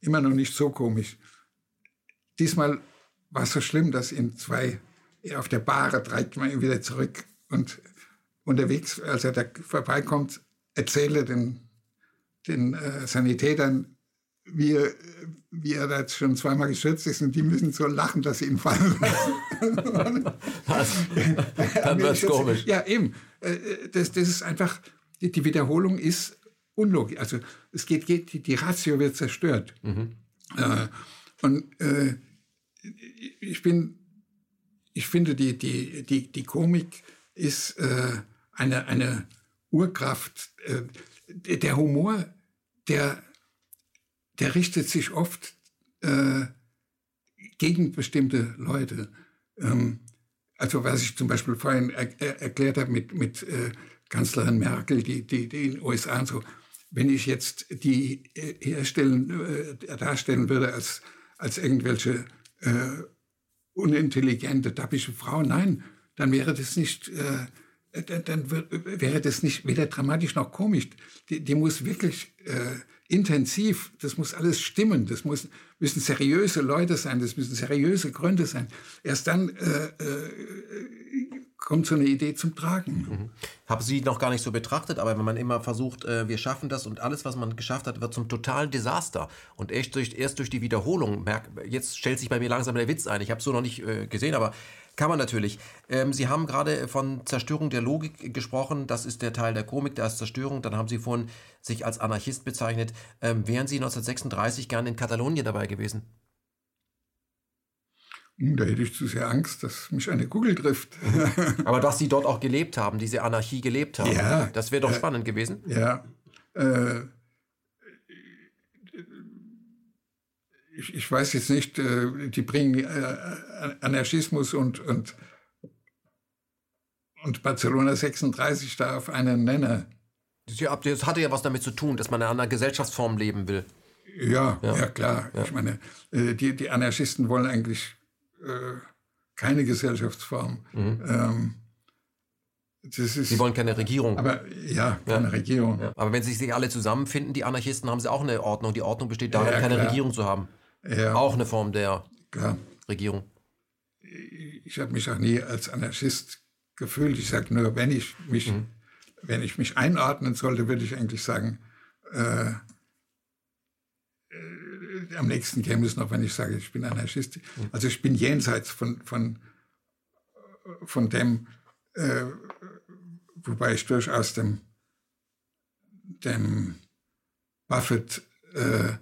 Speaker 2: Immer noch nicht so komisch. Diesmal war es so schlimm, dass ihn zwei auf der Bahre treibt man ihn wieder zurück und unterwegs, als er da vorbeikommt, erzählt er den, den äh, Sanitätern, wie, wie er da jetzt schon zweimal geschützt ist und die müssen so lachen, dass sie ihn fallen lassen.
Speaker 1: Dann wird es komisch.
Speaker 2: Ja, eben. Äh, das, das ist einfach, die Wiederholung ist unlogisch. Also es geht, geht die, die Ratio wird zerstört. Mhm. Äh, und äh, ich bin, ich finde, die, die, die, die Komik ist äh, eine, eine Urkraft. Äh, der Humor, der der richtet sich oft äh, gegen bestimmte Leute. Ähm, also was ich zum Beispiel vorhin er, er, erklärt habe mit, mit äh, Kanzlerin Merkel, die, die, die in den USA und so, wenn ich jetzt die äh, herstellen, äh, darstellen würde als, als irgendwelche äh, unintelligente, dappische Frau, nein, dann wäre das nicht, äh, dann, wäre das nicht weder dramatisch noch komisch. Die, die muss wirklich äh, intensiv, das muss alles stimmen, das muss, müssen seriöse Leute sein, das müssen seriöse Gründe sein. Erst dann äh, äh, kommt so eine Idee zum Tragen. Mhm.
Speaker 1: Habe sie noch gar nicht so betrachtet, aber wenn man immer versucht, äh, wir schaffen das und alles, was man geschafft hat, wird zum totalen Desaster. Und erst durch, erst durch die Wiederholung, merk, jetzt stellt sich bei mir langsam der Witz ein. Ich habe es so noch nicht äh, gesehen, aber kann man natürlich. Ähm, Sie haben gerade von Zerstörung der Logik gesprochen. Das ist der Teil der Komik, da ist Zerstörung. Dann haben Sie vorhin sich als Anarchist bezeichnet. Ähm, wären Sie 1936 gern in Katalonien dabei gewesen?
Speaker 2: Hm, da hätte ich zu sehr Angst, dass mich eine Kugel trifft.
Speaker 1: Aber dass Sie dort auch gelebt haben, diese Anarchie gelebt haben, ja, das wäre doch äh, spannend gewesen.
Speaker 2: Ja. Äh, ich, ich, weiß jetzt nicht, äh, die bringen äh, Anarchismus und, und, und Barcelona 36 da auf einen Nenner.
Speaker 1: Das hatte ja was damit zu tun, dass man in einer Gesellschaftsform leben will.
Speaker 2: Ja, ja, ja klar. Ja. Ich meine, äh, die, die Anarchisten wollen eigentlich äh, keine Gesellschaftsform. Mhm. Ähm,
Speaker 1: Sie wollen keine Regierung.
Speaker 2: Aber ja, keine ja. Regierung.
Speaker 1: Aber wenn sie sich alle zusammenfinden, die Anarchisten, haben sie auch eine Ordnung. Die Ordnung besteht darin, keine klar. Regierung zu haben. Auch eine Form der klar. Regierung.
Speaker 2: Ich habe mich auch nie als Anarchist gefühlt. Ich sage nur, wenn ich mich, mhm. wenn ich mich einordnen sollte, würde ich eigentlich sagen, äh, am nächsten käme es noch, wenn ich sage, ich bin Anarchist. Mhm. Also ich bin jenseits von, von, von dem, äh, wobei ich durchaus dem, dem Buffett, äh,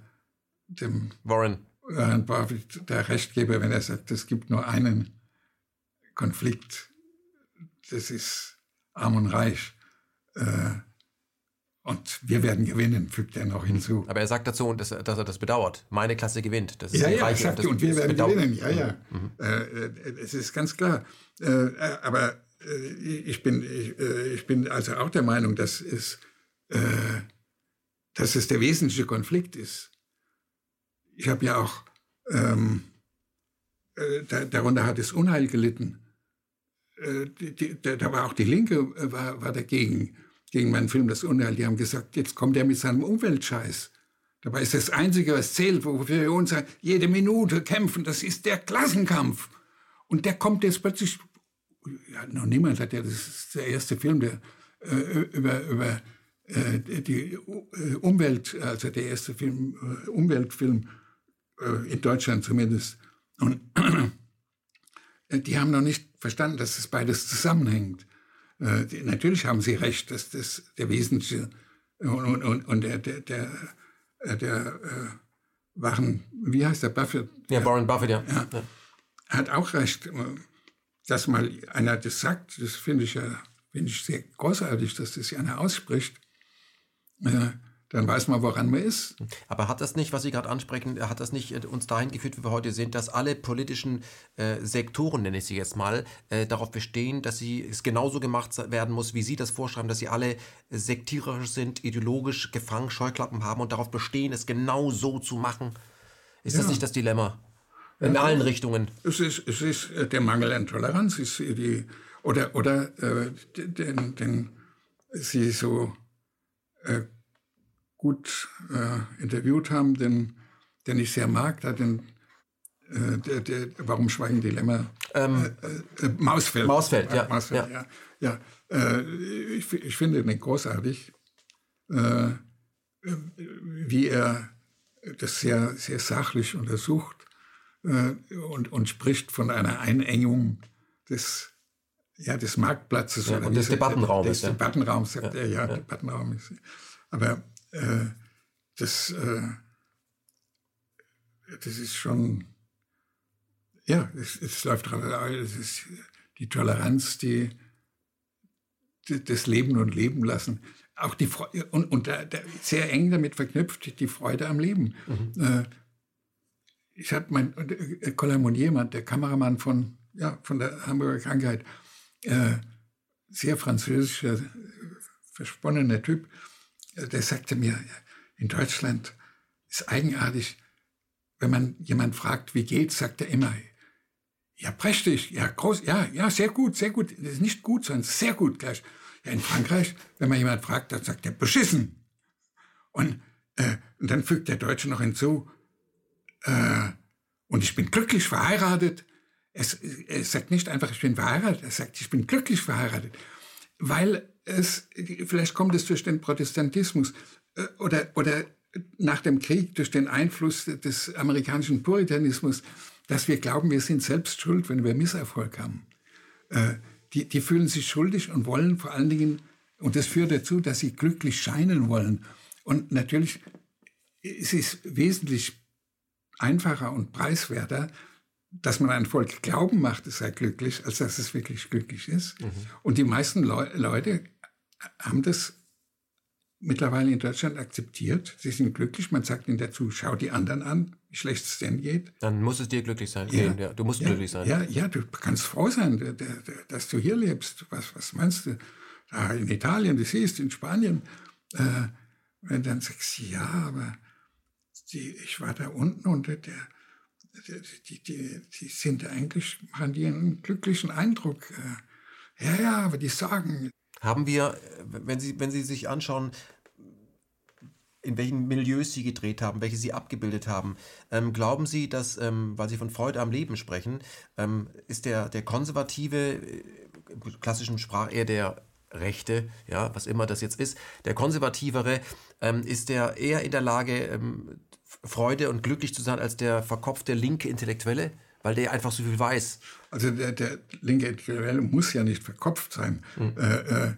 Speaker 2: dem
Speaker 1: Warren.
Speaker 2: Warren Buffett der Recht gebe, wenn er sagt, es gibt nur einen Konflikt, das ist arm und reich. Äh, und wir werden gewinnen, fügt er noch hinzu.
Speaker 1: Aber er sagt dazu, dass, dass er das bedauert. Meine Klasse gewinnt.
Speaker 2: Das ist ja, ja, er sagt, und wir werden bedauert. gewinnen. Ja, ja. Mhm. Äh, äh, es ist ganz klar. Aber ich, bin, ich, bin also auch der Meinung, dass es, dass es der wesentliche Konflikt ist. Ich habe ja auch, ähm, da, darunter hat es Unheil gelitten. Die, die, da war auch die Linke war, war dagegen gegen meinen Film Das Unheil. Die haben gesagt, jetzt kommt er mit seinem Umweltscheiß. Dabei ist das Einzige, was zählt, wofür wir uns jede Minute kämpfen, das ist der Klassenkampf. Und der kommt jetzt plötzlich, ja, noch niemand hat ja, das ist der erste Film, der äh, über, über äh, die äh, Umwelt, also der erste Film, äh, Umweltfilm äh, in Deutschland zumindest. Und die haben noch nicht verstanden, dass das beides zusammenhängt. Äh, natürlich haben Sie recht, dass das der wesentliche und, und, und der, der, der, äh, der äh, Wachen, wie heißt der Buffett?
Speaker 1: Ja, Warren Buffett, ja.
Speaker 2: ja. Hat auch recht, äh, dass mal einer das sagt, das finde ich ja finde ich sehr großartig, dass das einer ausspricht. Äh, dann weiß man, woran man ist.
Speaker 1: Aber hat das nicht, was Sie gerade ansprechen, hat das nicht äh, uns dahin geführt, wie wir heute sind, dass alle politischen äh, Sektoren, nenne ich sie jetzt mal, äh, darauf bestehen, dass sie es genauso gemacht werden muss, wie Sie das vorschreiben, dass sie alle sektiererisch sind, ideologisch gefangen, Scheuklappen haben und darauf bestehen, es genau so zu machen? Ist ja. das nicht das Dilemma? In ja, allen Richtungen.
Speaker 2: Es ist, es ist äh, der Mangel an Toleranz, ist die, oder, oder äh, den, den, sie so äh, gut äh, interviewt haben, den, den ich sehr mag, da den äh, der, der, warum schweigen Dilemma? Ähm, äh, äh, Mausfeld.
Speaker 1: Mausfeld, ja.
Speaker 2: Mausfeld, ja. ja. ja. ich, ich finde ihn großartig, wie er das sehr, sehr sachlich untersucht und, und spricht von einer Einengung des, ja, des Marktplatzes.
Speaker 1: Ja, und des Debattenraums.
Speaker 2: Des ja. Debattenraums, sagt ja, er, ja, ja. Debattenraum ist. Aber äh, das, äh, das ist schon, ja, es, es läuft es ist die Toleranz, die, die, das Leben und Leben lassen. Auch die Freude, und, und da, da sehr eng damit verknüpft, die Freude am Leben. Mhm. Äh, ich hatte mein äh, Colin Monier, der Kameramann von, ja, von der Hamburger Krankheit, äh, sehr französischer, versponnener Typ, der sagte mir, in Deutschland ist eigenartig, wenn man jemand fragt, wie geht's, sagt er immer, ja, prächtig, ja, groß, ja, ja, sehr gut, sehr gut. Das ist nicht gut, sondern sehr gut gleich. Ja, in Frankreich, wenn man jemand fragt, dann sagt er beschissen. Und, äh, und dann fügt der Deutsche noch hinzu, äh, und ich bin glücklich verheiratet. Es, er sagt nicht einfach, ich bin verheiratet, er sagt, ich bin glücklich verheiratet. Weil es, vielleicht kommt es durch den Protestantismus äh, oder, oder nach dem Krieg durch den Einfluss des amerikanischen Puritanismus, dass wir glauben, wir sind selbst schuld, wenn wir Misserfolg haben. Äh, die, die fühlen sich schuldig und wollen vor allen Dingen, und das führt dazu, dass sie glücklich scheinen wollen. Und natürlich es ist es wesentlich einfacher und preiswerter, dass man ein Volk glauben macht, es sei glücklich, als dass es wirklich glücklich ist. Mhm. Und die meisten Le Leute haben das mittlerweile in Deutschland akzeptiert. Sie sind glücklich. Man sagt ihnen dazu, schau die anderen an, wie schlecht es denn geht.
Speaker 1: Dann muss es dir glücklich sein. Ja. ja du musst
Speaker 2: ja,
Speaker 1: glücklich sein.
Speaker 2: Ja, ja, du kannst froh sein, dass du hier lebst. Was, was meinst du? Da in Italien, du siehst, in Spanien. Äh, wenn dann sagst, ja, aber die, ich war da unten und der, der die, die, die sind eigentlich, machen die einen glücklichen Eindruck. Äh, ja, ja, aber die sagen.
Speaker 1: Haben wir, wenn Sie, wenn Sie sich anschauen, in welchen Milieus Sie gedreht haben, welche Sie abgebildet haben, ähm, glauben Sie, dass, ähm, weil Sie von Freude am Leben sprechen, ähm, ist der, der konservative, äh, klassischen Sprach eher der Rechte, ja, was immer das jetzt ist, der konservativere, ähm, ist der eher in der Lage, ähm, Freude und glücklich zu sein als der verkopfte linke Intellektuelle, weil der einfach so viel weiß.
Speaker 2: Also der, der linke Intellektuelle muss ja nicht verkopft sein. Mhm. Äh, äh,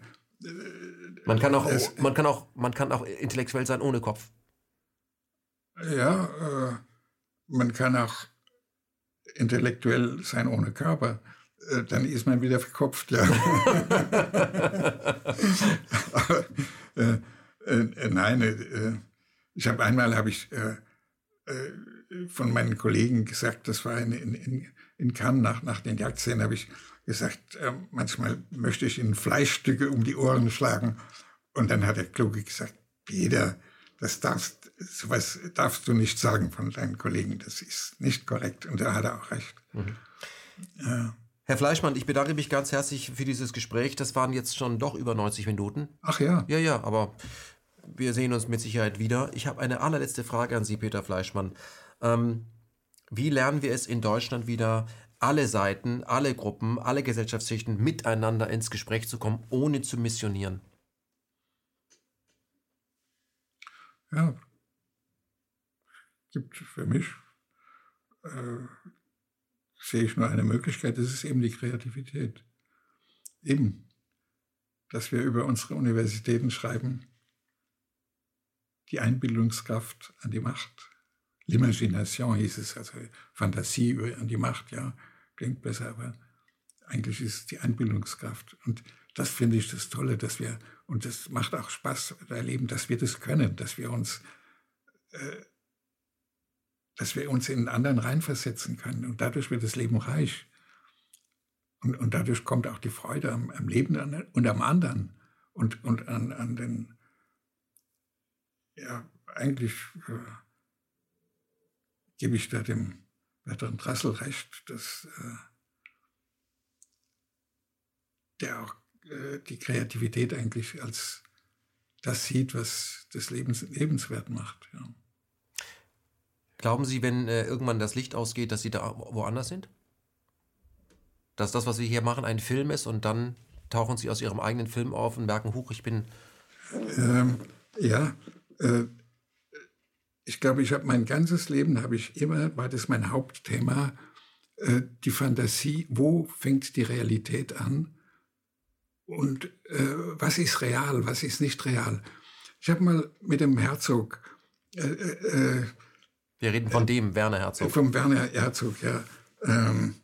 Speaker 1: man kann auch, es, man kann auch, man kann auch intellektuell sein ohne Kopf.
Speaker 2: Ja, äh, man kann auch intellektuell sein ohne Körper. Äh, dann ist man wieder verkopft, ja. Aber, äh, äh, nein, ich habe einmal habe ich von meinen Kollegen gesagt, das war in, in, in Cannes nach, nach den Jagdszenen, habe ich gesagt, äh, manchmal möchte ich ihnen Fleischstücke um die Ohren schlagen. Und dann hat der Kluge gesagt, Peter, das darfst, sowas darfst du nicht sagen von deinen Kollegen, das ist nicht korrekt. Und da hat er auch recht. Mhm.
Speaker 1: Ja. Herr Fleischmann, ich bedanke mich ganz herzlich für dieses Gespräch. Das waren jetzt schon doch über 90 Minuten.
Speaker 2: Ach ja.
Speaker 1: Ja, ja, aber wir sehen uns mit Sicherheit wieder. Ich habe eine allerletzte Frage an Sie, Peter Fleischmann. Ähm, wie lernen wir es in Deutschland wieder, alle Seiten, alle Gruppen, alle Gesellschaftsschichten miteinander ins Gespräch zu kommen, ohne zu missionieren?
Speaker 2: Ja, gibt für mich, äh, sehe ich nur eine Möglichkeit, das ist eben die Kreativität. Eben, dass wir über unsere Universitäten schreiben, die Einbildungskraft an die Macht. L'imagination hieß es, also Fantasie an die Macht, ja, klingt besser, aber eigentlich ist es die Einbildungskraft. Und das finde ich das Tolle, dass wir, und das macht auch Spaß erleben, dass wir das können, dass wir uns, äh, dass wir uns in anderen reinversetzen können. Und dadurch wird das Leben reich. Und, und dadurch kommt auch die Freude am, am Leben und am anderen und, und an, an den, ja, eigentlich äh, gebe ich da dem Bertrand Rassel recht, dass äh, der auch äh, die Kreativität eigentlich als das sieht, was das Leben lebenswert macht. Ja.
Speaker 1: Glauben Sie, wenn äh, irgendwann das Licht ausgeht, dass Sie da woanders sind? Dass das, was Sie hier machen, ein Film ist und dann tauchen Sie aus Ihrem eigenen Film auf und merken, huch, ich bin...
Speaker 2: Ähm, ja, äh, ich glaube, ich habe mein ganzes Leben, habe ich immer, war das mein Hauptthema, äh, die Fantasie, wo fängt die Realität an und äh, was ist real, was ist nicht real. Ich habe mal mit dem Herzog. Äh, äh,
Speaker 1: Wir reden von dem Werner Herzog.
Speaker 2: Vom Werner Herzog, ja. Ähm,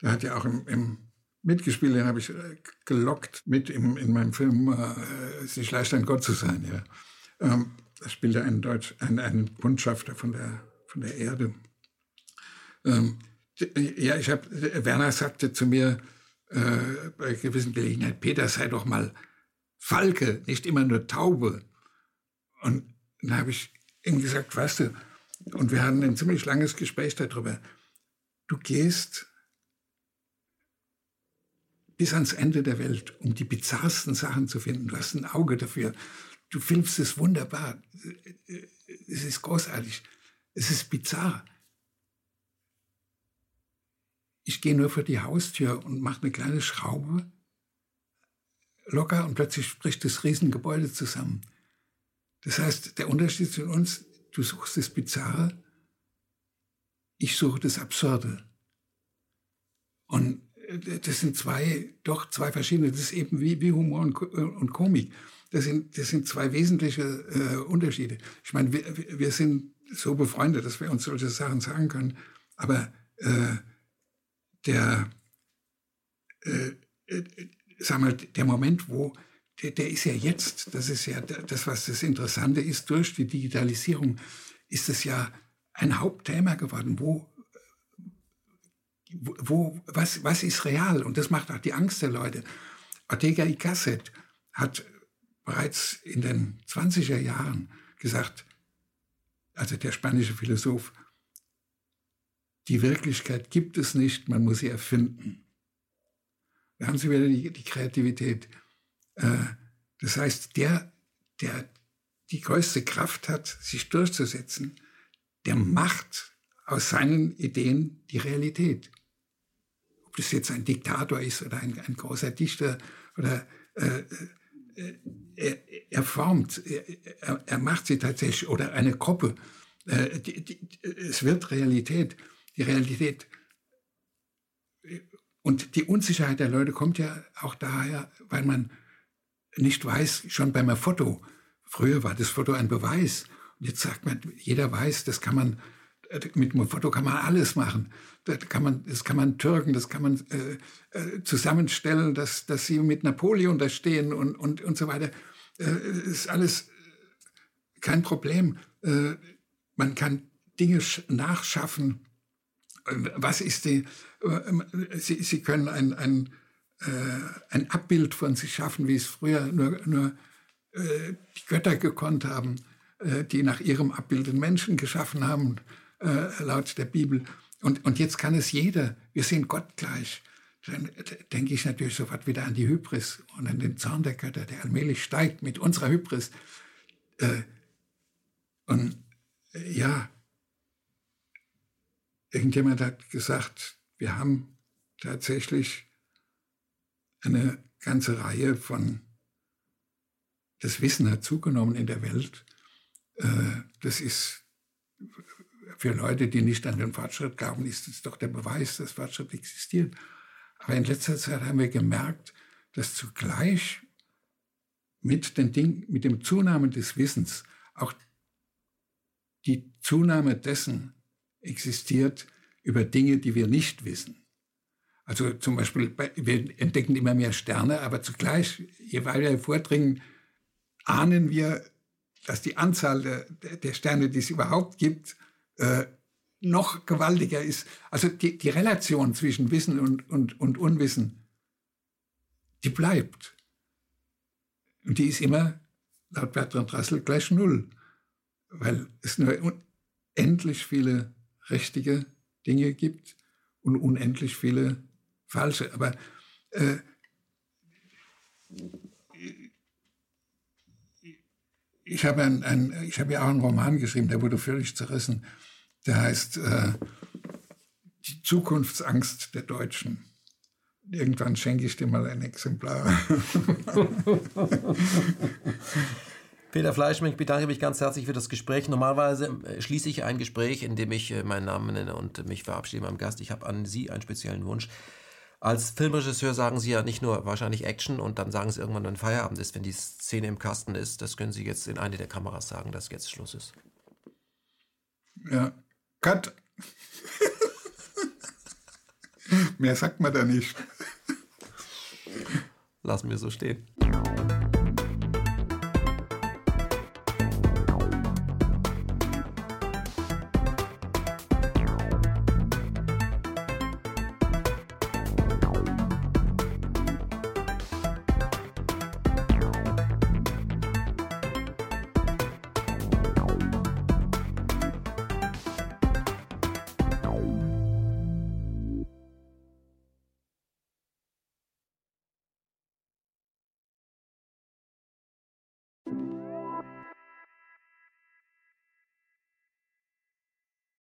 Speaker 2: der hat ja auch im, im mitgespielt, den habe ich äh, gelockt mit im, in meinem Film äh, Es ist leicht ein Gott zu sein. Ja. Ähm, da spielte ein Deutsch, ein, ein Kundschafter von der, von der Erde. Ähm, ja, ich habe, Werner sagte zu mir äh, bei gewissen Gelegenheit, Peter, sei doch mal Falke, nicht immer nur Taube. Und dann habe ich ihm gesagt, weißt du, und wir hatten ein ziemlich langes Gespräch darüber, du gehst bis ans Ende der Welt, um die bizarrsten Sachen zu finden. Du hast ein Auge dafür. Du filmst es wunderbar. Es ist großartig. Es ist bizarr. Ich gehe nur vor die Haustür und mache eine kleine Schraube locker und plötzlich bricht das Riesengebäude zusammen. Das heißt, der Unterschied zwischen uns, du suchst das Bizarre, ich suche das Absurde. Und äh, das sind zwei, doch zwei verschiedene, das ist eben wie, wie Humor und, und Komik. Das sind, das sind zwei wesentliche äh, Unterschiede. Ich meine, wir, wir sind so befreundet, dass wir uns solche Sachen sagen können. Aber äh, der, äh, äh sag mal, der Moment, wo, der, der ist ja jetzt, das ist ja das, was das Interessante ist, durch die Digitalisierung ist es ja ein Hauptthema geworden, wo, wo, was, was ist real? Und das macht auch die Angst der Leute. Ortega y Gasset hat bereits in den 20er Jahren gesagt, also der spanische Philosoph, die Wirklichkeit gibt es nicht, man muss sie erfinden. Da haben Sie wieder die, die Kreativität. Äh, das heißt, der, der die größte Kraft hat, sich durchzusetzen, der macht aus seinen Ideen die Realität. Ob das jetzt ein Diktator ist oder ein, ein großer Dichter oder äh, äh, er, er, formt, er, er, macht sie tatsächlich oder eine Gruppe. Äh, die, die, es wird Realität. Die Realität und die Unsicherheit der Leute kommt ja auch daher, weil man nicht weiß, schon beim Foto, früher war das Foto ein Beweis. Und jetzt sagt man, jeder weiß, das kann man, mit einem Foto kann man alles machen. Das kann man, das kann man türken, das kann man äh, äh, zusammenstellen, dass, dass sie mit Napoleon da stehen und, und, und so weiter. Äh, ist alles kein Problem. Äh, man kann Dinge nachschaffen. Was ist die, sie, Sie können ein, ein, äh, ein Abbild von sich schaffen, wie es früher nur, nur äh, die Götter gekonnt haben, äh, die nach ihrem Abbild den Menschen geschaffen haben, laut der Bibel. Und, und jetzt kann es jeder. Wir sind Gott gleich. Dann denke ich natürlich sofort wieder an die Hybris und an den Zorn der Götter, der allmählich steigt mit unserer Hybris. Und ja, irgendjemand hat gesagt, wir haben tatsächlich eine ganze Reihe von, das Wissen hat zugenommen in der Welt. Äh, das ist für Leute, die nicht an den Fortschritt glauben, ist es doch der Beweis, dass Fortschritt existiert. Aber in letzter Zeit haben wir gemerkt, dass zugleich mit, den Ding, mit dem Zunahmen des Wissens auch die Zunahme dessen existiert, über Dinge, die wir nicht wissen. Also zum Beispiel, wir entdecken immer mehr Sterne, aber zugleich, je weiter wir vordringen, ahnen wir, dass die Anzahl der, der Sterne, die es überhaupt gibt, äh, noch gewaltiger ist. Also die, die Relation zwischen Wissen und, und, und Unwissen, die bleibt. Und die ist immer, laut Bertrand Russell, gleich Null. Weil es nur unendlich viele richtige Dinge gibt und unendlich viele falsche. Aber äh, ich habe ein, ein, ich habe ja auch einen Roman geschrieben, der wurde völlig zerrissen. Der heißt äh, Die Zukunftsangst der Deutschen. Irgendwann schenke ich dir mal ein Exemplar.
Speaker 1: Peter Fleischmann, ich bedanke mich ganz herzlich für das Gespräch. Normalerweise äh, schließe ich ein Gespräch, in dem ich äh, meinen Namen nenne und mich verabschiede meinem Gast. Ich habe an Sie einen speziellen Wunsch. Als Filmregisseur sagen Sie ja nicht nur wahrscheinlich Action und dann sagen Sie irgendwann, wenn Feierabend ist, wenn die Szene im Kasten ist. Das können Sie jetzt in eine der Kameras sagen, dass jetzt Schluss ist.
Speaker 2: Ja, Cut. Mehr sagt man da nicht.
Speaker 1: Lassen wir so stehen.